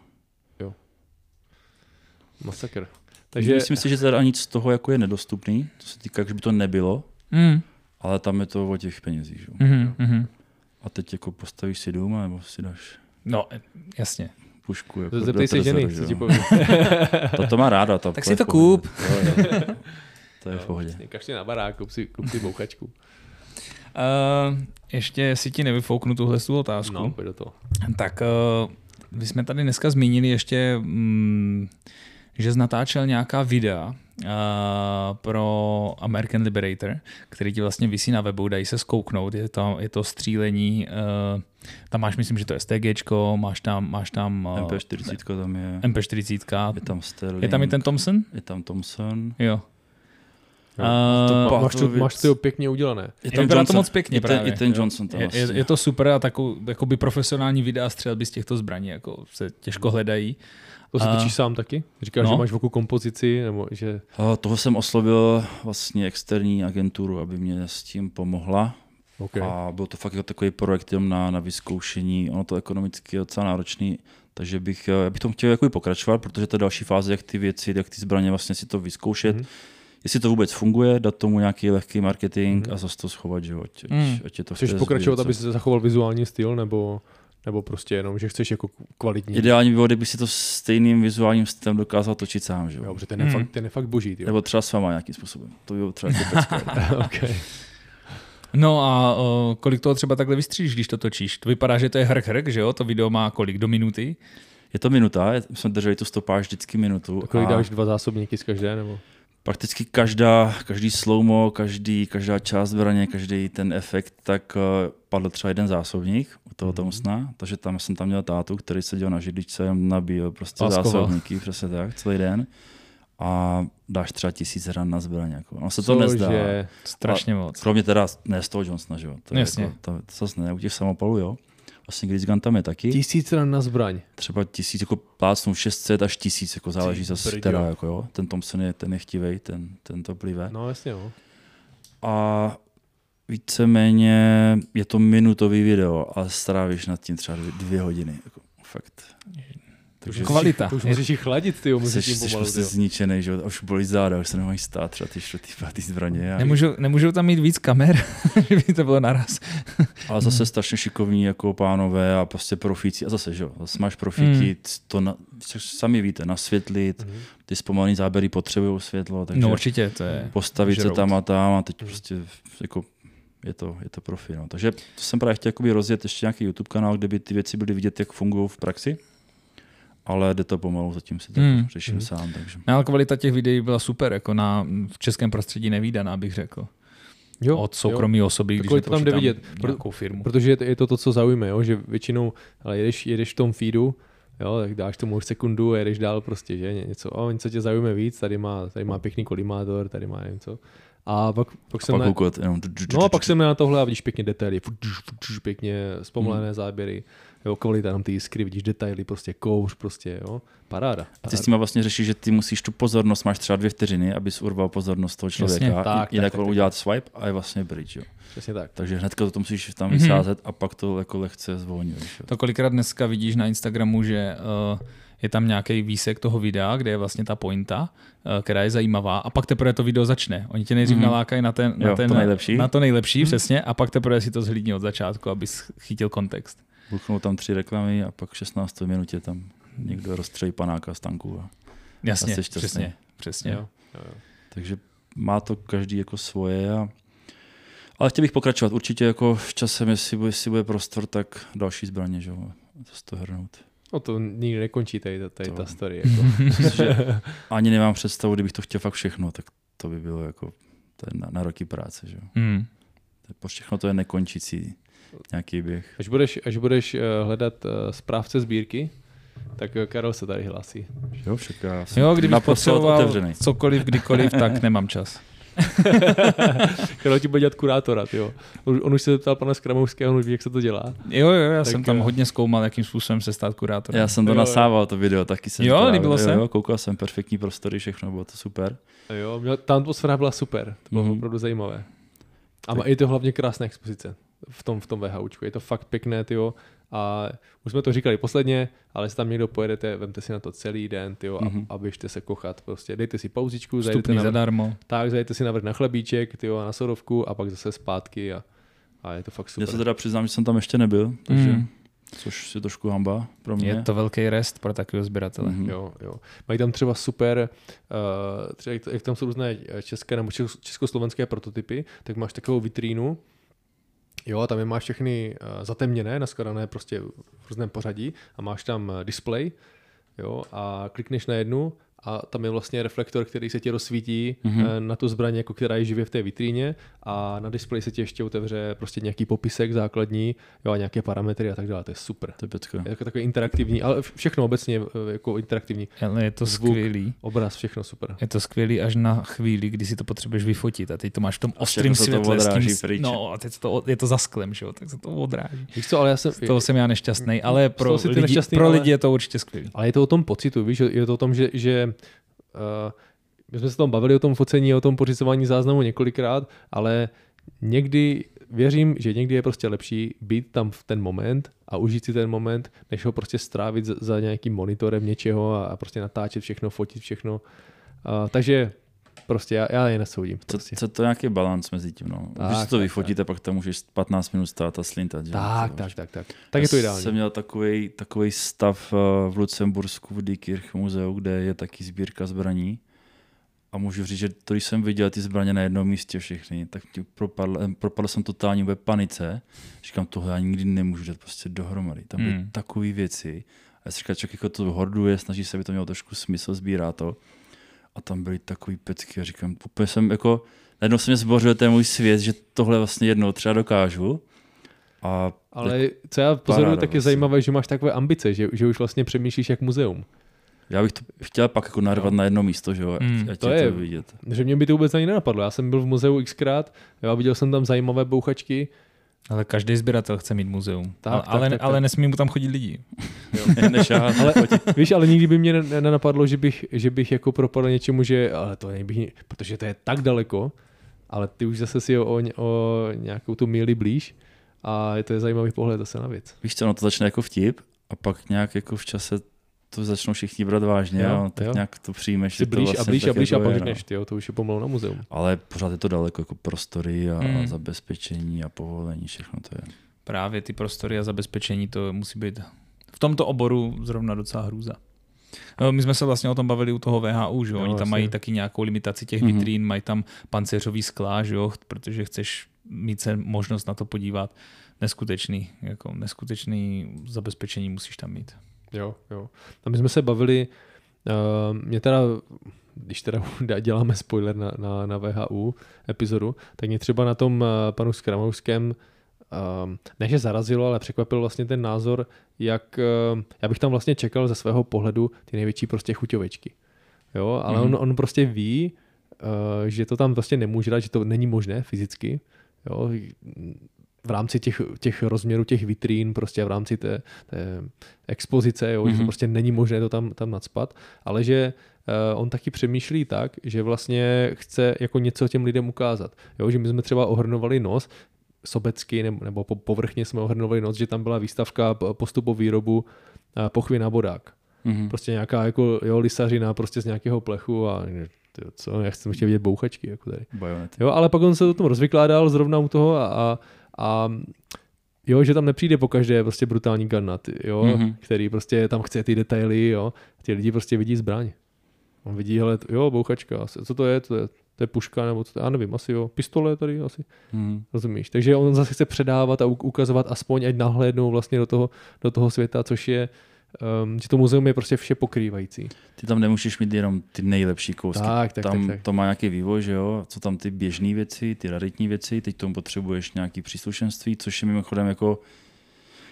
Masakr. Takže Takže myslím si, že teda nic z toho jako je nedostupný, to se týká, že by to nebylo, Mm. ale tam je to o těch penězích. Že? Mm-hmm. A teď jako postavíš si dům, nebo si dáš No, jasně. pušku. Jako zeptej se ženy, co že ti povím. To, to má ráda. Ta, Tak to si to kup. Jo, jo. To je v pohodě. Přesně, Kašli na barák, kup si, kup si bouchačku. Uh, ještě si ti nevyfouknu tuhle tu otázku. No, pojď do toho. Tak uh, my jsme tady dneska zmínili ještě, mm, že jsi natáčel nějaká videa uh, pro American Liberator, který ti vlastně visí na webu, dají se zkouknout, je to, je to střílení, uh, tam máš, myslím, že to je STGčko, máš tam, máš tam uh, MP40 tam je, MP40, je tam Sterling, je tam i ten Thompson? je tam Thompson, Jo. Uh, máš, to, máš to pěkně udělané. je Vypadá to moc pěkně i ten, právě. I ten jo. Johnson tam je, je, vlastně. je, to super a takovou, jakoby profesionální videa střelby z těchto zbraní jako se těžko hledají. To si A- točíš sám taky? Říkáš, No. že máš v oku kompozici, nebo že... A toho jsem oslovil vlastně externí agenturu, aby mě s tím pomohla. Okay. A byl to fakt jako takový projekt jenom na, na vyzkoušení. Ono to ekonomicky je docela náročný, takže bych, eh, já bych tom chtěl jako pokračovat, protože to je další fáze, jak ty věci, jak ty zbraně vlastně si to vyzkoušet. Mhm. Mm-hmm. Jestli to vůbec funguje, dát tomu nějaký lehký marketing mm-hmm. a zase to schovat, že ať, Mm. ať je to Chceš pokračovat, aby se zachoval vizuální styl, nebo, Nebo prostě jenom, že chceš jako kvalitní. Ideální by bylo, kdyby si to stejným vizuálním stylem dokázal točit sám, že Jo, jo? protože ten je, Hmm. fakt, ten je fakt boží, jo. Nebo třeba s váma nějakým způsobem. To by bylo třeba jako okay. No a o, kolik toho třeba takhle vystříš, když to točíš? To vypadá, že to je hrk hrk, že jo? To video má kolik? Do minuty? Je to minuta, je- jsme drželi tu stopáž vždycky minutu. To kolik a dáš dva zásobníky z každé, nebo? Prakticky každá, každý slowmo, každý, každá část zbraně, každý ten efekt, tak uh, padl třeba jeden zásobník u toho Mhm. Thompsona, takže tam jsem tam měl tátu, který seděl na židličce, nabíjel prostě A schoval. zásobníky, přesně tak, celý den. A dáš třeba tisíc ran na zbraň. Jako. Ono se to nezdá. Cože? Strašně moc. Kromě teda ne z toho Johnsona, že jo. To je Jasně. Jako, to, to zase ne, u těch samopalů, jo. Vlastně Gris Gun tam je taky. Tisíc ran na zbraň. Třeba tisíc, jako plácnou 600 až tisíc, jako záleží Ty zase teda, jako jo. Ten Thompson je, ten je chtivej, ten, ten to plive. No jasně, no. A víceméně je to minutový video a strávíš nad tím třeba dvě, dvě hodiny. Jako, fakt. Takže Kvalita. To už musíš jich chladit, ty jo, jsi, musíš tím jsi pomalu, prostě zničený, že už bolí záda, už se nemají stát třeba ty čtvrtý, pátý zbraně. A, Nemůžou, nemůžou tam mít víc kamer, že by to bylo naraz. ale zase strašně šikovní jako pánové a prostě profíci. A zase, že jo, zase máš profíky, to na, sami víte, nasvětlit, Mhm. ty zpomalený záběry potřebují světlo, takže No určitě, to je... postavit se žrout. tam a tam a teď prostě jako je to, je to profi. No. Takže to jsem právě chtěl rozjet ještě nějaký YouTube kanál, kde by ty věci byly vidět, jak fungují v praxi, ale jde to pomalu, zatím si to Hmm. řeším Hmm. sám. Takže. No, ale kvalita těch videí byla super, jako na, v českém prostředí nevýdaná, bych řekl. Jo, Od soukromí osoby, když to tam jde vidět? Pro- nějakou firmu. Protože je to, je to to, co zaujme, jo? že většinou ale jedeš, jedeš v tom feedu, jo, tak dáš tomu už sekundu a jedeš dál prostě, že něco, o, něco tě zaujme víc, tady má, tady má pěkný kolimátor, tady má nevím co. A pak, pak A jsem pak na, koukat, jenom no a pak jsem na tohle a vidíš pěkně detaily, pěkně zpomalené záběry, jo, kvalita tam ty jiskry, vidíš detaily, prostě kouř, prostě, jo, paráda. A ty s tím vlastně řešíš, že ty musíš tu pozornost, máš třeba dvě vteřiny, abys urval pozornost toho člověka. Jasně, tak, tak, jinak tak, on tak. udělat swipe a je vlastně pryč. Jo. Přesně tak. Takže hnedka to musíš tam Mhm. vysázet a pak to jako lehce zvolňuješ. jo. To kolikrát dneska vidíš na Instagramu, že uh, je tam nějaký výsek toho videa, kde je vlastně ta pointa, uh, která je zajímavá, a pak teprve to video začne. Oni tě nejdřív Mhm. nalákají na, ten, na, Jo, ten, to nejlepší. na to nejlepší, Mhm. přesně, a pak teprve si to zhlídni od začátku, abys chytil kontext. Buchnou tam tři reklamy a pak v 16. minutě tam někdo rozstřelí panáka z tanku. A... Jasně, šťastný. přesně, přesně. Jo, jo, jo. Takže má to každý jako svoje. A... Ale chtěl bych pokračovat. Určitě jako v časem, jestli bude, jestli bude prostor, tak další zbraně, že jo. To z toho hrnout. No to nikdy nekončí tady, tady To- ta story. Jako. Myslím, že ani nemám představu, kdybych to chtěl fakt všechno, tak to by bylo jako to je na, na roky práce, že. To je- Po všechno to je nekončící nějaký běh. Až budeš, až budeš eh, hledat eh, správce sbírky, tak eh, Karel se tady hlásí. Jo, však já jsem Jo, kdybych potřeboval otevřený. cokoliv, kdykoliv, tak nemám čas. Karel ti bude dělat kurátora, jo. On, už se zeptal pana Skramovského, on už ví, jak se to dělá. Jo, jo, já Tak jsem tam jo. hodně zkoumal, jakým způsobem se stát kurátorem. Já jsem to Jo, jo. nasával, to video, taky jsem Jo, líbilo se? Jo, jo, koukal jsem, perfektní prostory, všechno, bylo to super. A Jo, měl, ta atmosféra byla super, to bylo Mhm. mm. opravdu zajímavé. A Tak. je to hlavně krásná expozice v tom, v tom VHUčku. Je to fakt pěkné, tyjo. A už jsme to říkali posledně, ale jestli tam někdo pojedete, vemte si na to celý den, tyjo, Mhm. a, a běžte se kochat. Prostě dejte si pauzičku, zajdete na, zadarmo. tak, zajdete si navrh na chlebíček, tyjo, a na sodovku a pak zase zpátky a, a je to fakt Já super. se teda přiznám, že jsem tam ještě nebyl, takže, Mm. což je trošku hamba pro mě. Je to velký rest pro takového sběratele. Mhm. Jo, jo. Mají tam třeba super, uh, třeba jak, tam jsou různé české nebo čes- československé prototypy, tak máš takovou vitrínu, jo, tam je máš všechny uh, zatemněné, naskladané prostě v různém pořadí a máš tam eh, display, jo, a klikneš na jednu a tam je vlastně reflektor, který se ti rozsvítí Mhm. mm-hmm. na tu zbraň, jako která je živě v té vitríně a na displeji se ti ještě otevře prostě nějaký popisek základní, jo, a nějaké parametry a tak dále, to je super. To je. Je jako takový interaktivní, ale všechno obecně eh, jako interaktivní. Ale je to Zvuk. skvělý. Obraz, všechno super. Je to skvělý až na chvíli, kdy si to potřebuješ vyfotit a teď to máš v tom A ostrém všechno se to světle. s tím, pryč. no a teď to, je to za sklem, že jo, tak se to odráží. Víš co, ale já jsem... Z toho jsem já nešťastný, ale Z pro, lidi, nešťastný, pro ale- lidi je to určitě skvělý. Ale je to o tom pocitu, víš, že- je to o tom, že, že uh, my jsme se tam bavili o tom focení, o tom pořizování záznamu několikrát, ale někdy věřím, že někdy je prostě lepší být tam v ten moment a užít si ten moment, než ho prostě strávit za, nějakým monitorem něčeho a, a prostě natáčet všechno, fotit všechno. Uh, takže Prostě já, já je nesoudím. Co, Prostě. co to je nějaký balans mezi tím, no. Tak, Když si to tak, vyfotíte, pak tam můžeš 15 minut stát a slintat. Že? Tak, tak, tak, tak. Tak je to Já ideální. jsem měl takový, takový stav eh, v Lucembursku v Dykirch muzeu, kde je taky sbírka zbraní. A můžu říct, že to, když jsem viděl ty zbraně na jednom místě všechny, tak propadl, eh, propadl jsem totálně ve panice. Říkám, tohle já nikdy nemůžu dát prostě dohromady. Tam byly Hmm. takové věci. A já si říkal, člověk jako to horduje, snaží se, aby to mělo trošku smysl, sbírá to. A tam byly takový pecky a říkám, úplně jsem jako, najednou se mě zbořil ten můj svět, že tohle vlastně jednou třeba dokážu. A Ale co já pozoruju, tak je vlastně. zajímavé, že máš takové ambice, že, že už vlastně přemýšlíš jak muzeum. Já bych to chtěl pak jako narvat No. na jedno místo, že jo, Mm, ať, to je je- to vidět. Že mě by to vůbec ani nenapadlo. Já jsem byl v muzeu xkrát, já viděl jsem tam zajímavé bouchačky. Ale každý sběratel chce mít muzeum. Tak, ale, tak, ale, tak, tak. ale nesmí mu tam chodit lidi. Nešahat. Ale víš, ale nikdy by mě ne- nenapadlo, že bych, že bych jako propadl něčemu, že ale to bych, ni- protože to je tak daleko, ale ty už zase si o, o, o nějakou tu míli blíž a je to je zajímavý pohled zase na věc. Víš co, no to začne jako vtip a pak nějak jako v čase to začnou všichni brát vážně Jo, jo, tak jo. nějak to přijmeš. Jsi že to blíž a vlastně blíž a tak blíž a pak řekneš, tyjo, to už je pomalu na muzeum. Ale pořád je to daleko, jako prostory a, Mm. a zabezpečení a povolení, všechno to je. Právě ty prostory a zabezpečení, to musí být v tomto oboru zrovna docela hrůza. No, My jsme se vlastně o tom bavili u toho VHU, že jo? Oni tam jasně. mají taky nějakou limitaci těch Mhm. vitrín, mají tam pancéřový skla, že jo? protože chceš mít se možnost na to podívat. Neskutečný, jako neskutečný zabezpečení musíš tam mít. Jo, jo. A my jsme se bavili, uh, mě teda, když teda děláme spoiler na, na, na VHU epizodu, tak mě třeba na tom uh, panu Skramovském um, ne, že zarazilo, ale překvapil vlastně ten názor, jak uh, já bych tam vlastně čekal ze svého pohledu ty největší prostě chuťovečky. Jo, ale Mhm. on, on prostě ví, uh, že to tam vlastně nemůže dát, že to není možné fyzicky. Jo, v rámci těch, těch rozměrů těch vitrín, prostě v rámci té, té expozice, jo, mm-hmm. že Mhm. prostě není možné to tam, tam nadspat, ale že uh, on taky přemýšlí tak, že vlastně chce jako něco těm lidem ukázat. Jo, že my jsme třeba ohrnovali nos, sobecky nebo, nebo po, povrchně jsme ohrnovali nos, že tam byla výstavka postupu výrobu uh, pochvy na bodák. Mhm. Prostě nějaká jako jo, lisařina prostě z nějakého plechu a tyjo, co, já jsem chtěl vidět bouchačky jako tady. Bajonety. Jo, ale pak on se o tom rozvykládal zrovna u toho a, a, a jo, že tam nepřijde po každé prostě brutální gunnut, jo, Mhm. mm-hmm. který prostě tam chce ty detaily, jo, ty lidi prostě vidí zbraň. On vidí, hele, jo, bouchačka, co to je, to je, to je puška, nebo co to je, já nevím, asi jo, pistole tady asi, Mhm. rozumíš. Takže on zase chce předávat a ukazovat aspoň, ať nahlédnou vlastně do toho, do toho světa, což je, um, že to muzeum je prostě vše pokrývající. Ty tam nemůžeš mít jenom ty nejlepší kousky. Tak, tak, tam tak, tak. to má nějaký vývoj, že jo? Co tam ty běžné věci, ty raritní věci, teď tomu potřebuješ nějaký příslušenství, což je mimochodem jako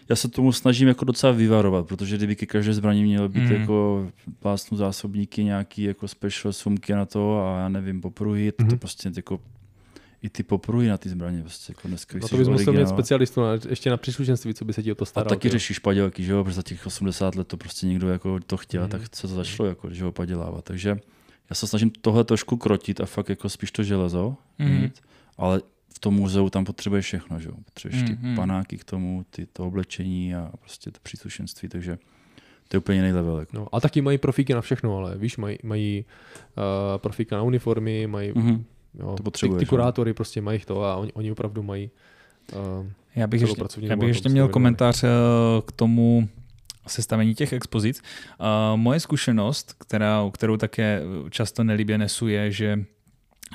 já se tomu snažím jako docela vyvarovat, protože kdyby ke každé zbraní mělo být mm. jako plásnu zásobníky, nějaký jako special sumky na to a já nevím, popruhy, mm. Mhm. to prostě jako i ty popruhy na ty zbraně, prostě jako dneska No to bys musel mít originál. specialistu na, ještě na příslušenství, co by se ti o to A staral. taky jo. řešíš padělky, že jo, protože za těch 80 let to prostě někdo jako to chtěl, mm. tak se to začalo jako, že ho padělávat. Takže já se snažím tohle trošku krotit a fakt jako spíš to železo mm. mít, ale v tom muzeu tam potřebuješ všechno, že jo. Potřebuješ ty Mhm. panáky k tomu, ty, to oblečení a prostě to příslušenství, takže to je úplně jiný level. Jako. No, a taky mají profíky na všechno, ale víš, mají, mají uh, profíka na uniformy, mají Mm. Jo, To ty, potřebuješ, ty no. kurátory prostě mají to a oni, oni opravdu mají uh, Já bych ještě, pracovní já bych ještě měl komentář eh, k tomu sestavení těch expozic. Uh, moje zkušenost, která, kterou také často nelíbě nesu, je, že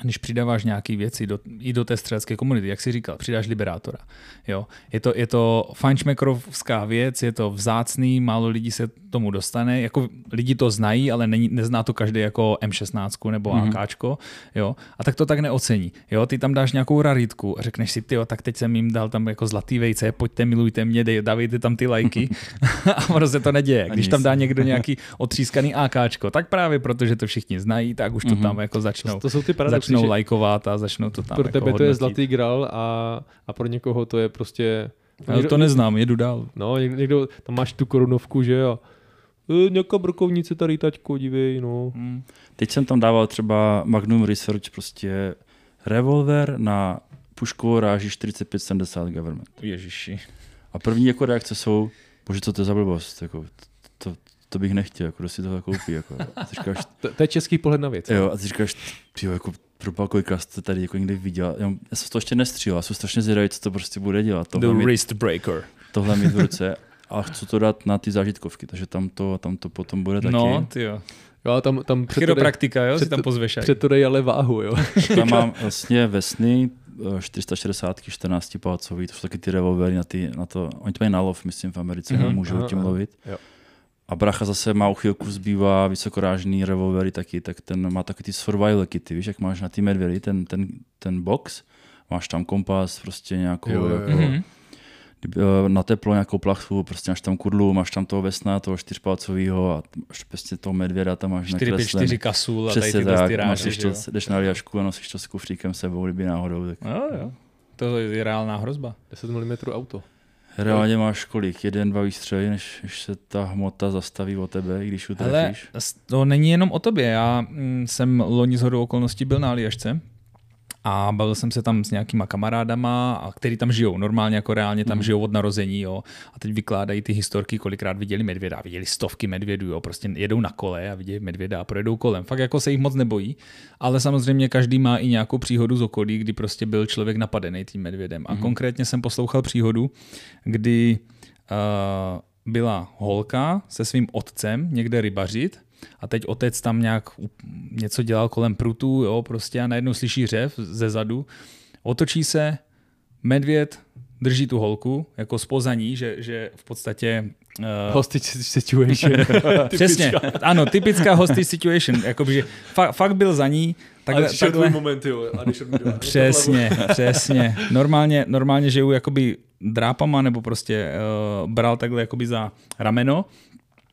když přidáváš nějaké věci do, i do té střelecké komunity, jak jsi říkal, přidáš liberátora. Jo? Je to, je to fajnšmekrovská věc, je to vzácný, málo lidí se tomu dostane. Jako lidi to znají, ale není, nezná to každý jako M16 nebo Mhm. mm-hmm. AKčko. Jo? A tak to tak neocení. Jo? Ty tam dáš nějakou raritku a řekneš si, ty tak teď jsem jim dal tam jako zlatý vejce, pojďte, milujte mě, dej, dávejte tam ty lajky. a ono se to neděje. Když tam dá někdo nějaký otřískaný AKčko, tak právě protože to všichni znají, tak už to Mhm. tam jako začnou, to, to jsou ty paradoxy, začnou že lajkovat a začnou to tam pro jako tebe to je hodnotit. zlatý gral a, a pro někoho to je prostě... Ale to neznám, jedu dál. No, někdo, někdo, tam máš tu korunovku, že jo. E, nějaká brokovnice tady, taťko, dívej, no. Hmm. Teď jsem tam dával třeba Magnum Research, prostě revolver na puškovou ráži 4570 government. Ježiši. A první jako reakce jsou, bože, co to je za blbost, jako, to, to bych nechtěl, jako kdo si to koupí. Jako. A ty říkáš, To, to je český pohled na věc. jo, a ty říkáš, tyjo, jako proba, kolikrát jste tady jako někdy viděl. Já, já jsem to ještě nestřílel, já jsem strašně zvědavý, co to prostě bude dělat. The Tohle mít, wrist breaker. tohle mít v ruce. A chci to dát na ty zážitkovky, takže tam to, tam to potom bude taky. No, ty jo. Jo, tam, tam Chiropraktika, jo, si před tam to- pozveš. před to dej ale váhu, jo. Tam mám vlastně vesny, eh, 460, 14 palcový, to jsou taky ty revolvery na, ty, na to, oni to mají na lov, myslím, v Americe, Mhm, mm-hmm, můžou aha, tím aha. lovit. Jo. A bracha zase má uchylku, zbývá vysokorážný revolvery taky, tak ten má taky ty survival kity, víš, jak máš na ty medvědy, ten, ten, ten box, máš tam kompas, prostě nějakou, Jo, jo, jo. jako, Mhm. eh, na teplo nějakou plachtu, prostě máš tam kudlu, máš tam toho vesna, toho čtyřpalcového a máš prostě toho medvěda, tam máš 4 nakreslený. 4 kasul a tady Přesně tyhle tak, styráže, nosíš že to, jdeš na liašku a nosíš to s kufříkem sebou, kdyby náhodou. Tak Jo, jo. To je reálná hrozba. 10 mm auto. Reálně máš kolik? Jeden, dva výstřely, než, než se ta hmota zastaví o tebe, i když ji Ale to není jenom o tobě. Já mm, jsem loni z hodou okolností byl na Aljašce a bavil jsem se tam s nějakýma kamarádama, a který tam žijou, normálně jako reálně tam Mhm. žijou od narození, jo. A teď vykládají ty historky, kolikrát viděli medvěda, viděli stovky medvědů, jo. Prostě jedou na kole a vidějí medvěda a projedou kolem. Fakt jako se jich moc nebojí, ale samozřejmě každý má i nějakou příhodu z okolí, kdy prostě byl člověk napadený tím medvědem. A konkrétně jsem poslouchal příhodu, kdy uh, byla holka se svým otcem někde rybařit a teď otec tam nějak něco dělal kolem prutů, jo, prostě a najednou slyší řev ze zadu, otočí se, medvěd drží tu holku, jako spozaní, že, že v podstatě uh, Hostage situation. Přesně, ano, typická hostage situation, jakoby, že fa- fakt byl za ní, takhle, Ale takhle, moment, jo. A když Přesně, přesně. Normálně, normálně žiju jakoby drápama, nebo prostě uh, bral takhle jakoby za rameno.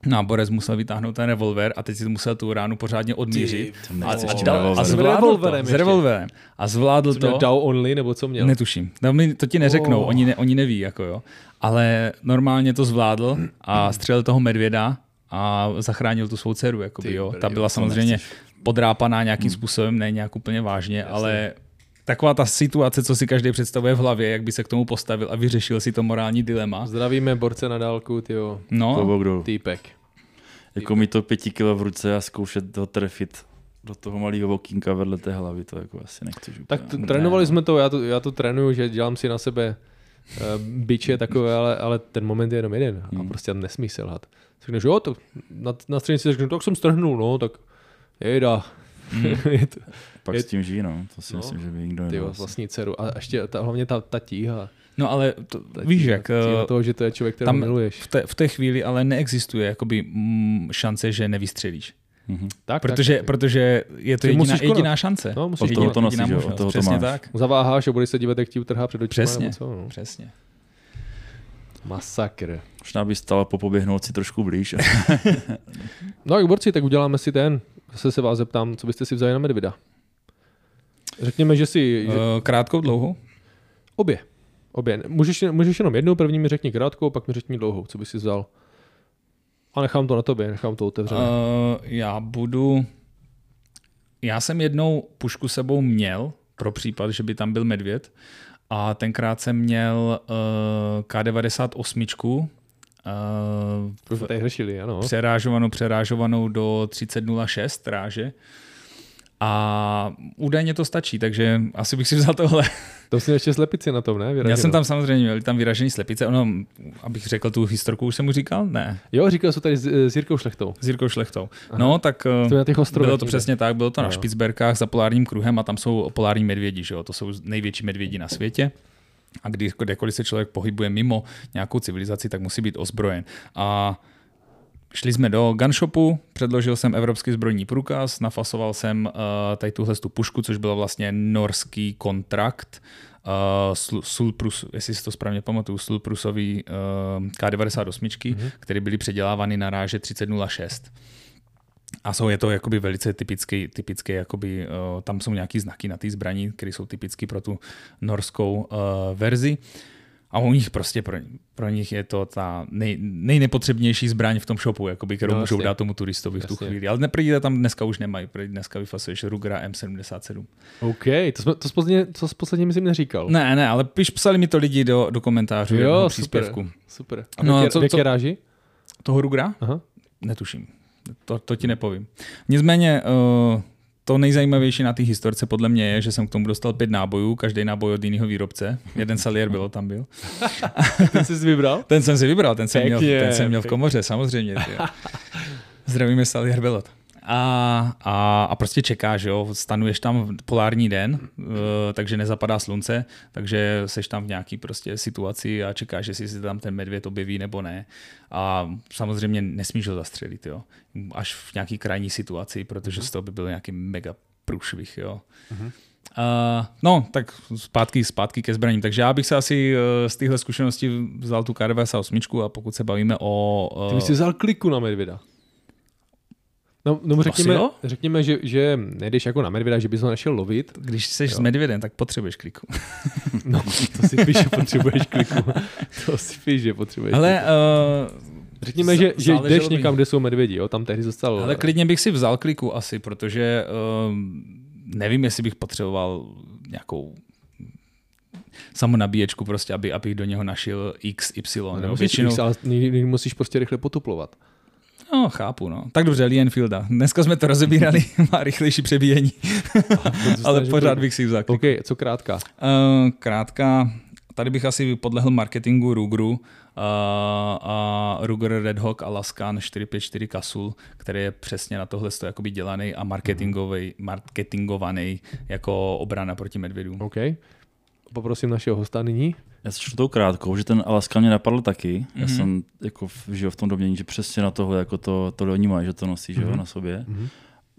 No a Borec musel vytáhnout ten revolver a teď si musel tu ránu pořádně odmířit. To A, a, dal- a revolverem. S zvládl revolverem to. S revolverem. A zvládl To to. Dow only, nebo co měl? Netuším. No, my- to ti neřeknou, Oh. oni, ne, oni neví, jako jo. Ale normálně to zvládl a střelil toho medvěda a zachránil tu svou dceru, jakoby, Ty jo. Ta byla samozřejmě podrápaná nějakým způsobem, ne nějak úplně vážně, ale taková ta situace, co si každý představuje v hlavě, jak by se k tomu postavil a vyřešil si to morální dilema. Zdravíme borce na dálku, tyjo. No, dolů. Týpek. Jako mi to pěti kilo v ruce a zkoušet ho trefit do toho malého okýnka vedle té hlavy, to jako asi nechceš úplně. Tak t- trénovali jsme to, já to, já to trénuju, že dělám si na sebe uh, biče takové, ale, ale ten moment je jenom jeden a Hmm. prostě nesmí selhat. Řekneš, jo, to na, na střednici řeknu, tak jsem strhnul, no, tak jejda. je to, Pak je- s tím žijí, no. To si No. myslím, že by nikdo ty nedal. vlastní dceru. A ještě ta, hlavně ta, ta tíha. no ale to, Ta víš tíha, jak, tíha eh, toho, že to je člověk, kterého tam miluješ. v té, v té chvíli ale neexistuje jakoby mm, šance, že nevystřelíš. Mhm. Tak, Protože, tak, protože je to jediná, musíš jediná šance. No, musíš toho to nosíš, jediná možnost. toho to Přesně máš. tak. Zaváháš a budeš se dívat, jak ti utrhá před očima. Přesně. Co, no. Přesně. Masakr. Možná by stalo popoběhnout si trošku blíž. No jak borci, tak uděláme si ten. Zase se vás zeptám, co byste si vzali na medvěda. Řekněme, že si... Že... Uh, krátkou, dlouhou? Obě. Obě. Můžeš, můžeš jenom jednou, první mi řekni krátkou, pak mi řekni dlouhou, co bys si vzal. A nechám to na tobě, nechám to otevřené. Uh, Uh, já budu... Já jsem jednou pušku sebou měl, pro případ, že by tam byl medvěd. A tenkrát jsem měl uh, K98, uh, Už jsme tady řešili, ano. přerážovanou, přerážovanou do 3006 ráže. A údajně to stačí, takže asi bych si vzal tohle. To si ještě slepici na tom, ne? Vyraženo. Já jsem tam samozřejmě měl tam vyražený slepice. Ono, abych řekl tu historku, už jsem mu říkal? Ne, Jo, říkal jsem tady s, s Jirkou Šlechtou. s Jirkou Šlechtou. No, tak To na těch ostrovech. bylo to někde. přesně tak, bylo to na. Špicberkách za polárním kruhem a tam jsou polární medvědi, že jo? to jsou největší medvědi na světě. A kdy, kdekoliv se člověk pohybuje mimo nějakou civilizaci, tak musí být ozbrojen. A Šli jsme do gunshopu, předložil jsem evropský zbrojní průkaz, nafasoval jsem uh, tady tuhle tu pušku, což byl vlastně norský kontrakt, uh, Sul- Sulprus, jestli si to správně pamatuju, Sulprusový uh, K98, mm-hmm. které byly předělávány na ráže 3006. A jsou, je to jakoby velice typický, typický jakoby, uh, tam jsou nějaký znaky na té zbraní, které jsou typické pro tu norskou uh, verzi. A u nich prostě pro, pro nich je to ta nej, nejnepotřebnější zbraň v tom shopu, jakoby, kterou No, můžou jasně. dát tomu turistovi v tu Jasně. chvíli. Ale neprýde tam dneska už nemají, prý dneska vyfasuješ Rugera M77. OK, to, jsme, to, posledně, to posledně myslím neříkal. Ne, ne, ale píš, psali mi to lidi do, do komentářů jo, super, příspěvku. super. A No jaké, co- co-? Toho Rugera? Aha. Netuším. To, to ti nepovím. Nicméně uh, to nejzajímavější na té historce podle mě je, že jsem k tomu dostal pět nábojů, každý náboj od jiného výrobce. Jeden Salier bylo tam byl. Ten jsi vybral? Ten jsem si vybral, ten jsem, měl, ten jsem měl v komoře, samozřejmě. Zdravíme Salier Belot. A, a, a prostě čekáš, jo, stanuješ tam v polární den, uh, takže nezapadá slunce, takže seš tam v nějaký prostě situaci a čekáš, jestli se tam ten medvěd objeví nebo ne. A samozřejmě nesmíš ho zastřelit, jo. Až v nějaký krajní situaci, protože z toho by byl nějaký mega průšvih, jo. Uh, no, tak zpátky, zpátky ke zbraním. Takže já bych se asi uh, z téhle zkušenosti vzal tu KRVS 8 a pokud se bavíme o... Uh, Ty bys si vzal kliku na medvěda. No, no řekněme, jo? řekněme že, že nejdeš jako na medvěda, že bys ho nešel lovit. když jsi s medvědem, tak potřebuješ kliku. No, to si píš, že potřebuješ kliku. To si píš, že potřebuješ Ale, kliku. uh, Řekněme, že, že jdeš by- někam, kde jsou medvědi, jo? Tam tehdy zůstal... ale klidně bych si vzal kliku asi, protože um, nevím, jestli bych potřeboval nějakou samonabíječku prostě, aby, abych do něho našel X, Y. No, nebo nemusíš, většinou, ale někdy, někdy musíš prostě rychle potuplovat. No, chápu, no. Tak dobře, Lee Enfielda. Dneska jsme to rozebírali, má rychlejší přebíjení, ale pořád bych si vzal. OK, co krátká? Uh, krátká, tady bych asi podlehl marketingu Rugeru uh, a Ruger Red Hawk Alaskan 454 Kasul, který je přesně na tohle jakoby dělaný a marketingový, marketingovaný jako obrana proti medvědům. OK. Poprosím našeho hosta nyní. Já se tou krátkou, že ten Alaska mě napadl taky. Mm-hmm. Já Mhm. jsem jako v, žil v tom domění, že přesně na tohle, jako to, to oni mají, že to nosí že jo, na sobě. Mhm.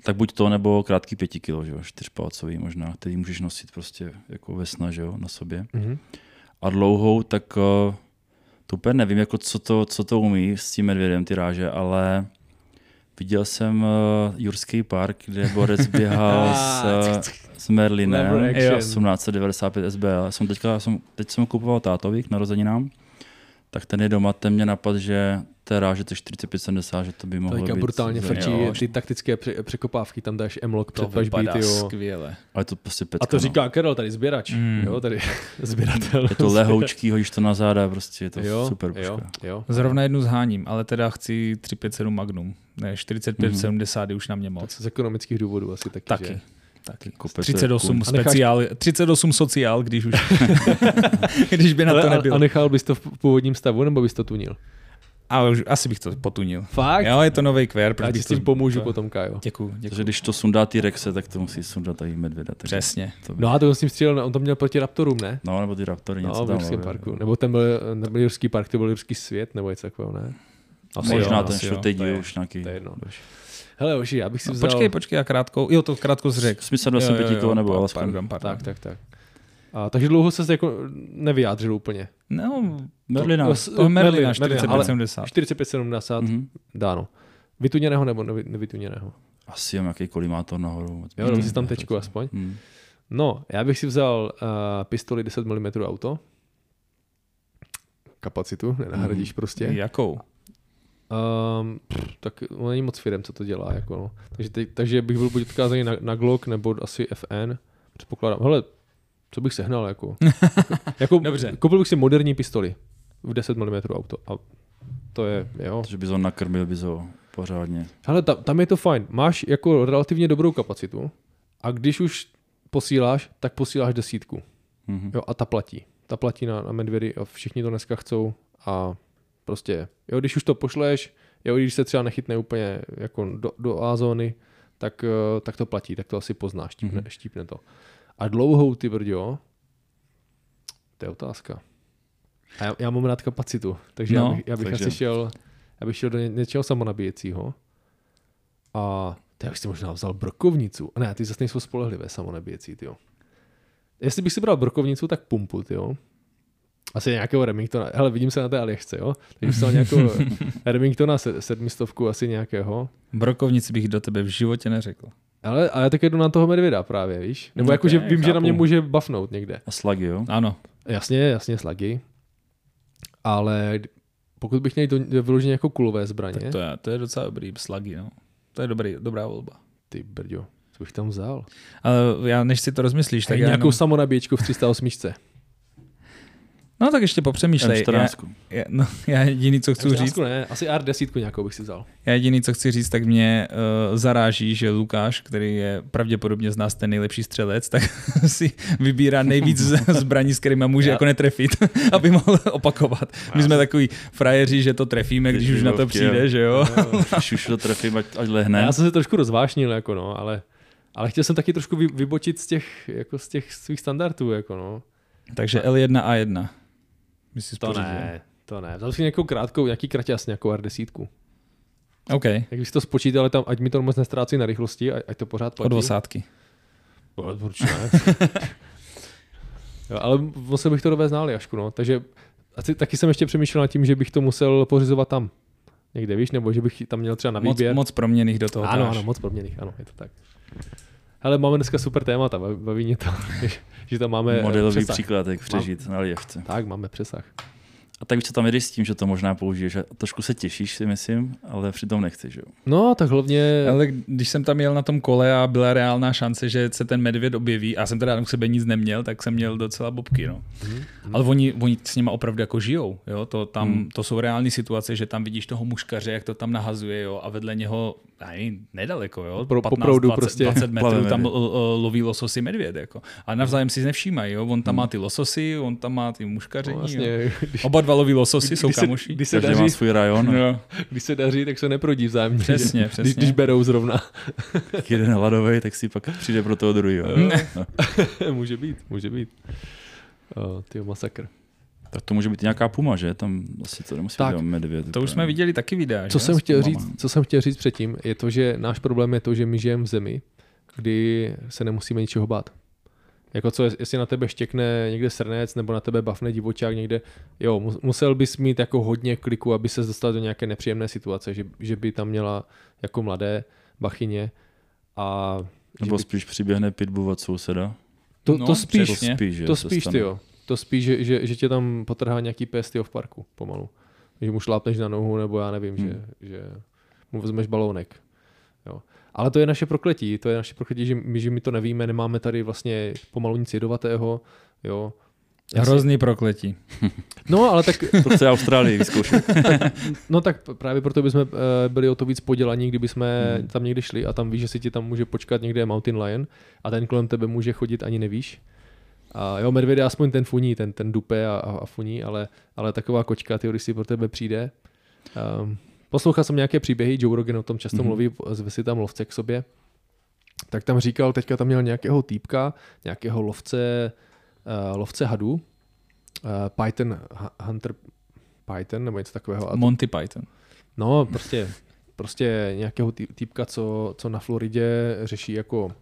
Tak buď to, nebo krátký pěti kilo, že jo, čtyřpalcový možná, který můžeš nosit prostě jako vesna, že jo, na sobě. Mhm. A dlouhou, tak uh, to úplně nevím, jako co to, co to umí s tím medvědem, ty ráže, ale viděl jsem uh, Jurský park, kde borec běhal s, uh, s Merlinem, Lever action. 1895 SBL. Já Jsem teďka, jsem, teď jsem kupoval tátovi k narozeninám, tak ten je doma, ten mě napadl, že té ráže to je 4570, že to by mohlo Teďka být. brutálně frčí Jo. ty taktické pře- překopávky, tam dáš M-lock To před jo. skvěle. Ale to prostě pecka, A to no. říká Karel, tady sběrač. Mm. Jo, tady sběratel. Je to lehoučký, hodíš to na záda, prostě je to jo, super jo, puška. jo. Zrovna jednu zháním, ale teda chci 357 Magnum. Ne, 4570 je už na mě moc. Z ekonomických důvodů asi taky, Taky. že? Taky. Kope se 38 A necháš- speciál, 38 sociál, když už, když by na to nebylo. a nechal bys to v původním stavu, nebo bys to tunil? A už, asi bych to potunil. Fakt? Jo, je to nový kvér. Já ti bych s tím to- pomůžu to- potom, Kajo. Děkuju, Takže když to sundá ty Rexe, tak to musí sundat i medvěda. Takže Přesně. To, No a to s tím střílel, on to měl proti Raptorům, ne? no, nebo ty Raptory, něco No, v tam. Jurském ale- parku. Nebo ten byl, nebyl Jurský park, to byl Jurský svět, nebo něco takového, ne? Asi Možná jo, ten čtvrtý to je- díl už nějaký. to je jedno. Hele, Oši, já bych si No, vzal... počkej, počkej, a krátkou. Jo, to krátkou řekl. Smysl 25 kilo nebo. Pardon, pardon. Tak, tak, tak. A, takže dlouho se jako nevyjádřil úplně. No, Merlina. To- s- toho Merlina, Merlina, 4570. 45-70, Mhm. dáno. Vytuněného nebo nevy, nevytuněného? Asi mám nějaký kolimátor nahoru. Jo, dám si tam tečku aspoň. Hmm. No, já bych si vzal uh, pistoli 10 mm auto. Kapacitu, nenahradíš prostě. Jakou? Um, pff, tak ono není moc firm, co to dělá. Jako no. takže, teď, takže bych byl buď odkázaný na, na Glock nebo asi FN. Předpokládám. Hele, co bych sehnal? Jako, jako Dobře. Koupil bych si moderní pistoli v 10 mm auto. A to je, jo. Takže bys ho nakrmil, bys ho pořádně. Hele, tam, tam je to fajn. Máš jako relativně dobrou kapacitu a když už posíláš, tak posíláš desítku. Mhm. Jo, a ta platí. Ta platí na, na medvědy a všichni to dneska chcou a prostě, jo, když už to pošleš, jo, když se třeba nechytne úplně jako do, do A zóny, tak, eh, tak to platí, tak to asi poznáš, štípne, mm-hmm. štípne to. A dlouhou ty brďo, to je otázka. A já, já mám rád kapacitu, takže No, já bych, já bych takže- asi šel, já bych šel do ně, něčeho samonabíjecího a to já bych si možná vzal brokovnicu. Ne, ty zase nejsou spolehlivé samonabíjecí, ty jo. Jestli bych si bral brokovnicu, tak pumpu, ty jo. Asi nějakého Remingtona. Hele, vidím se na té Alešce, jo. Takže dal nějakého Remingtona se- sedmistovku, asi nějakého. Brokovnici bych do tebe v životě neřekl. Ale, ale tak jdu na toho medvěda právě, víš? Nebo No, jako, že vím, že na mě chápu. může buffnout někde. A slagy, jo? Ano. Jasně, jasně, slagy. Ale pokud bych měl do, vyloženě jako kulové zbraně, Tak to je, to je docela dobrý slagy, no. To je dobrý, dobrá volba. ty brďo, co bych tam vzal? Ale já, než si to rozmyslíš, tak Tak já nějakou jenom, samonabíječku v 308. No tak ještě popřemýšlej. Já, M14. já, no, já jediný, co chci říct, M14 ne, asi R10 nějakou bych si vzal. já jediný, co chci říct, tak mě uh, zaráží, že Lukáš, který je pravděpodobně z nás ten nejlepší střelec, tak si vybírá nejvíc zbraní, s kterými může Já- jako netrefit, aby mohl opakovat. My jsme takový frajeři, že to trefíme, když už na to přijde, jo. že jo. Když už to trefím, ať, ať lehne. Já jsem se trošku rozvášnil, jako no, ale, ale chtěl jsem taky trošku vy, vybočit z těch, jako z těch svých standardů, jako no. Takže L1 A1. My si To ne, to ne. Vzal si nějakou krátkou, nějaký kraťas, nějakou R10. OK, Jak bych si to spočítal, ale tam, ať mi to moc nestrácí na rychlosti, ať, ať to pořád platí. od osádky. No, určitě jo, ale musel bych to dovést na Aljašku, no. Takže asi, taky jsem ještě přemýšlel nad tím, že bych to musel pořizovat tam. Někde, víš, nebo že bych tam měl třeba na Moc, výběr. moc proměných do toho. ano, ano, moc proměných, ano, je to tak. Ale máme dneska super témata, baví- baví mě to, že tam máme Modelový přesah. příklad, jak přežít na Alijevce. Tak, máme přesah. A tak už se tam jedeš s tím, že to možná použiješ. A trošku se těšíš, si myslím, ale přitom nechceš. Jo? No, tak hlavně... Ale když jsem tam jel na tom kole a byla reálná šance, že se ten medvěd objeví, a já jsem teda u sebe nic neměl, tak jsem měl docela bobky. No. Mhm. Ale oni, oni s nima opravdu jako žijou. Jo? To, tam, Hmm. to jsou reální situace, že tam vidíš toho muškaře, jak to tam nahazuje jo? a vedle něho já nevím, nedaleko, jo? Pro- po proudu 20, prostě 20 metrů plave tam l- l- loví lososy medvěd. Jako. A navzájem si nevšímají. Jo? On tam má ty lososy, on tam má ty muškaření. no, vlastně, když, Oba dva loví lososy, jsou když, se, kamoši. když, se Každý má daří, svůj rajon. No. když se daří, tak se neprodí vzájemně. Přesně, Když, přesně. když berou zrovna. Jak jeden hladový, tak si pak přijde pro toho druhého. může být, může být. Uh, ty masakr. Tak to může být nějaká puma, že? Tam asi to nemusí Tak. být medvěd. To už jsme viděli taky videa. Co že? jsem, chtěl říct, co jsem chtěl říct předtím, je to, že náš problém je to, že my žijeme v zemi, kdy se nemusíme ničeho bát. Jako co, jestli na tebe štěkne někde srnec, nebo na tebe bafne divočák někde, jo, mu- musel bys mít jako hodně kliku, aby se dostal do nějaké nepříjemné situace, že, že by tam měla jako mladé bachyně a Nebo by, spíš přiběhne pitbull od souseda. to, No, to spíš, přesně. spíš, že to spíš ty jo. To spíš, že, že, že tě tam potrhá nějaký pes v parku pomalu. Že mu šlápneš na nohu, nebo já nevím, Hmm. že, že mu vezmeš balónek. Jo. Ale to je naše prokletí, to je naše prokletí, že my, že my to nevíme, nemáme tady vlastně pomalu nic jedovatého, jo. Já si- Hrozný prokletí. No, ale tak, To chce Austrálii vyzkoušet. no tak právě proto bychom eh, byli o to víc podělaní, kdyby jsme Hmm. tam někde šli a tam víš, že si ti tam může počkat někde Mountain Lion a ten kolem tebe může chodit, ani nevíš. A jo, medvěd je aspoň ten funí, ten, ten dupe a, a, funí, ale, ale taková kočka, ty, když si pro tebe přijde. Um, poslouchal jsem nějaké příběhy, Joe Rogan o tom často Mhm. mm-hmm. mluví, zve si tam lovce k sobě. Tak tam říkal, teďka tam měl nějakého týpka, nějakého lovce, uh, lovce hadů, uh, Python Hu- Hunter Python, nebo něco takového. Monty Python. no, prostě, prostě nějakého tý- týpka, co, co na Floridě řeší jako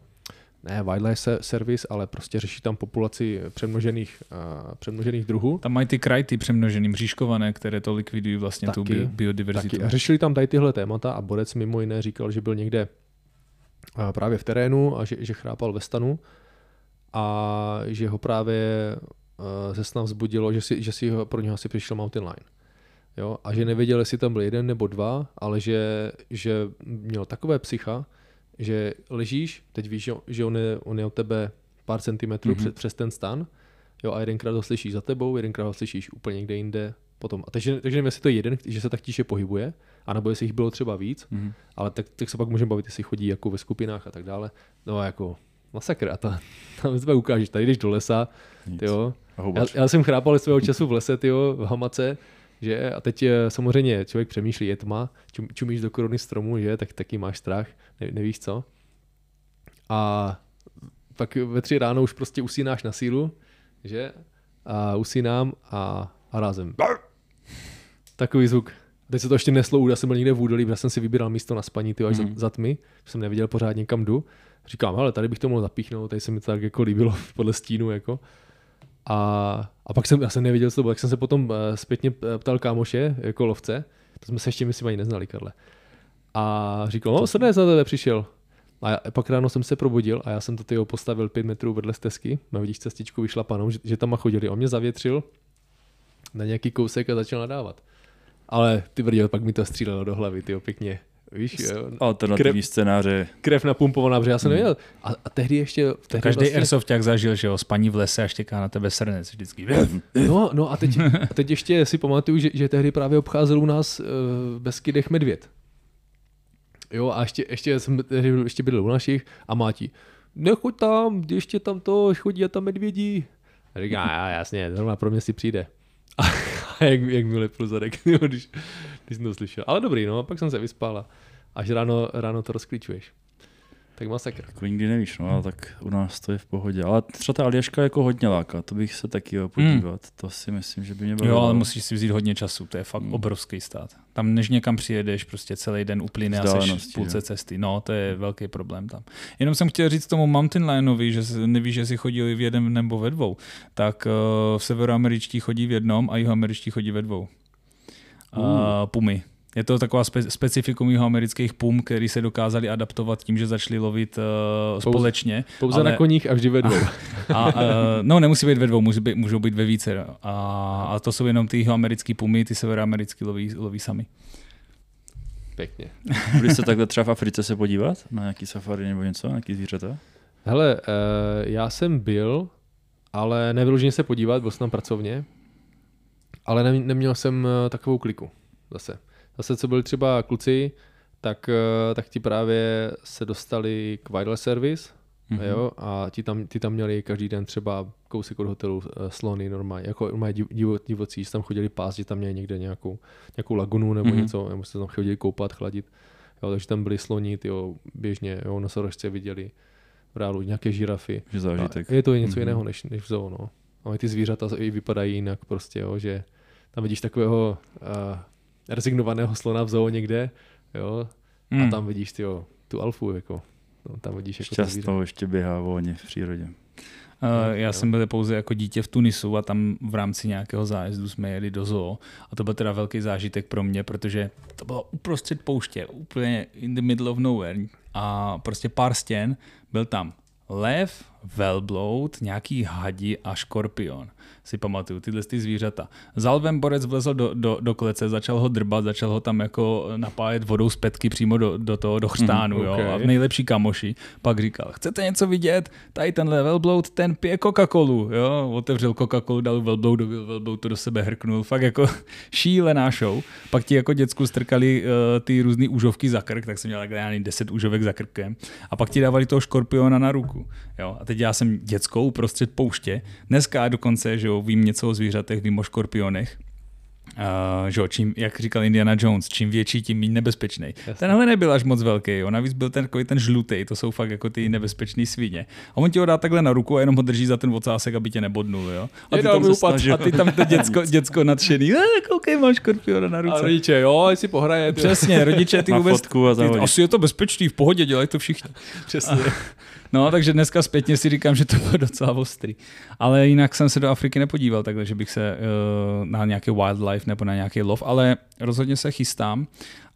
ne wildlife se- service, ale prostě řeší tam populaci přemnožených, uh, přemnožených druhů. Tam mají ty krajty přemnožený, mřížkované, které to likvidují vlastně tu Taky, bi- biodiverzitu. Taky. A řešili tam tady tyhle témata a Borec mimo jiné říkal, že byl někde a, právě v terénu a že, že chrápal ve stanu a že ho právě uh, ze sna vzbudilo, že si, že si ho, pro něho asi přišel Mountain Lion. Jo? A že nevěděl, jestli tam byl jeden nebo dva, ale že, že měl takové psycha, že ležíš, teď víš, že- on je, on je od tebe pár centimetrů Mhm. mm-hmm. před, přes ten stan, jo, a jedenkrát ho slyšíš za tebou, jedenkrát ho slyšíš úplně někde jinde potom. A takže, takže nevím, jestli to je jeden, že se tak tiše pohybuje, anebo jestli jich bylo třeba víc, Mhm. ale tak, tak se pak můžeme bavit, jestli chodí jako ve skupinách a tak dále. No jako masakr a to, tam se ukážeš, tady jdeš do lesa, jo. A Já, já, jsem chrápal svého času v lese, tyjo, v hamace, že a teď eh, samozřejmě člověk přemýšlí, je tma, čum, čumíš do koruny stromu, že, tak taky máš strach, ne, nevíš co. A pak ve tři ráno už prostě usínáš na sílu, že, a usínám a, a rázem. Takový zvuk. Teď se to ještě neslo, já jsem byl někde v údolí, protože jsem si vybíral místo na spaní, ty až Mhm. za, za tmy, že jsem nevěděl pořádně kam jdu. Říkám, ale tady bych to mohl zapíchnout, tady se mi to tak jako líbilo podle stínu, jako. A, a pak jsem, já jsem nevěděl, co to bylo, tak jsem se potom eh, zpětně eh, ptal kámoše, jako lovce, to jsme se ještě myslím ani neznali, Karle. A říkal, no, srnec za tebe přišel. A já, pak ráno jsem se probudil a já jsem to tyho postavil pět metrů vedle stezky, na vidíš cestičku vyšlapanou, že, že tam chodili. On mě zavětřil na nějaký kousek a začal nadávat. Ale ty brdě, pak mi to střílelo do hlavy, ty pěkně. Víš, jo, Alternativní Krev- scénáře. krev napumpovaná, protože já jsem nevěděl. A, a tehdy ještě... Tehdy Každý vlastně, airsofták zažil, že jo, spaní v lese a štěká na tebe srnec vždycky. No, no a teď, a teď ještě si pamatuju, že, že tehdy právě obcházel u nás uh, v Beskydech medvěd. Jo, a ještě, ještě jsem tehdy ještě bydlel u našich a Mátí, nechoď tam, ještě tam to chodí a tam medvědí. A říká, já, jasně, zrovna pro mě si přijde. A, a jak, jak mi lepil zadek, jo, když, když jsem to slyšel. Ale dobrý, no, pak jsem se vyspal a až ráno, ráno to rozklíčuješ. Tak masakr. Jako nikdy nevíš, no, ale tak u nás to je v pohodě. Ale třeba ta Aljaška jako hodně láká, to bych se taky jo, podívat. To si myslím, že by mě bavilo. Jo, ale musíš si vzít hodně času, to je fakt obrovský stát. Tam než někam přijedeš, prostě celý den uplyne a seš v půlce jo. cesty. No, to je velký problém tam. Jenom jsem chtěl říct tomu Mountain Lineovi, že nevíš, že si chodili v jeden nebo ve dvou, tak uh, severoameričtí chodí v jednom a jihoameričtí chodí ve dvou. Uh, pumy. Je to taková spe- specifikum jihoamerických pum, který se dokázali adaptovat tím, že začali lovit uh, společně. Pouze ale- na koních a vždy ve dvou. A, uh, no, nemusí být ve dvou, můžou být, můžou být ve více. A, a to jsou jenom ty americké pumy, ty severoamerický loví, loví sami. Pěkně. Byli jste takhle třeba v Africe se podívat na nějaký safari nebo něco, na nějaký zvířata? Hele, uh, já jsem byl, ale nevyloženě se podívat, byl jsem tam pracovně, ale ne, neměl jsem eh, takovou kliku zase. Zase, co byli třeba kluci, tak, eh, tak ti právě se dostali k Wildlife Service, Mhm. mm-hmm. jo, a ti tam, ti tam měli každý den třeba kousek od hotelu eh, slony normálně, jako normálně div, divo, divocí, že tam chodili pás, že tam měli někde nějakou, nějakou lagunu nebo Mhm. mm-hmm. něco, nebo se tam chodili koupat, chladit. Jo, takže tam byli sloni, tyjo, běžně, jo, nosorožce viděli, v reálu nějaké žirafy. Že zážitek. A je to něco Mhm. mm-hmm. jiného než, než v zoo, no. Ale ty zvířata i vypadají jinak prostě, jo, že tam vidíš takového uh, rezignovaného slona v zoo někde, jo, Hmm. a tam vidíš tyjo, tu alfu, jako, no, tam vidíš jako. Šťastnou ještě běhá volně v přírodě. Uh, já jsem byl pouze jako dítě v Tunisu a tam v rámci nějakého zájezdu jsme jeli do zoo a to byl teda velký zážitek pro mě, protože to bylo uprostřed pouště, úplně in the middle of nowhere a prostě pár stěn, byl tam lev, velbloud, nějaký hadi a škorpion. Si pamatuju, tyhle ty zvířata. Za lvem borec vlezl do, do, do klece, začal ho drbat, začal ho tam jako napájet vodou z petky přímo do, do toho, do chřtánu. Mhm, jo? ok. A v nejlepší kamoši pak říkal, chcete něco vidět? Tady tenhle velbloud, ten pije Coca-Colu. Jo? Otevřel Coca-Colu, dal velbloudovi, velbloud to do sebe hrknul. Fakt jako šílená show. Pak ti jako děcku strkali uh, ty různé úžovky za krk, tak jsem měl takhle nevím, 10 úžovek za krkem. A pak ti dávali toho škorpiona na ruku. Jo? A teď já jsem děckou uprostřed pouště. Dneska dokonce, že jo, vím něco o zvířatech, vím o škorpionech. Uh, že jo, čím, jak říkal Indiana Jones, čím větší, tím méně nebezpečný. Tenhle nebyl až moc velký, jo. navíc byl ten takový ten žlutý, to jsou fakt jako ty nebezpečný svině. A on ti ho dá takhle na ruku a jenom ho drží za ten ocásek, aby tě nebodnul, jo. A ty, tam, se upad. snažil, a ty tam to děcko, děcko nadšený, "Eh, koukej, máš škorpiona na A ruce. rodiče, jo, jestli pohraje, ty, Přesně, rodiče ty Na vůbec, fotku a ty, asi je to bezpečný, v pohodě, dělají to všichni. přesně. No, takže dneska zpětně si říkám, že to bylo docela ostrý. Ale jinak jsem se do Afriky nepodíval, takhle, že bych se uh, na nějaký wildlife nebo na nějaký lov, ale rozhodně se chystám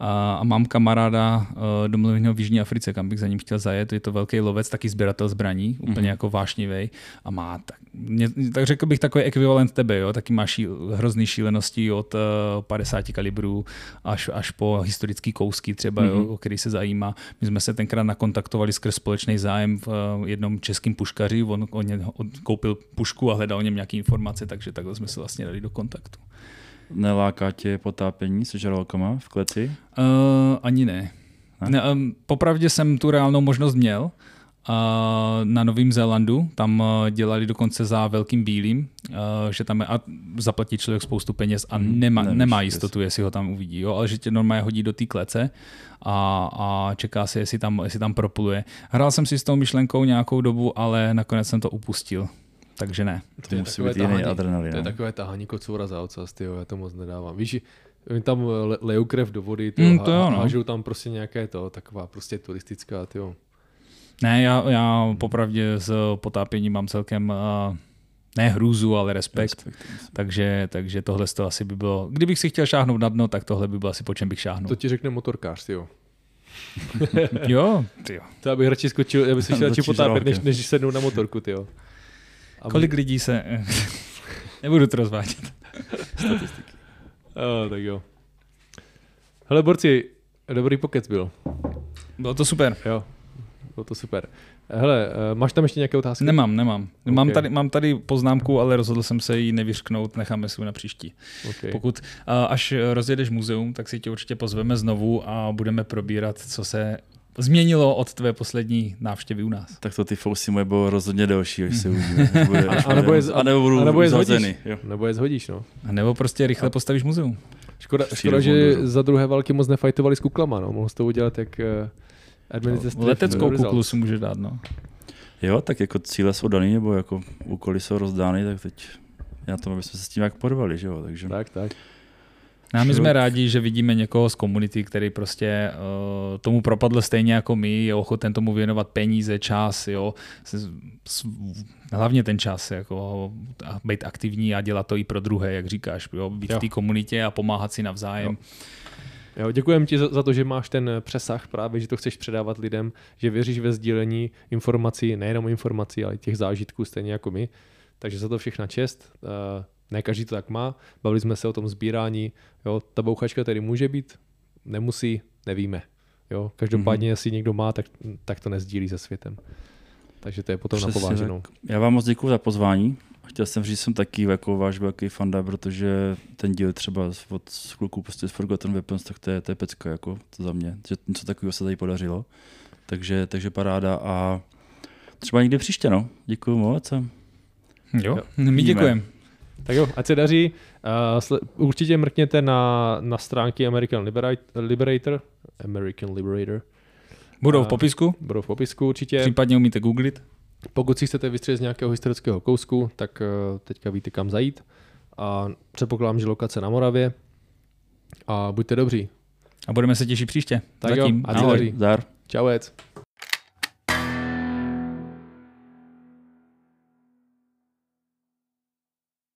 a, a mám kamaráda uh, domluveného v Jižní Africe, kam bych za ním chtěl zajet. Je to velký lovec, taky sběratel zbraní, úplně mm-hmm. jako vášnivý a má, tak, mě, tak řekl bych takový ekvivalent tebe, jo? taky má šíl, hrozný šílenosti od uh, 50 kalibrů až, až po historický kousky třeba, mm-hmm. jo, o který se zajímá. My jsme se tenkrát nakontaktovali skrz společný zájem v uh, jednom českém puškaři, on, on, on koupil pušku a hledal o něm nějaké informace, takže takhle jsme se vlastně dali do kontaktu. Neláká tě potápění se žralokama v kleci? Uh, ani ne. Ne? ne um, popravdě jsem tu reálnou možnost měl na Novém Zélandu. Tam uh, dělali dokonce za velkým bílým, uh, že tam je, a zaplatí člověk spoustu peněz a Mhm, nemá, nevíš, nemá jestli- jistotu, jestli ho tam uvidí, jo? ale že tě normálně hodí do té klece a, a čeká se, jestli tam, jestli tam propluje. Hrál jsem si s tou myšlenkou nějakou dobu, ale nakonec jsem to upustil. Takže ne. To musí takové být jiný tahání- adrenalin. To je no. takové tahání kocoura za ocas, tyjo, já to moc nedávám. Víš, oni tam le- lejou krev do vody, tyjo, Mm, mm, to jo, no. hážou tam prostě nějaké to, taková prostě turistická, tyjo. Ne, já, já popravdě s potápěním mám celkem uh, ne hrůzu, ale respekt. Respekt. Takže, takže tohle to asi by bylo, kdybych si chtěl šáhnout na dno, tak tohle by bylo asi po čem bych šáhnul. To ti řekne motorkář, tyjo. Jo, tyjo. To já bych radši skočil, já bych se radši potápět, než, než sednout na motorku, tyjo. A Kolik lidí se... Nebudu to rozvádět. Oh, tak jo. Hele, borci, Dobrý pokec byl. Bylo to super. Jo, bylo to super. Hele, eh, máš tam ještě nějaké otázky? Nemám, nemám. Okay. Mám, tady, mám tady poznámku, ale rozhodl jsem se ji nevyřknout, necháme si ji na příští. Okay. Pokud uh, až rozjedeš muzeum, tak si tě určitě pozveme znovu a budeme probírat, co se změnilo od tvé poslední návštěvy u nás. Tak to ty fousy moje bylo rozhodně delší, až se uvidíme. A nebo je, a nebo budu a nebo je zhodíš. jo. Nebo je zhodíš, no. A nebo prostě rychle postavíš muzeum. Škoda, škoda že za druhé války moc nefajtovali s kuklama, no. Mohl jsi to udělat jak eh, administrative Leteckou kuklu si můžeš dát, no. Jo, tak jako cíle jsou daný, nebo jako úkoly jsou rozdány, tak teď já to, aby jsme se s tím jak porvali, že jo, takže Tak, tak. No a my jsme rádi, že vidíme někoho z komunity, který prostě uh, tomu propadl stejně jako my, je ochoten tomu věnovat peníze, čas, jo, s, s, hlavně ten čas, jako a být aktivní a dělat to i pro druhé, jak říkáš, jo, být Jo. v té komunitě a pomáhat si navzájem. Jo, děkujeme ti za, za to, že máš ten přesah právě, že to chceš předávat lidem, že věříš ve sdílení informací, nejenom informací, ale i těch zážitků stejně jako my. Takže za to všechna čest. Eh, Ne každý to tak má. Bavili jsme se o tom sbírání. Jo, ta bouchačka tady může být, nemusí, nevíme. Jo, každopádně, mm-hmm. jestli někdo má, tak, tak to nezdílí se světem. Takže to je potom na Přesně pováženou. Já vám moc děkuji za pozvání. Chtěl jsem říct, že jsem taky jako váš velký fanda, protože ten díl třeba od kluků prostě z Forgotten Weapons, tak to je, to je pecka, jako to za mě, že něco takového se tady podařilo. Takže, takže paráda a třeba někdy příště, no. Děkuji moc. a Jo, Jo. my děkujeme. Tak jo, ať se daří. Uh, určitě mrkněte na, na stránky American Liberate- Liberator. American Liberator. Budou v popisku, Budou v popisku určitě. případně umíte googlit. Pokud si chcete vystřelit z nějakého historického kousku, tak uh, teďka víte kam zajít. A předpokládám, že lokace na Moravě. A buďte dobří. A budeme se těšit příště. Tak jo, Zatím. a ty Ahoj. Zdar. Čauec.